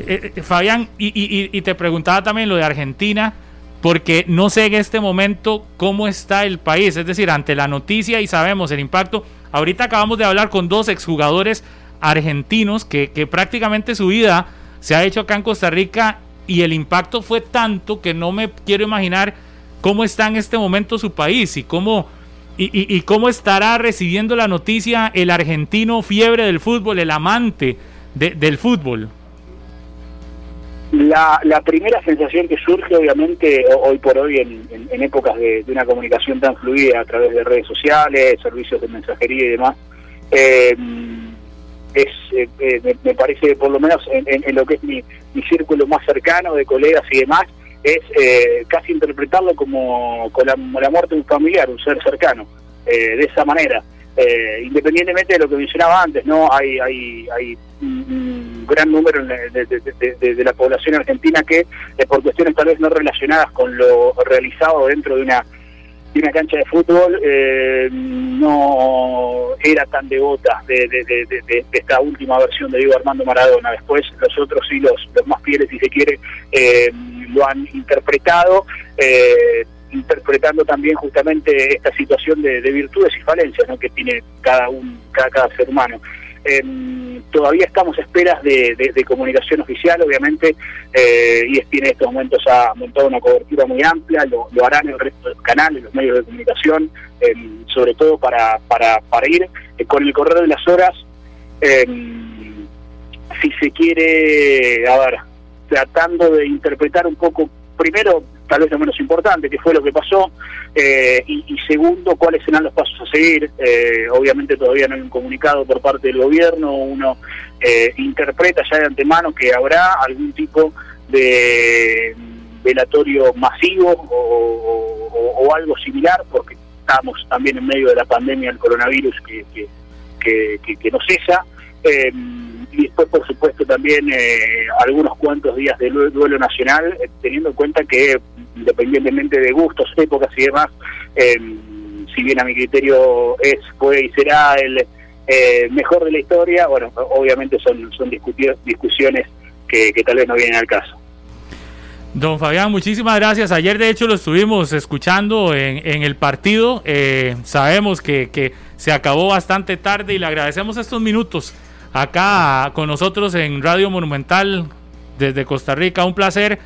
Eh, eh, Fabián, y, y, y te preguntaba también lo de Argentina porque no sé en este momento cómo está el país, es decir, ante la noticia y sabemos el impacto, Ahorita acabamos de hablar con dos exjugadores argentinos que, prácticamente su vida se ha hecho acá en Costa Rica y el impacto fue tanto que no me quiero imaginar cómo está en este momento su país y cómo, y, y, cómo estará recibiendo la noticia el argentino fiebre del fútbol, el amante del fútbol? La, la, primera sensación que surge, obviamente, hoy por hoy, en, épocas de, una comunicación tan fluida a través de redes sociales, servicios de mensajería y demás, eh, es eh, eh, me, parece, por lo menos en, lo que es mi, círculo más cercano de colegas y demás, es casi interpretarlo como, con la, muerte de un familiar, un ser cercano, de esa manera. independientemente de lo que mencionaba antes, no hay, hay, hay gran número de, la población argentina que, eh, por cuestiones tal vez no relacionadas con lo realizado dentro de una de una cancha de fútbol, eh, no era tan devota de, esta última versión de Diego Armando Maradona. Después los otros sí, los, más fieles, si se quiere, eh, lo han interpretado, interpretando también justamente esta situación de, virtudes y falencias que tiene cada, un, cada, cada ser humano. Em, todavía estamos a esperas de, comunicación oficial, obviamente, eh, y en estos momentos ha montado una cobertura muy amplia, lo, harán el resto de los canales, los medios de comunicación, em, sobre todo para, para, para ir eh, con el correr de las horas, em, si se quiere, a ver, tratando de interpretar un poco, primero tal vez lo menos importante, que fue lo que pasó, eh, y, segundo, cuáles serán los pasos a seguir. Eh, obviamente todavía no hay un comunicado por parte del gobierno, uno eh, interpreta ya de antemano que habrá algún tipo de velatorio masivo o, algo similar, porque estamos también en medio de la pandemia del coronavirus que, que, que, no cesa y después, por supuesto, también algunos cuantos días de duelo nacional, teniendo en cuenta que independientemente de gustos, épocas y demás, eh, si bien a mi criterio es, puede y será el eh, mejor de la historia, bueno, obviamente son, son discusiones que, tal vez no vienen al caso. Don Fabián, muchísimas gracias. Ayer de hecho lo estuvimos escuchando en, en el partido. Eh, sabemos que, se acabó bastante tarde y le agradecemos estos minutos acá con nosotros en Radio Monumental desde Costa Rica. Un placer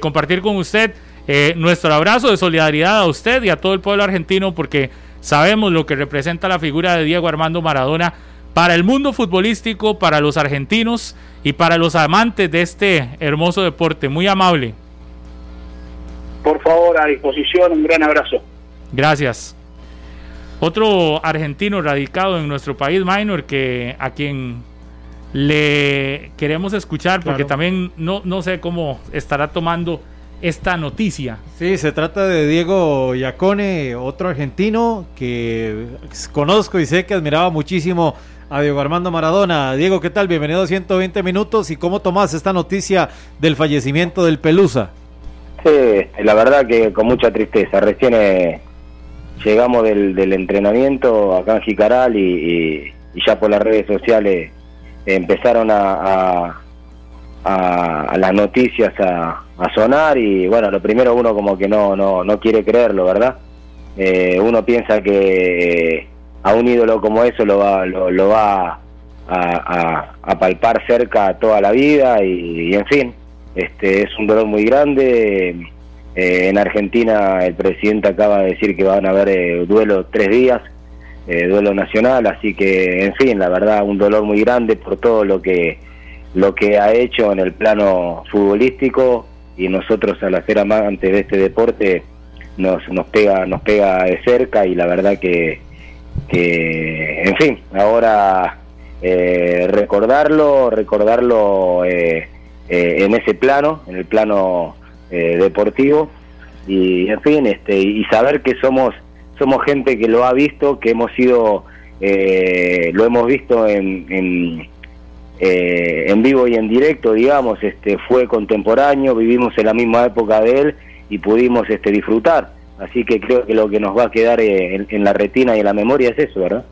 compartir con usted. Eh, nuestro abrazo de solidaridad a usted y a todo el pueblo argentino porque sabemos lo que representa la figura de Diego Armando Maradona para el mundo futbolístico, para los argentinos y para los amantes de este hermoso deporte. Muy amable. Por favor, a disposición, un gran abrazo. Gracias. Otro argentino radicado en nuestro país, Minor, que a quien le queremos escuchar, porque también no, no sé cómo estará tomando esta noticia. Sí, se trata de Diego Iacone, otro argentino que conozco y sé que admiraba muchísimo a Diego Armando Maradona. Diego, ¿qué tal? Bienvenido a 120 minutos. ¿Y cómo tomás esta noticia del fallecimiento del Pelusa? Sí, la verdad que con mucha tristeza. Recién eh, llegamos del, entrenamiento acá en Jicaral y, ya por las redes sociales empezaron a a, las noticias a, sonar y bueno, lo primero uno como que no, no, no quiere creerlo, ¿verdad? Eh, uno piensa que a un ídolo como eso lo va, lo, va a, a, palpar cerca toda la vida y, en fin, este es un dolor muy grande. Eh, en Argentina el presidente acaba de decir que van a haber eh, duelo tres días, duelo nacional, así que en fin, la verdad un dolor muy grande por todo lo que lo que ha hecho en el plano futbolístico y nosotros al hacer amantes de este deporte nos, nos pega nos pega de cerca y la verdad que, que en fin ahora eh, recordarlo recordarlo eh, eh, en ese plano en el plano deportivo y en fin este y saber que somos somos gente que lo ha visto que hemos sido lo hemos visto en eh, en vivo y en directo, digamos, este, fue contemporáneo, vivimos en la misma época de él y pudimos este, disfrutar. Así que creo que lo que nos va a quedar eh, en, la retina y en la memoria es eso, ¿verdad?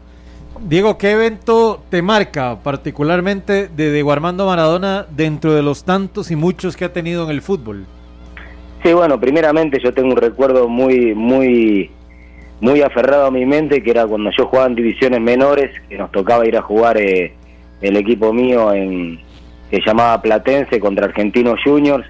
Diego, ¿qué evento te marca particularmente de Diego Armando Maradona dentro de los tantos y muchos que ha tenido en el fútbol? Sí, bueno, primeramente yo tengo un recuerdo muy, muy, muy aferrado a mi mente, que era cuando yo jugaba en divisiones menores, que nos tocaba ir a jugar eh, el equipo mío en, se llamaba Platense contra Argentinos Juniors.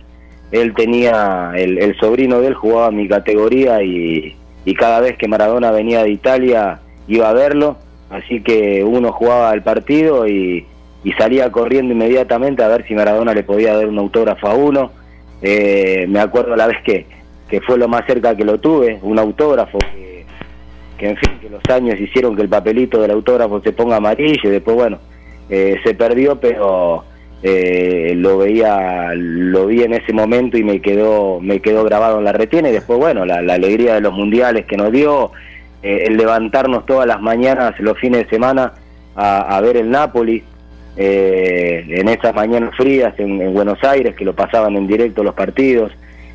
Él tenía, el, sobrino de él jugaba mi categoría y, cada vez que Maradona venía de Italia iba a verlo. Así que uno jugaba el partido y, y salía corriendo inmediatamente a ver si Maradona le podía dar un autógrafo a uno. Eh, me acuerdo la vez que, que fue lo más cerca que lo tuve, un autógrafo que, en fin, que los años hicieron que el papelito del autógrafo se ponga amarillo y después, bueno, eh, se perdió, pero eh, lo veía, lo vi en ese momento y me quedó, me quedó grabado en la retina y después, bueno, la, la alegría de los mundiales que nos dio, eh, el levantarnos todas las mañanas, los fines de semana, a, a ver el Napoli, eh, en esas mañanas frías en, en, Buenos Aires, que lo pasaban en directo los partidos,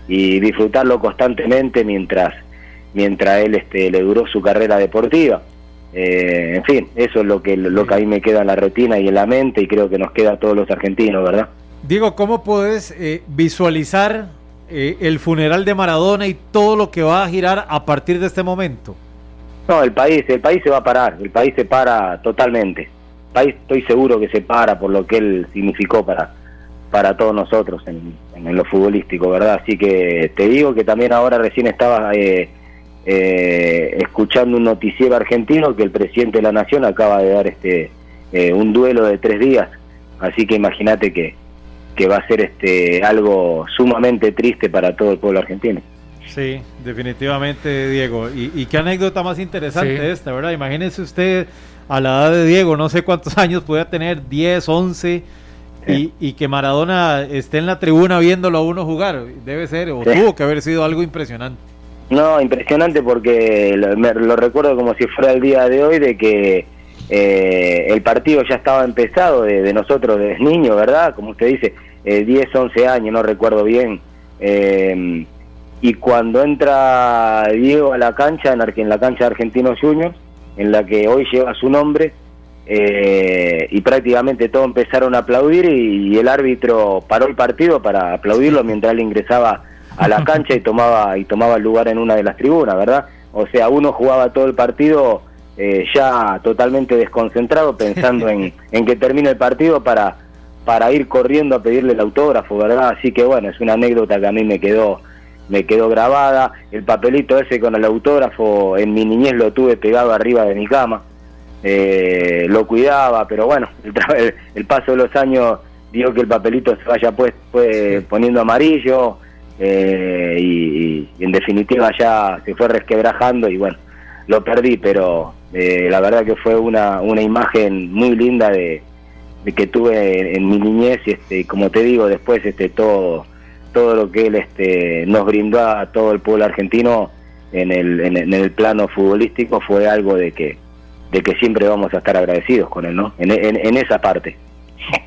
y disfrutarlo constantemente mientras, mientras él este, le duró su carrera deportiva. Eh, en fin, eso es lo que, lo que a mí me queda en la retina y en la mente, y creo que nos queda a todos los argentinos, ¿verdad? Diego, ¿cómo puedes eh, visualizar eh, el funeral de Maradona y todo lo que va a girar a partir de este momento? No, el país, el país se va a parar, el país se para totalmente país estoy seguro que se para por lo que él significó para, para todos nosotros en, en, lo futbolístico, ¿verdad? Así que te digo que también ahora recién estaba eh, eh, escuchando un noticiero argentino que el presidente de la Nación acaba de dar este eh, un duelo de tres días, así que imagínate que, que va a ser este algo sumamente triste para todo el pueblo argentino. Sí, definitivamente, Diego. Y, y qué anécdota más interesante sí. esta, ¿verdad? Imagínese usted a la edad de Diego, no sé cuántos <laughs> años podía tener, 10, 11, sí. y, y, que Maradona esté en la tribuna viéndolo a uno jugar. Debe ser, o sí. tuvo que haber sido algo impresionante. No, impresionante porque lo, me, lo recuerdo como si fuera el día de hoy, de que eh, el partido ya estaba empezado de, de nosotros desde niños, ¿verdad? Como usted dice, eh, 10, 11 años, no recuerdo bien. Eh, y cuando entra Diego a la cancha, en, en la cancha de Argentinos Juniors, en la que hoy lleva su nombre, eh, y prácticamente todos empezaron a aplaudir y, y, el árbitro paró el partido para aplaudirlo mientras él ingresaba a la cancha y tomaba y tomaba lugar en una de las tribunas, ¿verdad? O sea, uno jugaba todo el partido eh, ya totalmente desconcentrado, pensando en, <laughs> en que termine el partido para, para ir corriendo a pedirle el autógrafo, ¿verdad? Así que bueno, es una anécdota que a mí me quedó me quedó grabada, el papelito ese con el autógrafo en mi niñez lo tuve pegado arriba de mi cama, eh, lo cuidaba, pero bueno, <laughs> el, el, paso de los años dio que el papelito se vaya pues, pues poniendo amarillo eh, y, y, en definitiva ya se fue resquebrajando y bueno, lo perdí, pero eh, la verdad que fue una, una imagen muy linda de, de que tuve en, en, mi niñez y este, como te digo, después este todo todo lo que él este, nos brindó a todo el pueblo argentino en el, en, en, el plano futbolístico fue algo de que, de que siempre vamos a estar agradecidos con él, ¿no? En, en, en esa parte.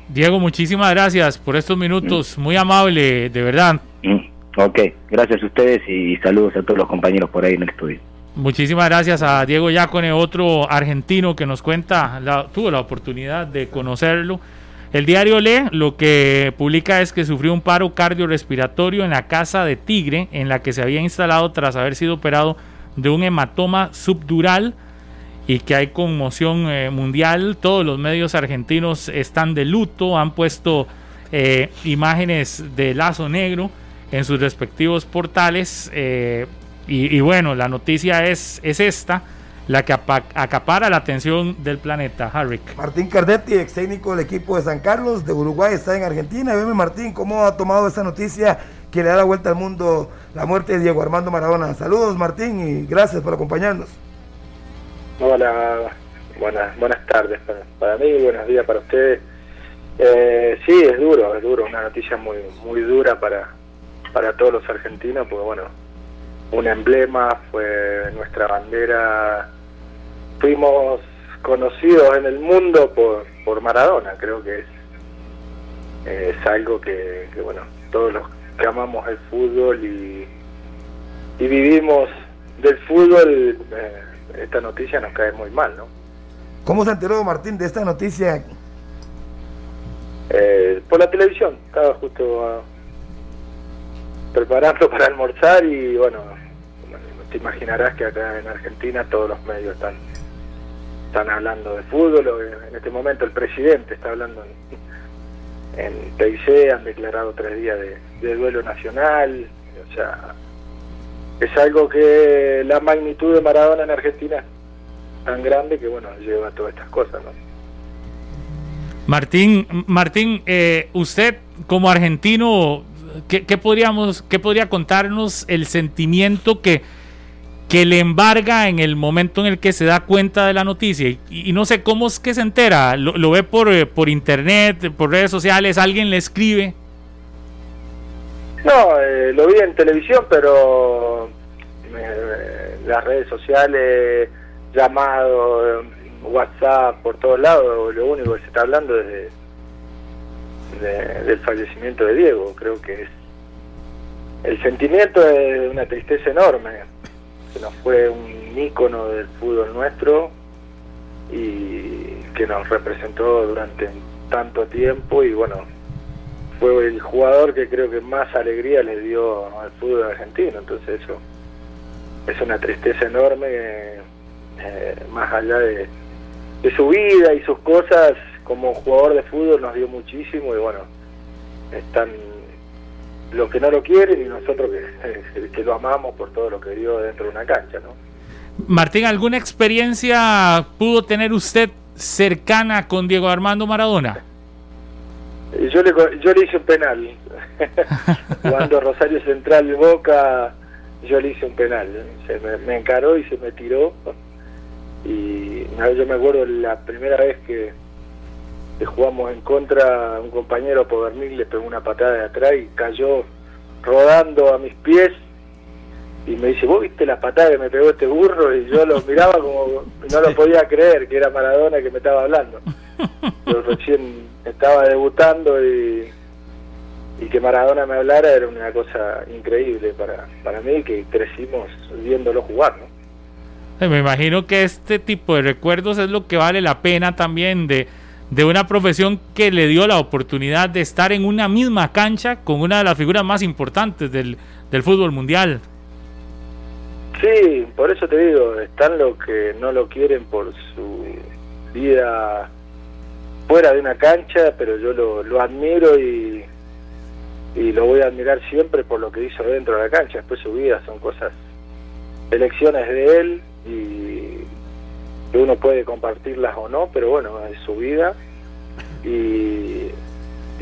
Diego, muchísimas gracias por estos minutos, mm. muy amable, de verdad. Mm. Ok, gracias a ustedes y saludos a todos los compañeros por ahí en el estudio. Muchísimas gracias a Diego Yacone, otro argentino que nos cuenta, la, tuvo la oportunidad de conocerlo el diario Le lo que publica es que sufrió un paro cardiorrespiratorio en la casa de Tigre, en la que se había instalado tras haber sido operado de un hematoma subdural y que hay conmoción eh, mundial. Todos los medios argentinos están de luto, han puesto eh, imágenes de lazo negro en sus respectivos portales. Eh, y, y, bueno, la noticia es, es esta la que acapara la atención del planeta, Harrick. Martín Cardetti, ex técnico del equipo de San Carlos de Uruguay, está en Argentina. Veme Martín, ¿cómo ha tomado esa noticia que le da la vuelta al mundo la muerte de Diego Armando Maradona? Saludos Martín y gracias por acompañarnos. Hola, buenas, buenas tardes para, para mí, buenos días para ustedes. Eh, sí, es duro, es duro, una noticia muy muy dura para, para todos los argentinos, porque bueno, un emblema, fue nuestra bandera fuimos conocidos en el mundo por, por Maradona, creo que es, es algo que, que, bueno, todos los que amamos el fútbol y, y vivimos del fútbol, eh, esta noticia nos cae muy mal, ¿no? ¿Cómo se enteró Martín de esta noticia? Eh, por la televisión, estaba justo a, preparando <laughs> para almorzar y bueno, te imaginarás que acá en Argentina todos los medios están están hablando de fútbol, en este momento el presidente está hablando en, en TIC, han declarado tres días de, duelo nacional, o sea, es algo que la magnitud de Maradona en Argentina es tan grande que bueno, lleva todas estas cosas. Martín, Martín, eh, usted como argentino, ¿qué, podríamos, ¿qué podría contarnos el sentimiento que, que le embarga en el momento en el que se da cuenta de la noticia? Y, no sé cómo es que se entera, lo, ve por, eh, por internet, por redes sociales, alguien le escribe. No, eh, lo vi en televisión, pero las redes sociales, llamado, WhatsApp, por todos lados, lo único que se está hablando es del fallecimiento de Diego. Creo que es el sentimiento es una tristeza enorme. Que nos fue un ícono del fútbol nuestro y que nos representó durante tanto tiempo y bueno, fue el jugador que creo que más alegría le dio al fútbol argentino. Entonces eso es una tristeza enorme, eh, más allá de de su vida y sus cosas como jugador de fútbol nos dio muchísimo y bueno, están los que no lo quieren y nosotros que, que lo amamos por todo lo que dio dentro de una cancha, ¿no? Martín, ¿alguna experiencia pudo tener usted cercana con Diego Armando Maradona? Yo le, yo le hice un penal. <laughs> Cuando Rosario Central de Boca, yo le hice un penal. Se me, me encaró y se me tiró y yo me acuerdo la primera vez que, jugamos en contra, un compañero Povermil le pegó una patada de atrás y cayó rodando a mis pies y me dice, ¿vos viste la patada que me pegó este burro? Y yo lo miraba como <laughs> no lo podía creer que era Maradona que me estaba hablando. <laughs> Yo recién estaba debutando y, y que Maradona me hablara era una cosa increíble para, para mí que crecimos viéndolo jugar, ¿no? Me imagino que este tipo de recuerdos es lo que vale la pena también de, de una profesión que le dio la oportunidad de estar en una misma cancha con una de las figuras más importantes del, del fútbol mundial. Sí, por eso te digo, están los que no lo quieren por su vida fuera de una cancha, pero yo lo, lo admiro y, y lo voy a admirar siempre por lo que hizo dentro de la cancha. Después su vida son cosas, elecciones de él, y uno puede compartirlas o no, pero bueno, es su vida y,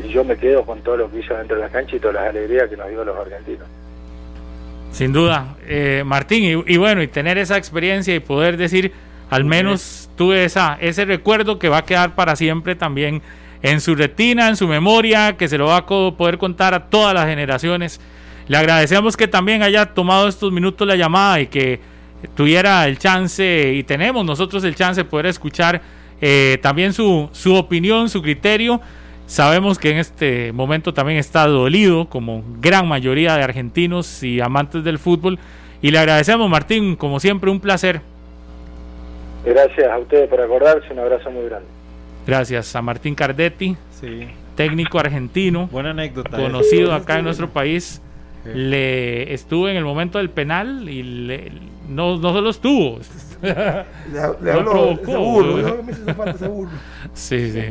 yo me quedo con todo lo que hizo dentro de la cancha y todas las alegrías que nos dio los argentinos. Sin duda, eh, Martín, y, bueno, y tener esa experiencia y poder decir, al menos tuve esa, ese recuerdo que va a quedar para siempre también en su retina, en su memoria, que se lo va a poder contar a todas las generaciones. Le agradecemos que también haya tomado estos minutos la llamada y que tuviera el chance y tenemos nosotros el chance de poder escuchar eh, también su, su opinión, su criterio. Sabemos que en este momento también está dolido, como gran mayoría de argentinos y amantes del fútbol. Y le agradecemos, Martín, como siempre, un placer. Gracias a ustedes por acordarse, un abrazo muy grande. Gracias a Martín Cardetti, técnico argentino, Buena anécdota, conocido acá en nuestro país le estuvo en el momento del penal y le, no, no solo estuvo. le, habló, seguro, Sí, sí.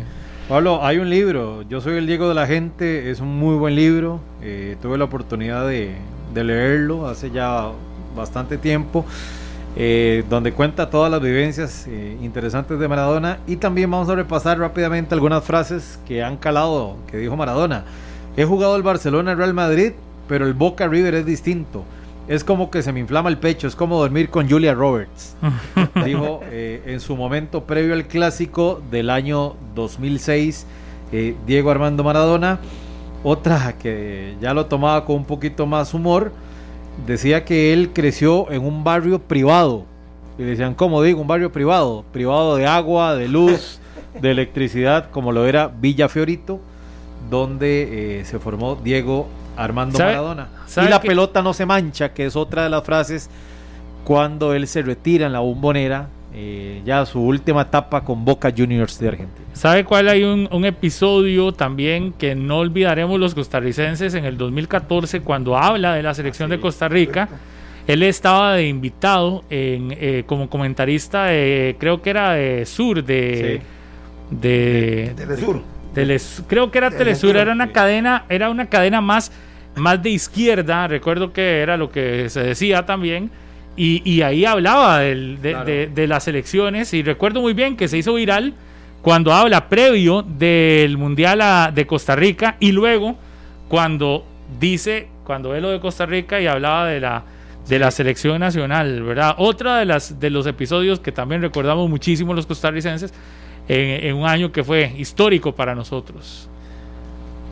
Pablo, hay un libro, Yo soy el Diego de la Gente, es un muy buen libro, eh, tuve la oportunidad de, leerlo hace ya bastante tiempo, eh, donde cuenta todas las vivencias eh, interesantes de Maradona y también vamos a repasar rápidamente algunas frases que han calado, que dijo Maradona. He jugado el Barcelona, el Real Madrid, pero el Boca River es distinto. Es como que se me inflama el pecho, es como dormir con Julia Roberts. <laughs> Dijo eh, en su momento previo al clásico del año 2006, eh, Diego Armando Maradona. Otra que ya lo tomaba con un poquito más humor, decía que él creció en un barrio privado. Y decían, ¿cómo digo? Un barrio privado. Privado de agua, de luz, de electricidad, como lo era Villa Fiorito, donde eh, se formó Diego Armando Maradona. y la pelota no se mancha, que es otra de las frases cuando él se retira en la bombonera, eh, ya su última etapa con Boca Juniors de Argentina. ¿Sabe cuál hay un, episodio también que no olvidaremos los costarricenses en el 2014 cuando habla de la selección de Costa Rica? Él estaba de invitado en, eh, como comentarista, creo que era de Sur, de... de, creo que era Telesur, era una cadena, era una cadena más, más de izquierda, recuerdo que era lo que se decía también, y, ahí hablaba de, las elecciones, y recuerdo muy bien que se hizo viral cuando habla previo del Mundial de Costa Rica y luego cuando dice, cuando ve lo de Costa Rica y hablaba de la, de la selección nacional, ¿verdad? Otra de, las, de los episodios que también recordamos muchísimo los costarricenses en, un año que fue histórico para nosotros.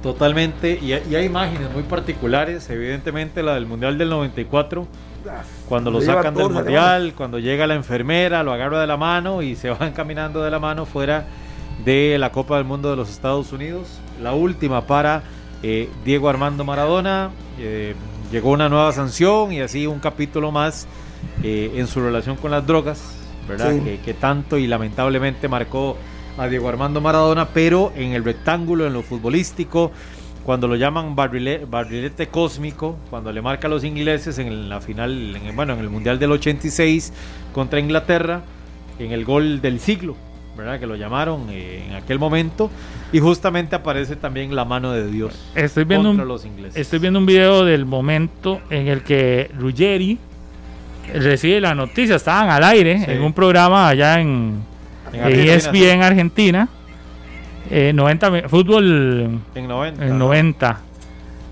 Totalmente, y, y, hay imágenes muy particulares, evidentemente la del Mundial del 94, cuando lo sacan del Mundial, cuando llega la enfermera, lo agarra de la mano y se van <laughs> caminando de la mano fuera de la Copa del Mundo de los Estados Unidos, la última para eh, Diego Armando Maradona, eh, llegó una nueva sanción y así un capítulo más eh, en su relación con las drogas, ¿verdad? Que, tanto y lamentablemente marcó a Diego Armando Maradona, pero en el rectángulo, en lo futbolístico, cuando lo llaman barrilete, cósmico, cuando le marca a los ingleses en la final, en, bueno, en el Mundial del 86 contra Inglaterra, en el gol del siglo, ¿verdad? Que lo llamaron eh, en aquel momento. Y justamente aparece también la mano de Dios estoy viendo contra los ingleses. Estoy viendo un video del momento en el que Ruggeri recibe la noticia. Estaban al aire en un programa allá en, en ESPN en Argentina. 90, eh, fútbol en 90. En 90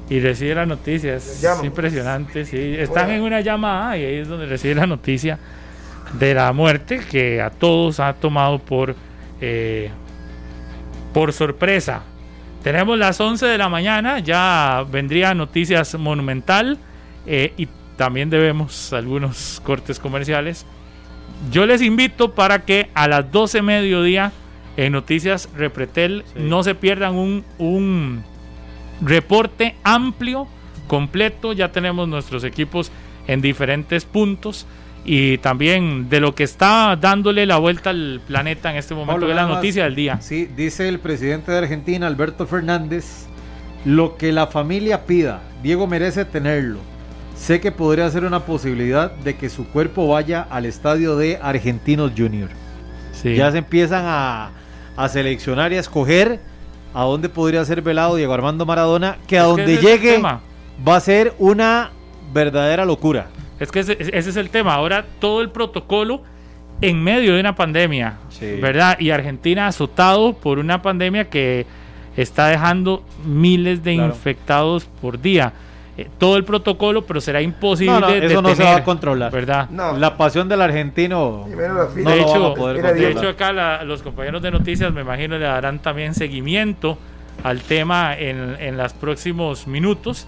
y recibe la noticia. Es impresionante. Sí. Están en una llamada y ahí es donde recibe la noticia de la muerte que a todos ha tomado por, eh, por sorpresa. Tenemos las 11 de la mañana, ya vendría Noticias Monumental eh, y también debemos algunos cortes comerciales. Yo les invito para que a las 12 mediodía en Noticias Repretel no se pierdan un, un reporte amplio, completo. Ya tenemos nuestros equipos en diferentes puntos y también de lo que está dándole la vuelta al planeta en este momento, que es la noticia del día. Sí, dice el presidente de Argentina, Alberto Fernández, lo que la familia pida, Diego merece tenerlo. Sé que podría ser una posibilidad de que su cuerpo vaya al estadio de Argentinos Junior. Ya se empiezan a, a, seleccionar y a escoger a dónde podría ser velado Diego Armando Maradona, que a donde llegue va a ser una verdadera locura. Es que ese, es el tema. Ahora todo el protocolo en medio de una pandemia, ¿verdad? Y Argentina azotado por una pandemia que está dejando miles de infectados por día. Eh, todo el protocolo, pero será imposible. No, eso no se va a controlar. ¿Verdad? La pasión del argentino. de, hecho, de hecho, acá los compañeros de noticias, me imagino, le darán también seguimiento al tema en, en los próximos minutos.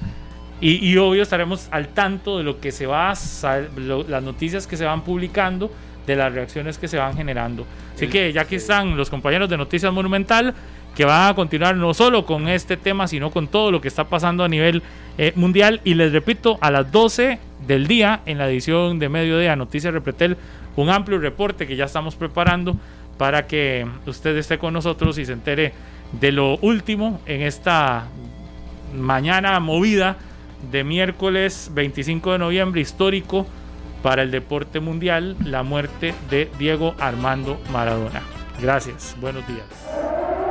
Y, obvio estaremos al tanto de lo que se va, las noticias que se van publicando, de las reacciones que se van generando. Así que ya aquí están los compañeros de Noticias Monumental que van a continuar no solo con este tema, sino con todo lo que está pasando a nivel eh, mundial. Y les repito, a las 12 del día, en la edición de Mediodía Noticias Repretel, un amplio reporte que ya estamos preparando para que usted esté con nosotros y se entere de lo último en esta mañana movida de miércoles 25 de noviembre, histórico para el deporte mundial, la muerte de Diego Armando Maradona. Gracias, buenos días.